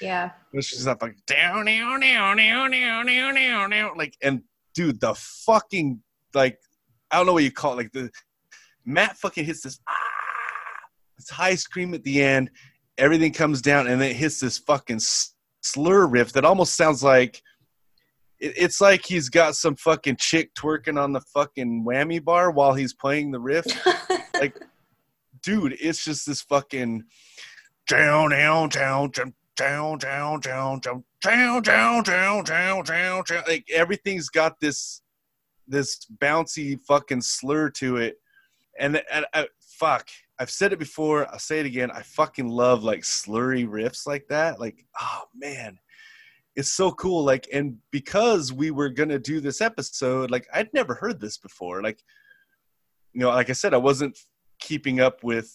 Yeah, which is not like down, down, down, down, down, down, down, like and dude, the fucking like I don't know what you call it, like the Matt fucking hits this ah, this high scream at the end. Everything comes down and it hits this fucking. St- slur riff that almost sounds like it's like he's got some fucking chick twerking on the fucking whammy bar while he's playing the riff. like, dude, it's just this fucking down, down, down, down, down, down, down, down, down, down, down, down, down, down. Like everything's got this this bouncy fucking slur to it, and, and I, fuck, I've said it before. I'll say it again. I fucking love like slurry riffs like that. Like, oh man, it's so cool. Like, and because we were gonna do this episode, like I'd never heard this before. Like, you know, like I said, I wasn't keeping up with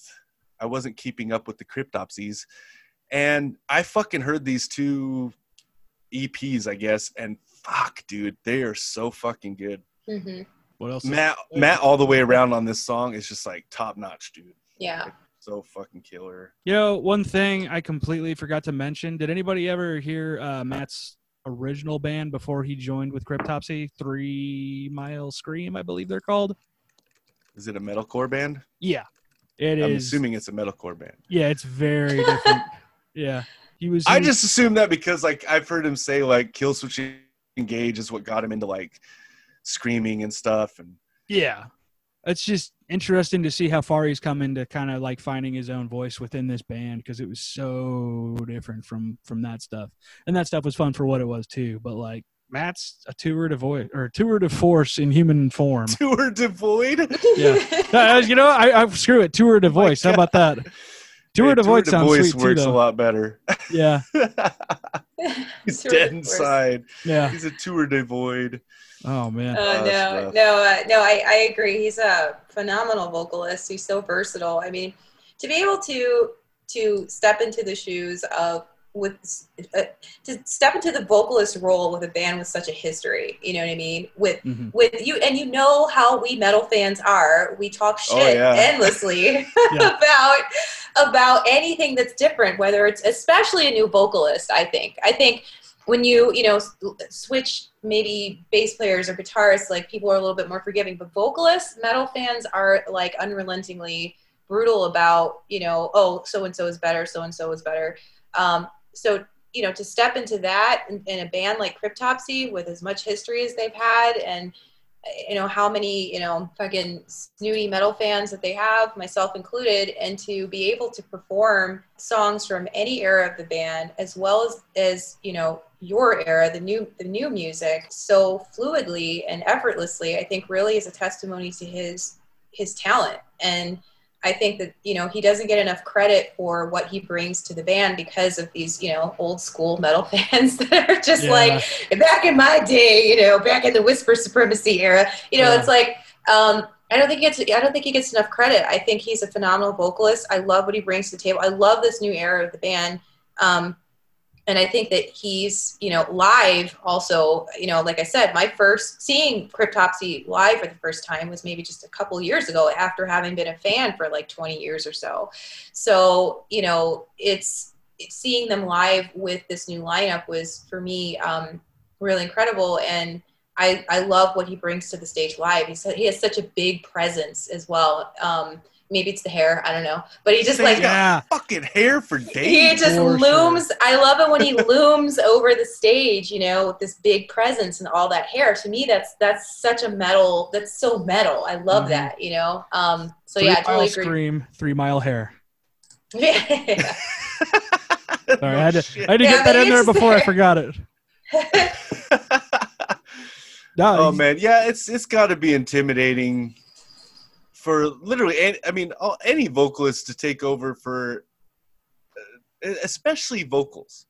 I wasn't keeping up with the cryptopsies. And I fucking heard these two EPs, I guess, and fuck, dude, they are so fucking good. hmm What else? Matt Matt all the way around on this song is just like top notch, dude. Yeah. So fucking killer. You know, one thing I completely forgot to mention. Did anybody ever hear uh, Matt's original band before he joined with Cryptopsy? Three Mile Scream, I believe they're called. Is it a metalcore band? Yeah, it I'm is. assuming it's a metalcore band. Yeah, it's very different. yeah, he was. he I was- just assume that because like I've heard him say like killswitch engage is what got him into like screaming and stuff and Yeah. It's just interesting to see how far he's come into kind of like finding his own voice within this band because it was so different from from that stuff. And that stuff was fun for what it was too. But like Matt's a tour de voice or tour de force in human form. tour devoid. Yeah. Uh, you know, I, I screw it. Tour de Oh voice. How about that? Tour Hey, de voice sounds voice sweet too, works a though. lot better. Yeah, He's Tour dead inside. yeah. He's a tour de void. Oh man. Oh Oh, no, no, uh, no! I, I agree. He's a phenomenal vocalist. He's so versatile. I mean, to be able to to step into the shoes of with uh, to step into the vocalist role with a band with such a history. You know what I mean? With Mhm. with you, and you know how we metal fans are. We talk shit Oh, yeah. endlessly Yeah. about about anything that's different. Whether it's especially a new vocalist. I think. I think when you you know switch maybe bass players or guitarists like people are a little bit more forgiving but vocalists metal fans are like unrelentingly brutal about you know oh so and so is better so and so is better um, so you know to step into that in, in a band like cryptopsy with as much history as they've had and you know how many you know fucking snooty metal fans that they have myself included and to be able to perform songs from any era of the band as well as as you know your era the new the new music so fluidly and effortlessly i think really is a testimony to his his talent. And i think that you know he doesn't get enough credit for what he brings to the band because of these you know old school metal fans that are just Yeah. like back in my day you know back in the whisper supremacy era you know Yeah. it's like um I don't think he gets. I don't think he gets enough credit. I think he's a phenomenal vocalist. I love what he brings to the table. I love this new era of the band. Um, and I think that he's, you know, live also, you know, like I said, my first seeing Cryptopsy live for the first time was maybe just a couple years ago after having been a fan for like 20 years or so. So, you know, it's, seeing them live with this new lineup was for me um, really incredible. And I, I love what he brings to the stage live. He's, he has such a big presence as well. Um, maybe it's the hair, I don't know, but he just like Yeah. Fucking hair for days he just For looms i love it when he looms over the stage you know with this big presence and all that hair to me that's that's such a metal that's so metal i love Mhm. that you know um so Three yeah i mile totally agree scream, three mile hair. yeah. Sorry, I had to. I had to Yeah, get that in there it's before I forgot it. No, oh man, yeah, it's it's got to be intimidating for literally. any- I mean, all- any vocalist to take over for, uh, especially vocals.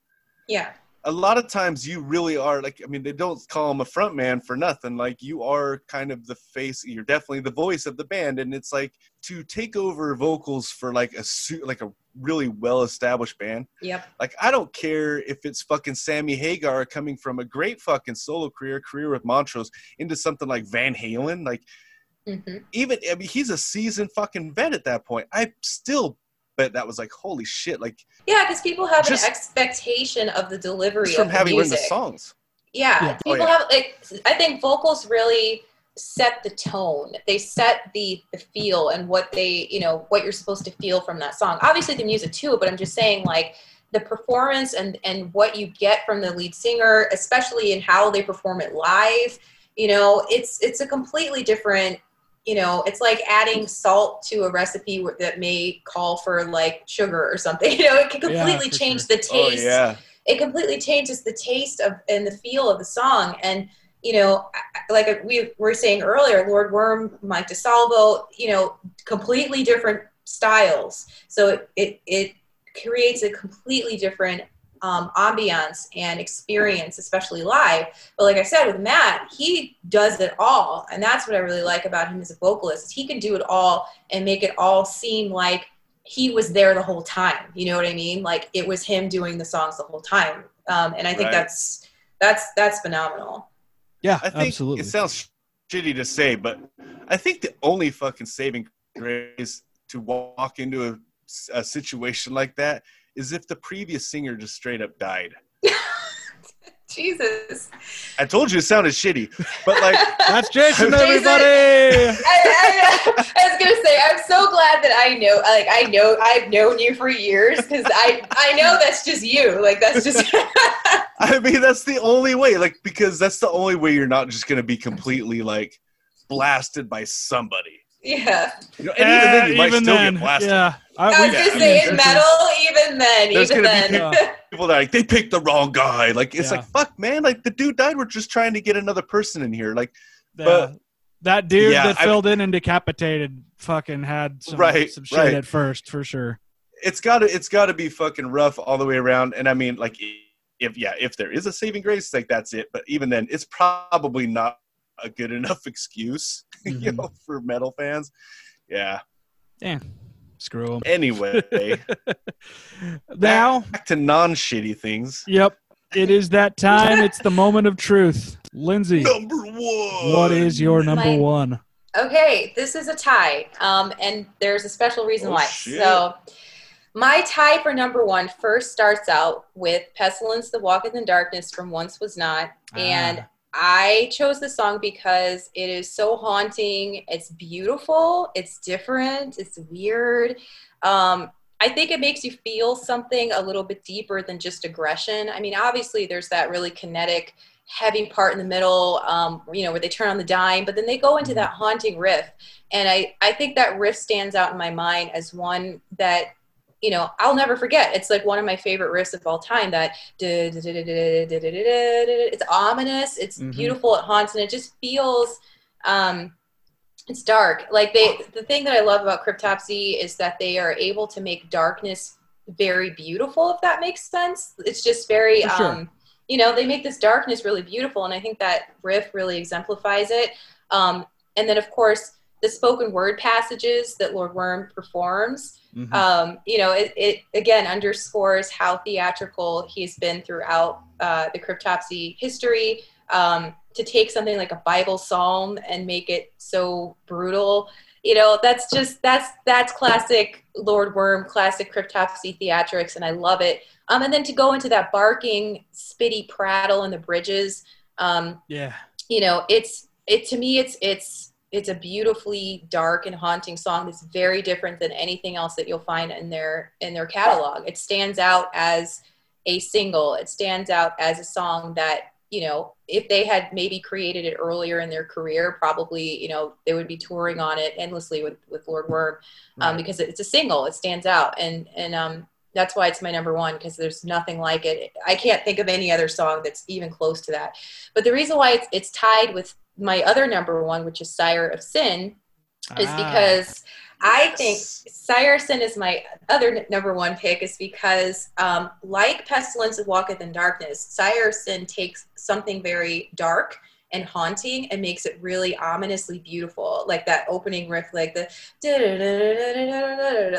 yeah A lot of times, you really are like. I mean, they don't call him a front man for nothing. Like you are kind of the face. You're definitely the voice of the band, and it's like to take over vocals for like a suit, like a really well established band. yep Like I don't care if it's fucking Sammy Hagar coming from a great fucking solo career, career with Montrose, into something like Van Halen. Like hmm even I mean he's a seasoned fucking vet at that point. I still bet that was like holy shit, like yeah because people have an expectation of the delivery just from of the having written the music songs. yeah, Yeah. Oh, people yeah. have like i think vocals really set the tone. They set the the feel and what they, you know, what you're supposed to feel from that song. Obviously the music too, but I'm just saying like the performance and and what you get from the lead singer, especially in how they perform it live, you know, it's it's a completely different you know, it's like adding salt to a recipe that may call for like sugar or something. You know, it can completely for change sure. the Oh taste yeah. it completely changes the taste of and the feel of the song and you know I- I- like uh, we were saying earlier lord worm mike disalvo you know completely different styles so it it, it creates a completely different um, ambiance and experience especially live but like i said with matt he does it all and that's what i really like about him as a vocalist is he can do it all and make it all seem like he was there the whole time. You know what I mean? Like it was him doing the songs the whole time. Um, and I think Right. that's that's that's phenomenal. Yeah, I think absolutely. it sounds shitty to say, but I think the only fucking saving grace to walk into a, a situation like that is if the previous singer just straight up died. Jesus. I told you it sounded shitty, but like That's Jason, Jason. everybody. I, I, I was gonna say I'm so glad that I know like I know I've known you for years because I I know that's just you. Like that's just I mean that's the only way, like because that's the only way you're not just gonna be completely like blasted by somebody. Yeah. You know, and even then you Eh, might even still then, get blasted. Yeah, I, I was we- gonna yeah, I say mean, in there's metal, even then, there's even gonna then. people- People that are like they picked the wrong guy. Like it's Yeah. like fuck, man. Like the dude died. We're just trying to get another person in here. Like Yeah. But- that dude Yeah, that I- filled in and decapitated fucking had some, Right, some shit right. at first for sure. it's gotta it's gotta be fucking rough all the way around. And I mean, like if yeah, if there is a saving grace, like that's it. But even then, it's probably not a good enough excuse, you Mhm. know, for metal fans. Yeah. Damn, screw them. Anyway, now, back to non-shitty things. yep, it is that time. It's the moment of truth. Lindsay, Number one. what is your number My- one? Okay, this is a tie, um, and there's a special reason Oh, why. shit. So, my tie for number one first starts out with "Pestilence The Walketh in Darkness" from Once Was Not, and Ah. I chose the song because it is so haunting. It's beautiful. It's different. It's weird. Um, I think it makes you feel something a little bit deeper than just aggression. I mean, obviously, there's that really kinetic, heavy part in the middle, um, you know, where they turn on the dime, but then they go into that haunting riff. And I, I think that riff stands out in my mind as one that, you know, I'll never forget. It's like one of my favorite riffs of all time. That it's ominous, it's Mhm. beautiful, it haunts, and it just feels. Um, it's dark. Like they, the thing that I love about Cryptopsy is that they are able to make darkness very beautiful. If that makes sense, it's just very. Sure. Um, you know, they make this darkness really beautiful, and I think that riff really exemplifies it. Um, and then, of course, the spoken word passages that Lord Worm performs Mhm. um, you know, it, it again underscores how theatrical he's been throughout uh, the Cryptopsy history. Um, to take something like a Bible psalm and make it so brutal, you know, that's just that's that's classic Lord Worm, classic Cryptopsy theatrics, and I love it. Um, and then to go into that barking, spitty prattle in the bridges, um, yeah, you know it's it to me it's it's it's a beautifully dark and haunting song that's very different than anything else that you'll find in their in their catalog. It stands out as a single. It stands out as a song that you know if they had maybe created it earlier in their career probably you know they would be touring on it endlessly with with lord worm um, Right. because it's a single. It stands out. And and um that's why it's my number one because there's nothing like it. I can't think of any other song that's even close to that. But the reason why it's, it's tied with my other number one, which is Sire of Sin, is Ah. because I think Sire of Sin is my other n- number one pick, is because, um, like Pestilence that Walketh in Darkness, Sire of Sin takes something very dark and haunting and makes it really ominously beautiful. Like that opening riff, like the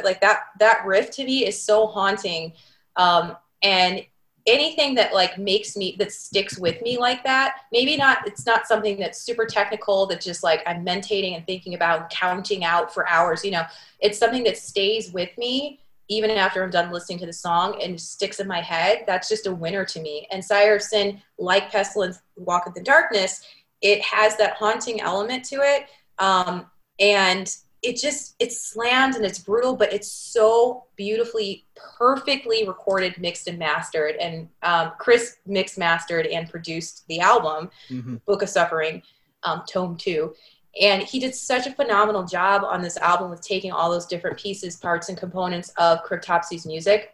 like that that riff to me is so haunting. Um, and anything that like makes me that sticks with me like that maybe not it's not something that's super technical that just like i'm mentating and thinking about and counting out for hours you know it's something that stays with me even after i'm done listening to the song and sticks in my head that's just a winner to me and sire of sin like pestilence walk in the darkness it has that haunting element to it. Um, and it just it's slammed and it's brutal, but it's so beautifully, perfectly recorded, mixed and mastered. And um, Chris mixed, mastered, and produced the album, Mhm. Book of Suffering, um, Tome Two. And he did such a phenomenal job on this album with taking all those different pieces, parts, and components of Cryptopsy's music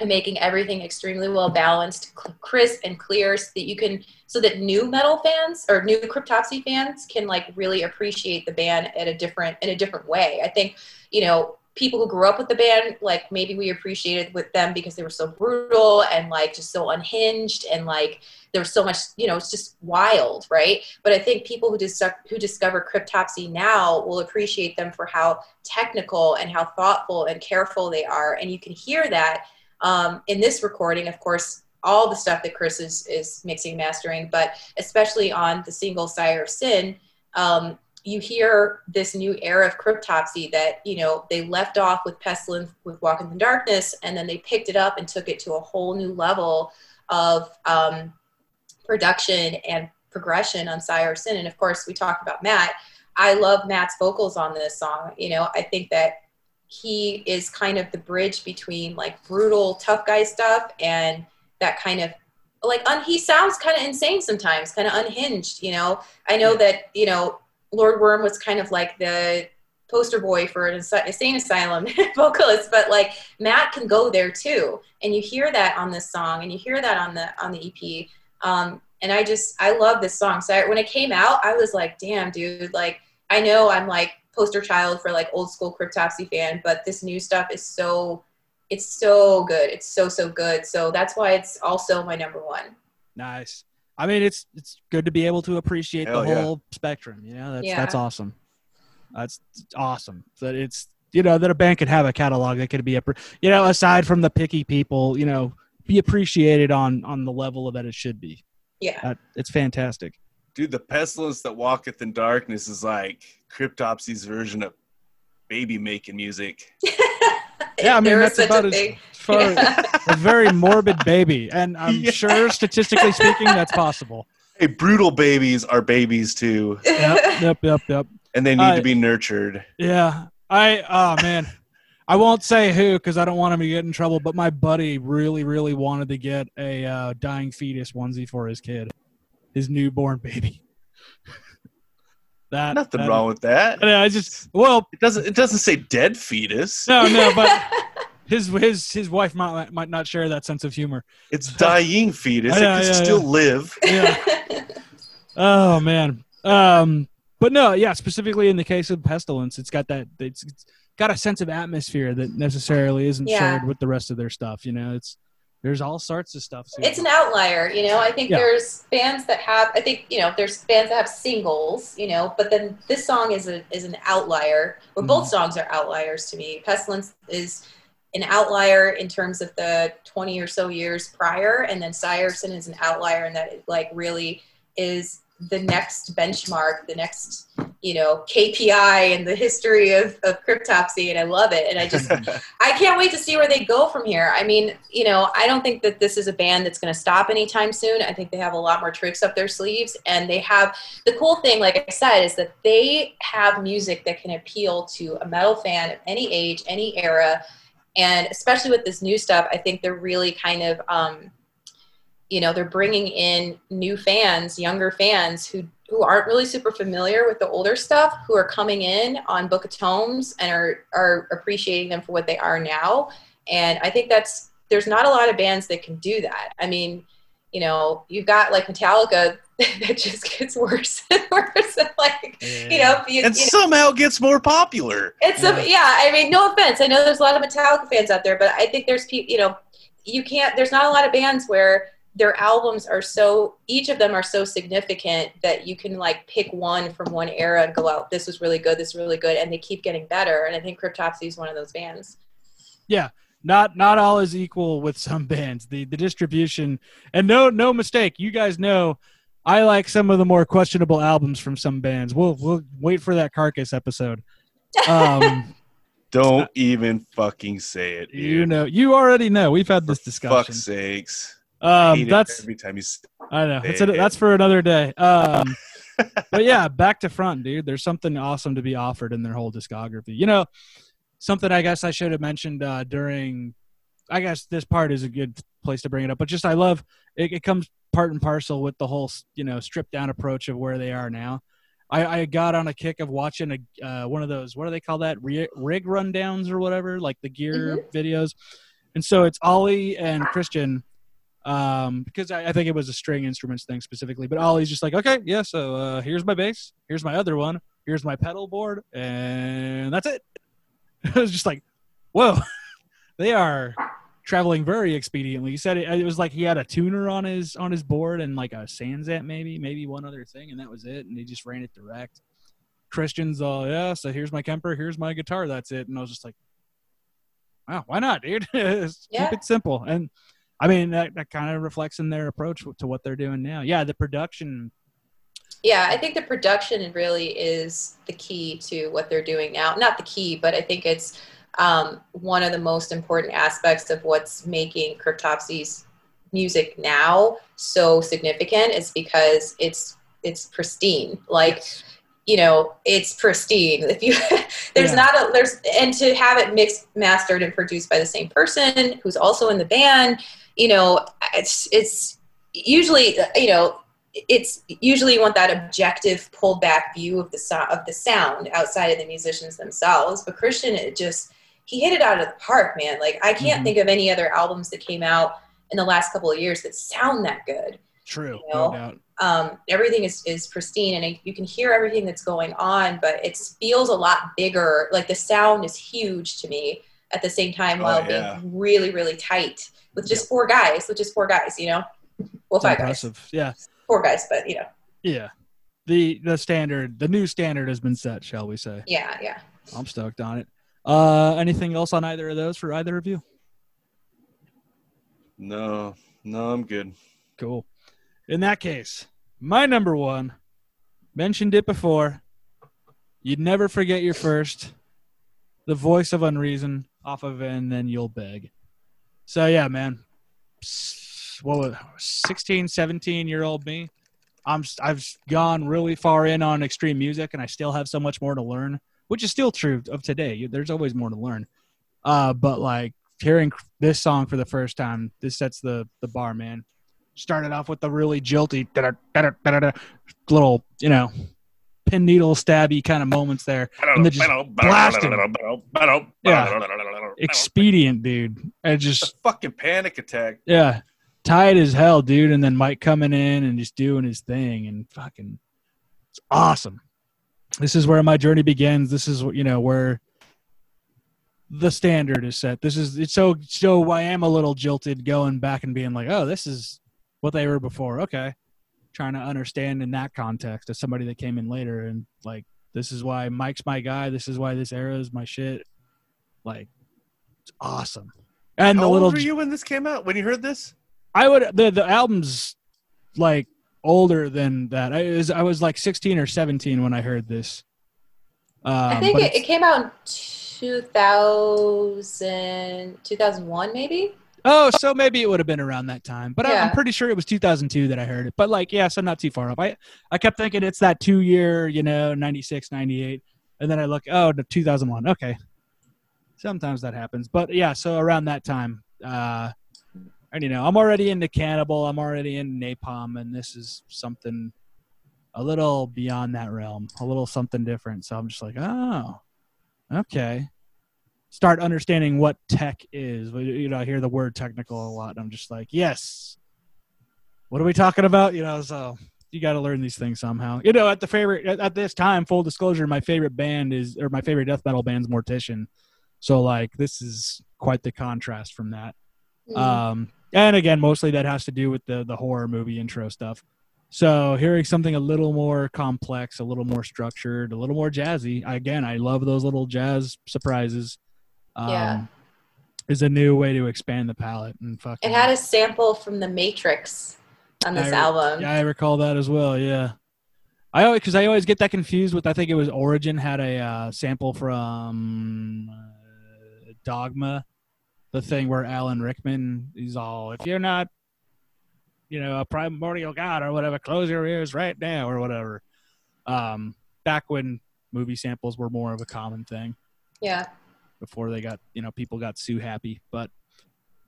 and making everything extremely well balanced, crisp, and clear, so that you can, so that new metal fans or new Cryptopsy fans can like really appreciate the band at a different in a different way. I think, you know, people who grew up with the band, like maybe we appreciated with them because they were so brutal and like just so unhinged and like there was so much, you know, it's just wild, right? But I think people who dis- who discover Cryptopsy now will appreciate them for how technical and how thoughtful and careful they are, and you can hear that um, in this recording, of course, all the stuff that Chris is, is mixing, mastering, but especially on the single Sire of Sin, um, you hear this new era of cryptopsy that, you know, they left off with Pestilence, with Walk in the Darkness, and then they picked it up and took it to a whole new level of um, production and progression on Sire of Sin. And of course, we talked about Matt. I love Matt's vocals on this song. You know, I think that he is kind of the bridge between like brutal tough guy stuff and that kind of like un- he sounds kind of insane sometimes kind of unhinged you know? I know that you know lord worm was kind of like the poster boy for an insane asylum vocalist but like matt can go there too. And you hear that on this song and you hear that on the on the ep um, and i just i love this song. So I, when it came out i was like damn dude like i know i'm like poster child for like old school cryptopsy fan but this new stuff is so it's so good it's so so good so that's why it's also my number one Nice. I mean, it's it's good to be able to appreciate Hell the yeah. whole spectrum. You know, that's Yeah. that's awesome. That's awesome. That it's you know that a band could have a catalog that could be a you know aside from the picky people, you know, be appreciated on on the level that it should be. yeah That, it's fantastic. Dude, the pestilence that walketh in darkness is like Cryptopsy's version of baby making music. Yeah, I mean There is that's such a about as thing. far a very morbid baby, and I'm Yeah. sure statistically speaking that's possible. Hey, brutal babies are babies too, Yep, yep, yep, yep. and they need I- to be nurtured. Yeah, I oh man, I won't say who because I don't want him to get in trouble. But my buddy really, really wanted to get a uh, dying fetus onesie for his kid, his newborn baby. that Nothing that- wrong with that. Yeah, I just well, It doesn't. It doesn't say dead fetus. no, no, but his his his wife might might not share that sense of humor. It's dying fetus. Yeah, it could yeah, still yeah. live. Yeah. Oh man. Um, but no, yeah, specifically in the case of pestilence, it's got that it's, it's got a sense of atmosphere that necessarily isn't Yeah. shared with the rest of their stuff. You know, it's there's all sorts of stuff. to it's an outlier you know i think Yeah. there's bands that have i think you know there's bands that have singles you know but then this song is a is an outlier or both Mm-hmm. songs are outliers to me pestilence is an outlier in terms of the 20 or so years prior and then Sire of Sin is an outlier in that it like really is the next benchmark the next you know kpi and the history of, of cryptopsy and i love it and i just I can't wait to see where they go from here. I mean, you know, I don't think that this is a band that's going to stop anytime soon. I think they have a lot more tricks up their sleeves. And they have the cool thing, like I said, is that they have music that can appeal to a metal fan of any age, any era. And especially with this new stuff, I think they're really kind of, um, you know, they're bringing in new fans, younger fans who who aren't really super familiar with the older stuff who are coming in on Book of Tomes and are are appreciating them for what they are now. And I think that's there's not a lot of bands that can do that. I mean, you know, you've got like Metallica that just gets worse and worse. And like, you know, you, and you know, somehow gets more popular. it's a yeah. I mean, no offense. I know there's a lot of Metallica fans out there, but I think there's people. You know, you can't. There's not a lot of bands where their albums are so. Each of them are so significant that you can like pick one from one era and go out. This was really good. This is really good, and they keep getting better. And I think Cryptopsy is one of those bands. Yeah not not all is equal with some bands. The the distribution and no no mistake, you guys know I like some of the more questionable albums from some bands. We'll we'll wait for that carcass episode. Um, Don't even fucking say it. Dude. you know, you already know. We've had this For discussion. Fuck's sakes. Um, that's every time you. s- I know. That's, a, that's for another day. Um, but yeah, back to front, dude. There's something awesome to be offered in their whole discography. You know, something I guess I should have mentioned uh, during. I guess this part is a good place to bring it up, but just I love it. It comes part and parcel with the whole you know stripped down approach of where they are now. I, I got on a kick of watching a uh, one of those what do they call that rig, rig rundowns or whatever, like the gear videos, and so it's Ollie and Christian um, because I, I think it was a string instruments thing specifically. But Ollie's just like, okay, yeah, so uh, here's my bass, here's my other one, here's my pedal board, and that's it. I was just like, whoa, they are traveling very expediently. He said it, it was like he had a tuner on his on his board and like a SansAmp maybe, maybe one other thing, and that was it. And he just ran it direct. Christian's all, yeah, so here's my Kemper, here's my guitar, that's it. And I was just like, wow, why not, dude? Yeah. Keep it simple. And I mean, that, that kind of reflects in their approach to what they're doing now. Yeah, the production. Yeah, I think the production really is the key to what they're doing now. Not the key, but I think it's um, one of the most important aspects of what's making Cryptopsy's music now so significant is because it's it's pristine. Like you know, it's pristine. If you there's Yeah. not a there's and to have it mixed, mastered, and produced by the same person who's also in the band, you know, it's it's usually you know it's usually you want that objective pulled back view of the so- of the sound outside of the musicians themselves but christian it just he hit it out of the park man like i can't Mhm. think of any other albums that came out in the last couple of years that sound that good True, You no doubt. um, everything is, is pristine and it, you can hear everything that's going on but it feels a lot bigger like the sound is huge to me at the same time Oh, while yeah. being really really tight with just four guys with just four guys you know well five impressive. Yeah, four guys but you know yeah. The the standard, the new standard has been set, shall we say? yeah yeah I'm stoked on it. Uh, anything else on either of those for either of you? No, no, I'm good. Cool. In that case, my number one, mentioned it before. You'd never forget your first. The voice of unreason off of and then you'll beg. So yeah, man. What was 16, 17 year old me? I'm I've gone really far in on extreme music and I still have so much more to learn, which is still true of today. There's always more to learn. Uh, but like hearing this song for the first time, this sets the the bar, man started off with the really jilty little, you know, pin needle stabby kind of moments there. And then just blasting. Expedient, dude. And It's a just fucking panic attack. yeah, tight as hell, dude. And then Mike coming in and just doing his thing and fucking it's awesome. This is where my journey begins. This is you know where the standard is set. This is it's so so I am a little jilted going back and being like, oh, this is what they were before. Okay. Trying to understand in that context as somebody that came in later and like this is why Mike's my guy. This is why this era is my shit. Like it's awesome. And How the little old were you when this came out? When you heard this? I would the the album's like older than that. I was I was like 16 or 17 when I heard this. Um, i think it, it came out in 2000 2001 maybe oh, so maybe it would have been around that time. But I, I'm pretty sure it was 2002 that I heard it. But like, yeah, so not too far off. I I kept thinking it's that two year, you know, 96, 98, and then I look, oh, the 2001. Okay, sometimes that happens. But yeah, so around that time, uh, and you know, I'm already into Cannibal. I'm already in Napalm, and this is something a little beyond that realm, a little something different. So I'm just like, oh, okay. Start understanding what tech is. You know, I hear the word technical a lot, and I'm just like, yes. What are we talking about? You know, so you got to learn these things somehow. You know, at the favorite at, this time, full disclosure, my favorite band is or my favorite death metal band's Mortician. So like, this is quite the contrast from that. Mm. Um, and again, mostly that has to do with the the horror movie intro stuff. So hearing something a little more complex, a little more structured, a little more jazzy. Again, I love those little jazz surprises. Um, Yeah. is a new way to expand the palette and fucking. it had a sample from the matrix on this I- album Yeah, I recall that as well. Yeah, I always because I always get that confused with. I think it was Origin had a uh, sample from uh, Dogma, the thing where Alan Rickman is all, if you're not, you know, a primordial god or whatever, close your ears right now or whatever. Um, back when movie samples were more of a common thing Yeah. Before they got you know people got Sue happy, but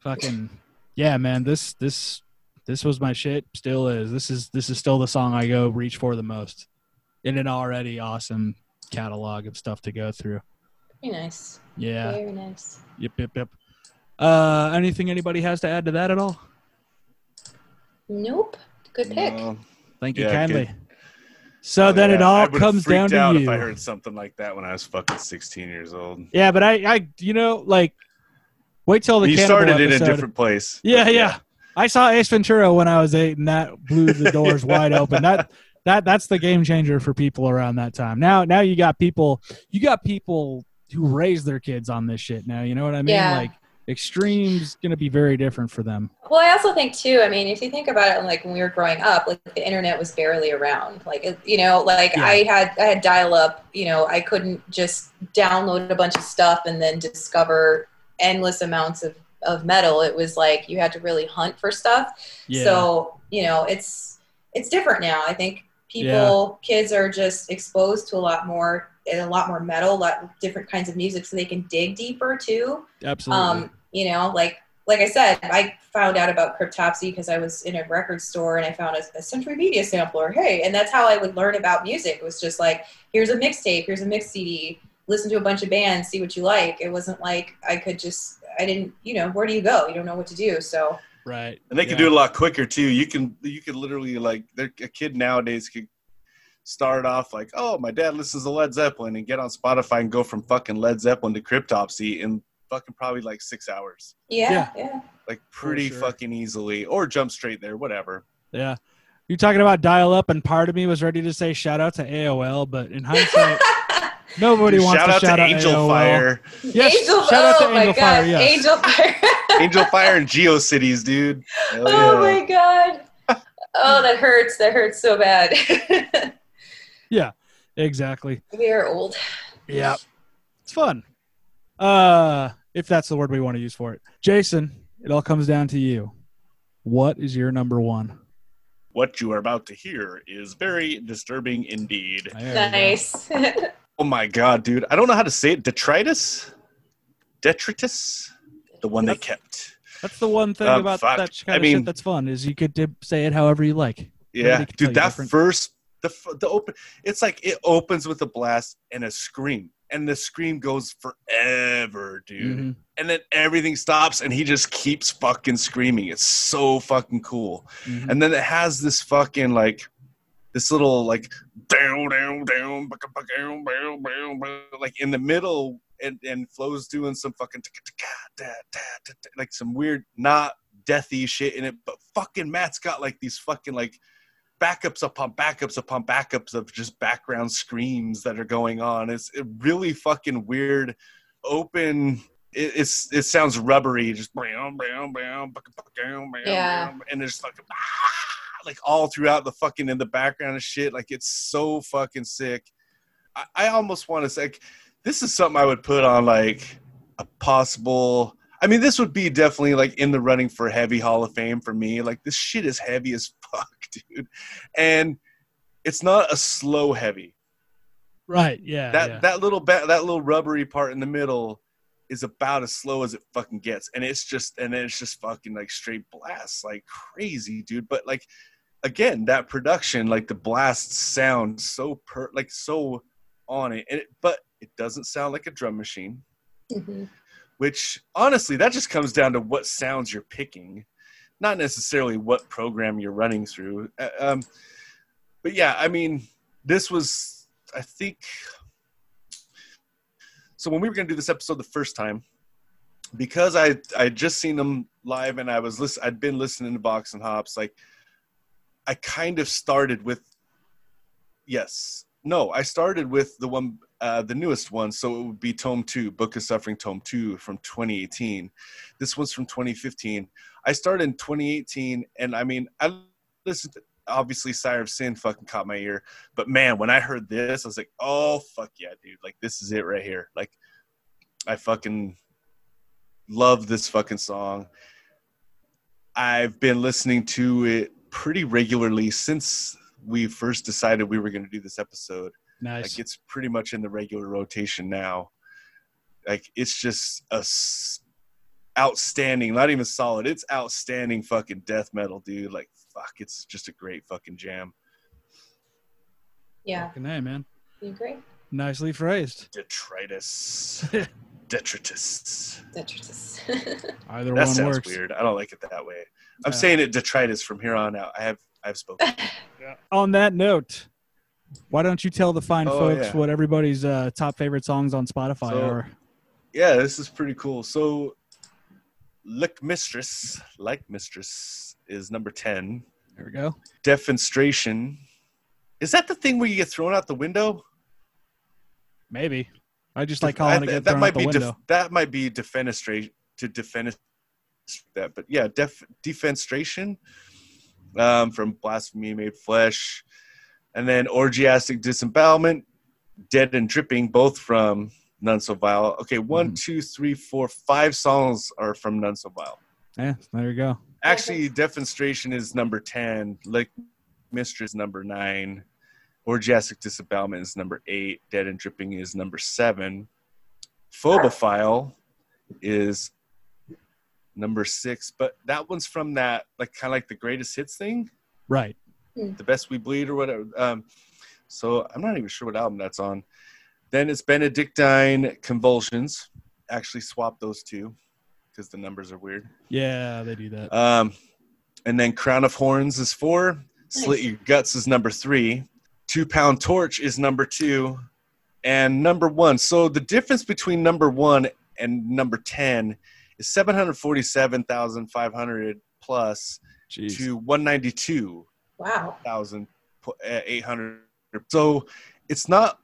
fucking yeah, man, this this this was my shit. Still is. This is this is still the song I go reach for the most in an already awesome catalog of stuff to go through. Very nice. Yeah. Very nice. Yep. Yep. Yep. Uh, anything anybody has to add to that at all? Nope. Good pick. No. Thank you Yeah, kindly. good. So oh, then it Yeah, I all would've comes down freaked out to If I heard something like that when I was fucking 16 years old. Yeah, but I, I, you know, like, wait till the you Cannibal started in a different place. Yeah, but yeah. I saw Ace Ventura when I was eight, and that blew the doors wide open. That that that's the game changer for people around that time. Now, now you got people, you got people who raise their kids on this shit. Now, you know what I mean? Yeah. Like, extreme's gonna be very different for them. Well, I also think too. I mean, if you think about it, like when we were growing up, like the internet was barely around. Like you know, like Yeah. I had I had dial up. You know, I couldn't just download a bunch of stuff and then discover endless amounts of of metal. It was like you had to really hunt for stuff. Yeah. So you know, it's it's different now. I think people, kids are just exposed to a lot more and a lot more metal, a lot different kinds of music, so they can dig deeper too. Absolutely. Um, you know, like like I said, I found out about Cryptopsy because I was in a record store and I found a, a Century Media sampler. Hey, and that's how I would learn about music. It was just like, here's a mixtape, here's a mix CD. Listen to a bunch of bands, see what you like. It wasn't like I could just, I didn't, you know, where do you go? You don't know what to do. So right. And they can do it a lot quicker too. You can you can literally like a kid nowadays could start off like, oh, my dad listens to Led Zeppelin and get on Spotify and go from fucking Led Zeppelin to Cryptopsy in fucking probably like six hours, yeah, yeah. like pretty sure. fucking easily, or jump straight there, whatever. Yeah. You're talking about dial up, and part of me was ready to say shout out to AOL, but in hindsight, nobody Dude, wants shout to out shout out to out Angel AOL. Fire, Yes, Angel, shout out to oh my Angel God, Fire, yes. Angel Fire. Angel Fire, and GeoCities, dude. Hell Oh yeah. my god. Oh, that hurts. That hurts so bad. Yeah, exactly. we are old. Yeah. It's fun. Uh, if that's the word we want to use for it. Jason, it all comes down to you. What is your number one? What you are about to hear is very disturbing indeed. There we go. Nice. Oh my god, dude! I don't know how to say it. Detritus, detritus, the one they kept. That's the one thing Um, about fuck. that kind I of mean- shit that's fun is you could to say it however you like. Yeah, Nobody can tell you dude, that different. first the the open, it's like it opens with a blast and a scream, and the scream goes forever, dude. Mhm. And then everything stops, and he just keeps fucking screaming. It's so fucking cool. Mhm. And then it has this fucking like this little like down down down like in the middle and and Flo's doing some fucking like some weird not deathy shit in it but fucking Matt's got like these fucking like backups upon backups upon backups of just background screams that are going on it's it really fucking weird open it, it's it sounds rubbery just bam, bam, bam, bam, bam, and there's fucking ah, like all throughout the fucking in the background and shit. Like it's so fucking sick. I, I almost want to say like, this is something I would put on like a possible. I mean, this would be definitely like in the running for heavy Hall of Fame for me. Like this shit is heavy as dude, and it's not a slow heavy. Right. Yeah. That yeah. that little ba- that little rubbery part in the middle is about as slow as it fucking gets, and it's just and it's just fucking like straight blasts like crazy, dude. But like again, that production, like the blasts sound so per like so on it, and it, but it doesn't sound like a drum machine. Mhm. Which honestly, that just comes down to what sounds you're picking, not necessarily what program you're running through. Uh, Um, but yeah, I mean, this was I think so when we were going to do this episode the first time because i i just seen them live and i was listen i'd been listening to box and hops like i kind of started with yes no i started with the one uh, the newest one so it would be tome 2 book of suffering tome 2 from 2018 this one's from 2015 i started in 2018 and i mean i listened to obviously sire of sin fucking caught my ear but man when i heard this i was like oh fuck yeah dude like this is it right here like i fucking love this fucking song i've been listening to it pretty regularly since we first decided we were going to do this episode. Nice. Like it's pretty much in the regular rotation now. Like it's just a outstanding, not even solid. It's outstanding fucking death metal, dude. Like fuck, it's just a great fucking jam. Yeah, Fucking A, man. you agree? Nicely phrased. Detritus. Detritus. Detritus. Either That one sounds works. weird. I don't like it that way. I'm Yeah. saying it detritus from here on out. I have I've spoken. On that note, why don't you tell the fine Oh, folks yeah. what everybody's uh, top favorite songs on Spotify So- are? yeah, this is pretty cool. So, Lichmistress, like Mistress, is number 10. There we go. Defenstration. Is that the thing where you get thrown out the window? Maybe. I just like I calling it th- get that might be def- that might be defenestrate to defenestrate that, but yeah, def- defenstration um, from blasphemy made flesh, and then orgiastic disembowelment, dead and dripping, both from None So Vile. Okay, one, Mm-hmm. two, three, four, five songs are from None So Vile. yeah, there you go. Actually, defenstration is number ten. Lick mistress number nine. Orgiastic disembowelment is number eight. Dead and dripping is number seven. Phobophile is number six, but that one's from that like kind of like the greatest hits thing, Right. the best we bleed or whatever. Um, so I'm not even sure what album that's on. Then it's Benedictine Convulsions. Actually, swap those two because the numbers are weird. Yeah, they do that. Um, and then Crown of Horns is four. Slit Nice. Your Guts is number three. Two Pound Torch is number two. And number one. So the difference between number one and number 10 is 747,500 plus Jeez. to 192,800. wow. So it's not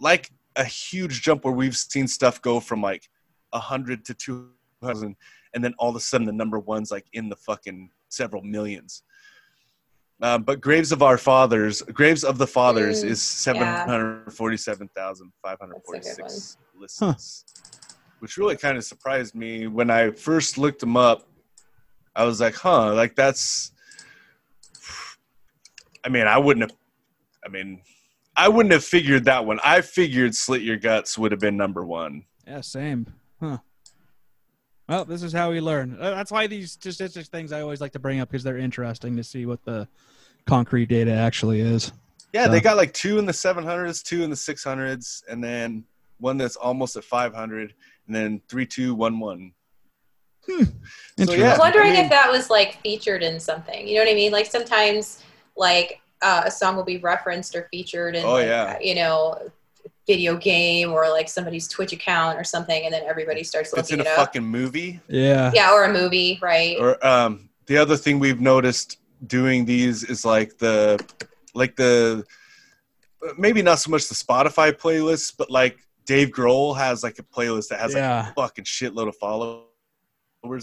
like a huge jump where we've seen stuff go from like 100 to 2,000 and then all of a sudden the number one's like in the fucking several millions. Um, but Graves of Our Fathers, Graves of the Fathers Mm, is 747,546 listens, which really kind of surprised me when I first looked them up. I was like, huh, like that's. I mean, I wouldn't have. I mean, I wouldn't have figured that one. I figured Slit Your Guts would have been number one. Yeah, same. Huh. Well, this is how we learn. Uh, That's why these statistics things I always like to bring up because they're interesting to see what the concrete data actually is. Yeah, they got like two in the 700s, two in the 600s, and then one that's almost at 500, and then three, two, one, one. So, Interesting. yeah. I was wondering I mean- if that was like featured in something. You know what I mean? Like sometimes, like uh, a song will be referenced or featured in, Oh, like, yeah. you know, video game or like somebody's Twitch account or something, and then everybody starts If it's looking in a up. fucking movie. Yeah. yeah, or a movie, right? Or um, the other thing we've noticed doing these is like the, like the, maybe not so much the Spotify playlist, but like Dave Grohl has like a playlist that has like a fucking shitload of followers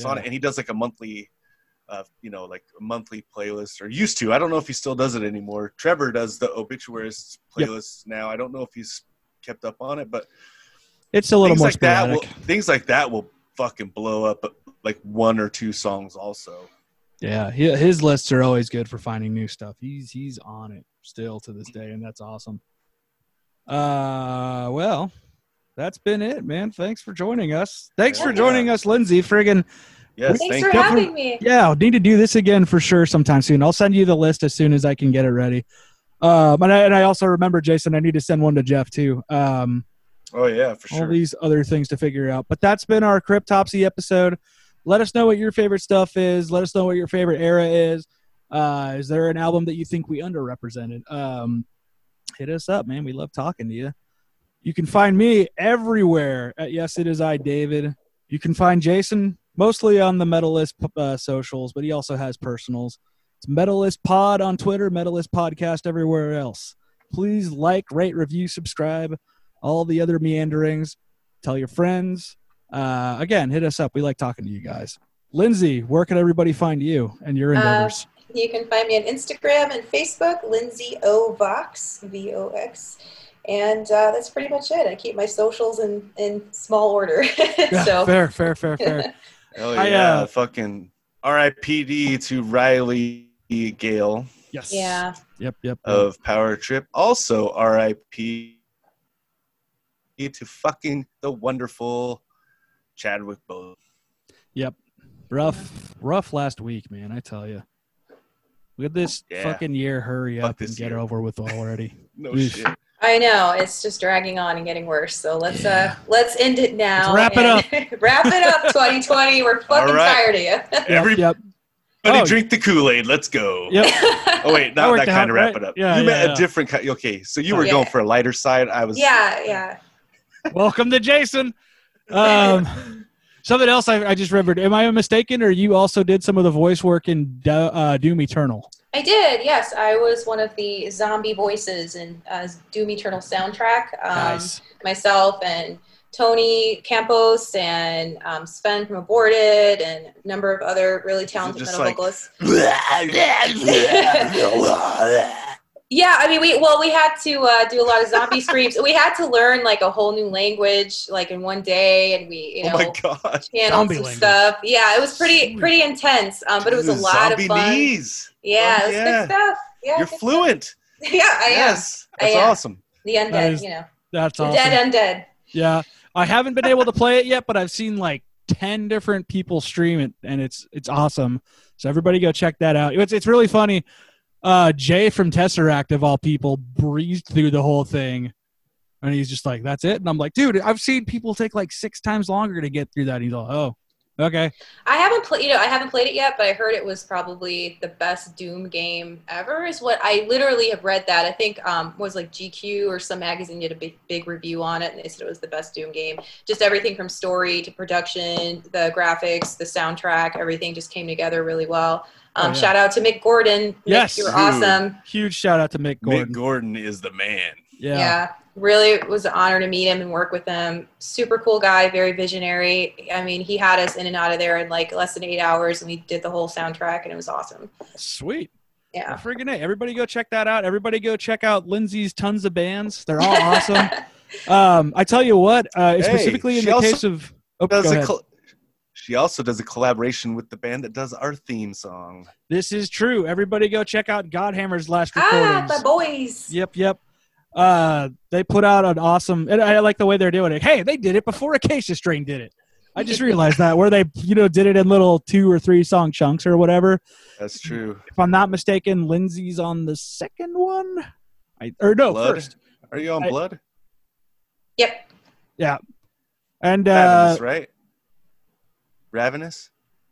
on it, and he does like a monthly, uh, you know, like a monthly playlist or used to. I don't know if he still does it anymore. Trevor does the obituaries Yep. playlist now. I don't know if he's kept up on it, but It's a little more like that will things like that will fucking blow up like one or two songs also. Yeah, he, his lists are always good for finding new stuff. He's he's on it still to this day, and that's awesome. Uh, well, that's been it, man. Thanks for joining us. Thanks for joining us, Lindsay. Friggin' Yes, Thanks thank for you. having me. yeah, need to do this again for sure sometime soon. I'll send you the list as soon as I can get it ready. Um, and I, and I also remember, Jason, I need to send one to Jeff too. Um, Oh yeah, for sure. all these other things to figure out. But that's been our Cryptopsy episode. Let us know what your favorite stuff is. Let us know what your favorite era is. Uh, is there an album that you think we underrepresented? Um, hit us up, man. We love talking to you. You can find me everywhere at Yes It Is I David. You can find Jason mostly on the Metalist uh, socials, but he also has personals. It's Metalist Pod on Twitter, Metalist Podcast everywhere else. Please like, rate, review, subscribe all the other meanderings. Tell your friends. Uh, again, hit us up. We like talking to you guys. Lindsay, where can everybody find you and your endeavors? You can find me on Instagram and Facebook, Lindsay O Vox, V O X. And uh, that's pretty much it. I keep my socials in, in small order. yeah, so fair, fair, fair, fair. Hell I, yeah, uh, fucking R.I.P.D. to Riley Gale. Yes. Yeah. Yep. Yep. of Power Trip. Also, R.I.P. to fucking the wonderful Chadwick Boseman. Yep. Rough, rough last week, man. I tell you. Look at this Yeah. fucking year. Hurry Fuck up and get year. it over with already. No Oof. shit. I know it's just dragging on and getting worse. So let's uh let's end it now. Let's wrap it and- wrap it up, 2020. We're fucking right. tired of you. Everybody yep. Oh. drink the Kool Aid. Let's go. Yep. Oh wait, not worked that kind out, of wrap right? it up. Yeah, you yeah, meant yeah. a different kind. Okay, so you were Yeah. going for a lighter side. I was. yeah, yeah. Welcome to Jason. Um, something else I, I just remembered. Am I mistaken, or you also did some of the voice work in Do- uh, Doom Eternal? I did. Yes, I was one of the zombie voices in uh, Doom Eternal soundtrack. Um, nice. Myself and Tony Campos and um, Sven from Aborted and a number of other really talented metal like- vocalists. Yeah, I mean, we well, we had to uh, do a lot of zombie screams. We had to learn like a whole new language, like in one day, and we, you oh know, my god. channeled Zombie some language. stuff. Yeah, it was pretty Sweet. pretty intense, um, but it was a Dude, lot of fun. knees. Yeah, Fuck it was yeah. good stuff. Yeah, You're good fluent. stuff. Yeah, I am. Yes, I that's am. awesome. The undead, That is you know, That's the awesome. dead undead. Yeah, I haven't been able to play it yet, but I've seen like ten different people stream it, and it's it's awesome. So everybody go check that out. It's it's really funny. Uh, Jay from Tesseract of all people breezed through the whole thing, and he's just like, "That's it." And I'm like, "Dude, I've seen people take like six times longer to get through that." And he's like, "Oh, okay." I haven't played, you know, I haven't played it yet, but I heard it was probably the best Doom game ever. Is what I literally have read that. I think um, was like GQ or some magazine did a big big review on it, and they said it was the best Doom game. Just everything from story to production, the graphics, the soundtrack, everything just came together really well. Um, Oh, yeah. Shout out to Mick Gordon. Mick, Yes. you were Dude. awesome. Huge shout out to Mick Gordon. Mick Gordon is the man. Yeah. Yeah. Really was an honor to meet him and work with him. Super cool guy, very visionary. I mean, he had us in and out of there in like less than eight hours, and we did the whole soundtrack, and it was awesome. sweet. Yeah. Friggin' A. Everybody go check that out. Everybody go check out Lindsay's tons of bands. They're all awesome. Um, I tell you what, uh, Hey, specifically in the case of. Oh, Does go a ahead. col- she also does a collaboration with the band that does our theme song. This is true. Everybody go check out Godhammer's last recordings. ah, recordings. the boys. Yep, yep. Uh, they put out an awesome, and I like the way they're doing it. Hey, they did it before Acacia Strain did it. I just realized that where they, you know, did it in little two or three song chunks or whatever. That's true. If I'm not mistaken, Lindsay's on the second one. I or no, Blood? first. Are you on I- Blood? Yep. Yeah. And uh, right? Ravenous?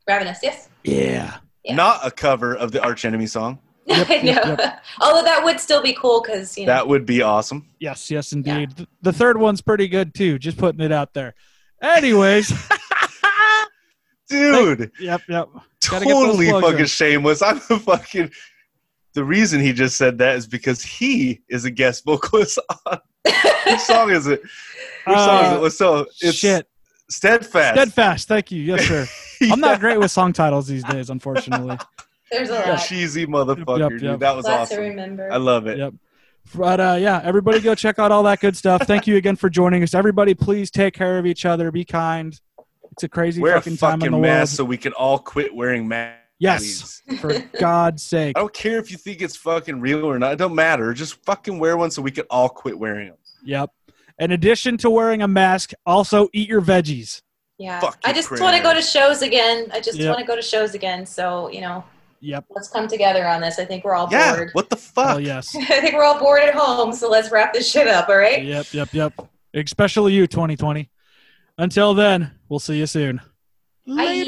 Ravenous, yes. yeah, Yeah. Not a cover of the Arch Enemy song. Yep, I yep, know. Although that would still be cool because, you know. That would be awesome. yes, yes, indeed. Th- The third one's pretty good too. Just putting it out there. Anyways, Dude, yep, yep. Gotta totally fucking in. shameless. I'm a fucking. The reason he just said that is because he is a guest vocalist on. Which song is it? Which song Uh, is it? So it's Shit, Steadfast. steadfast. Thank you. Yes, sir. I'm not great with song titles these days, unfortunately. There's a Yeah, lot. cheesy motherfucker, Yep, dude. yep. That was Lots to awesome. remember. I love it. Yep. But uh, yeah, everybody go check out all that good stuff. Thank you again for joining us. Everybody, please take care of each other. Be kind. It's a crazy Wear a fucking time in fucking the mask world. so we can all quit wearing masks. Yes. please. For God's sake. I don't care if you think it's fucking real or not. It don't matter. Just fucking wear one so we can all quit wearing them. Yep. In addition to wearing a mask, also eat your veggies. Yeah. Fuck I just want to go to shows again. I just Yep. want to go to shows again. So, you know, Yep. let's come together on this. I think we're all Yeah. bored. What the fuck? Oh yes. I think we're all bored at home. So let's wrap this shit up, all right? Yep. Yep. Yep. Especially you, 2020. Until then, we'll see you soon. Bye.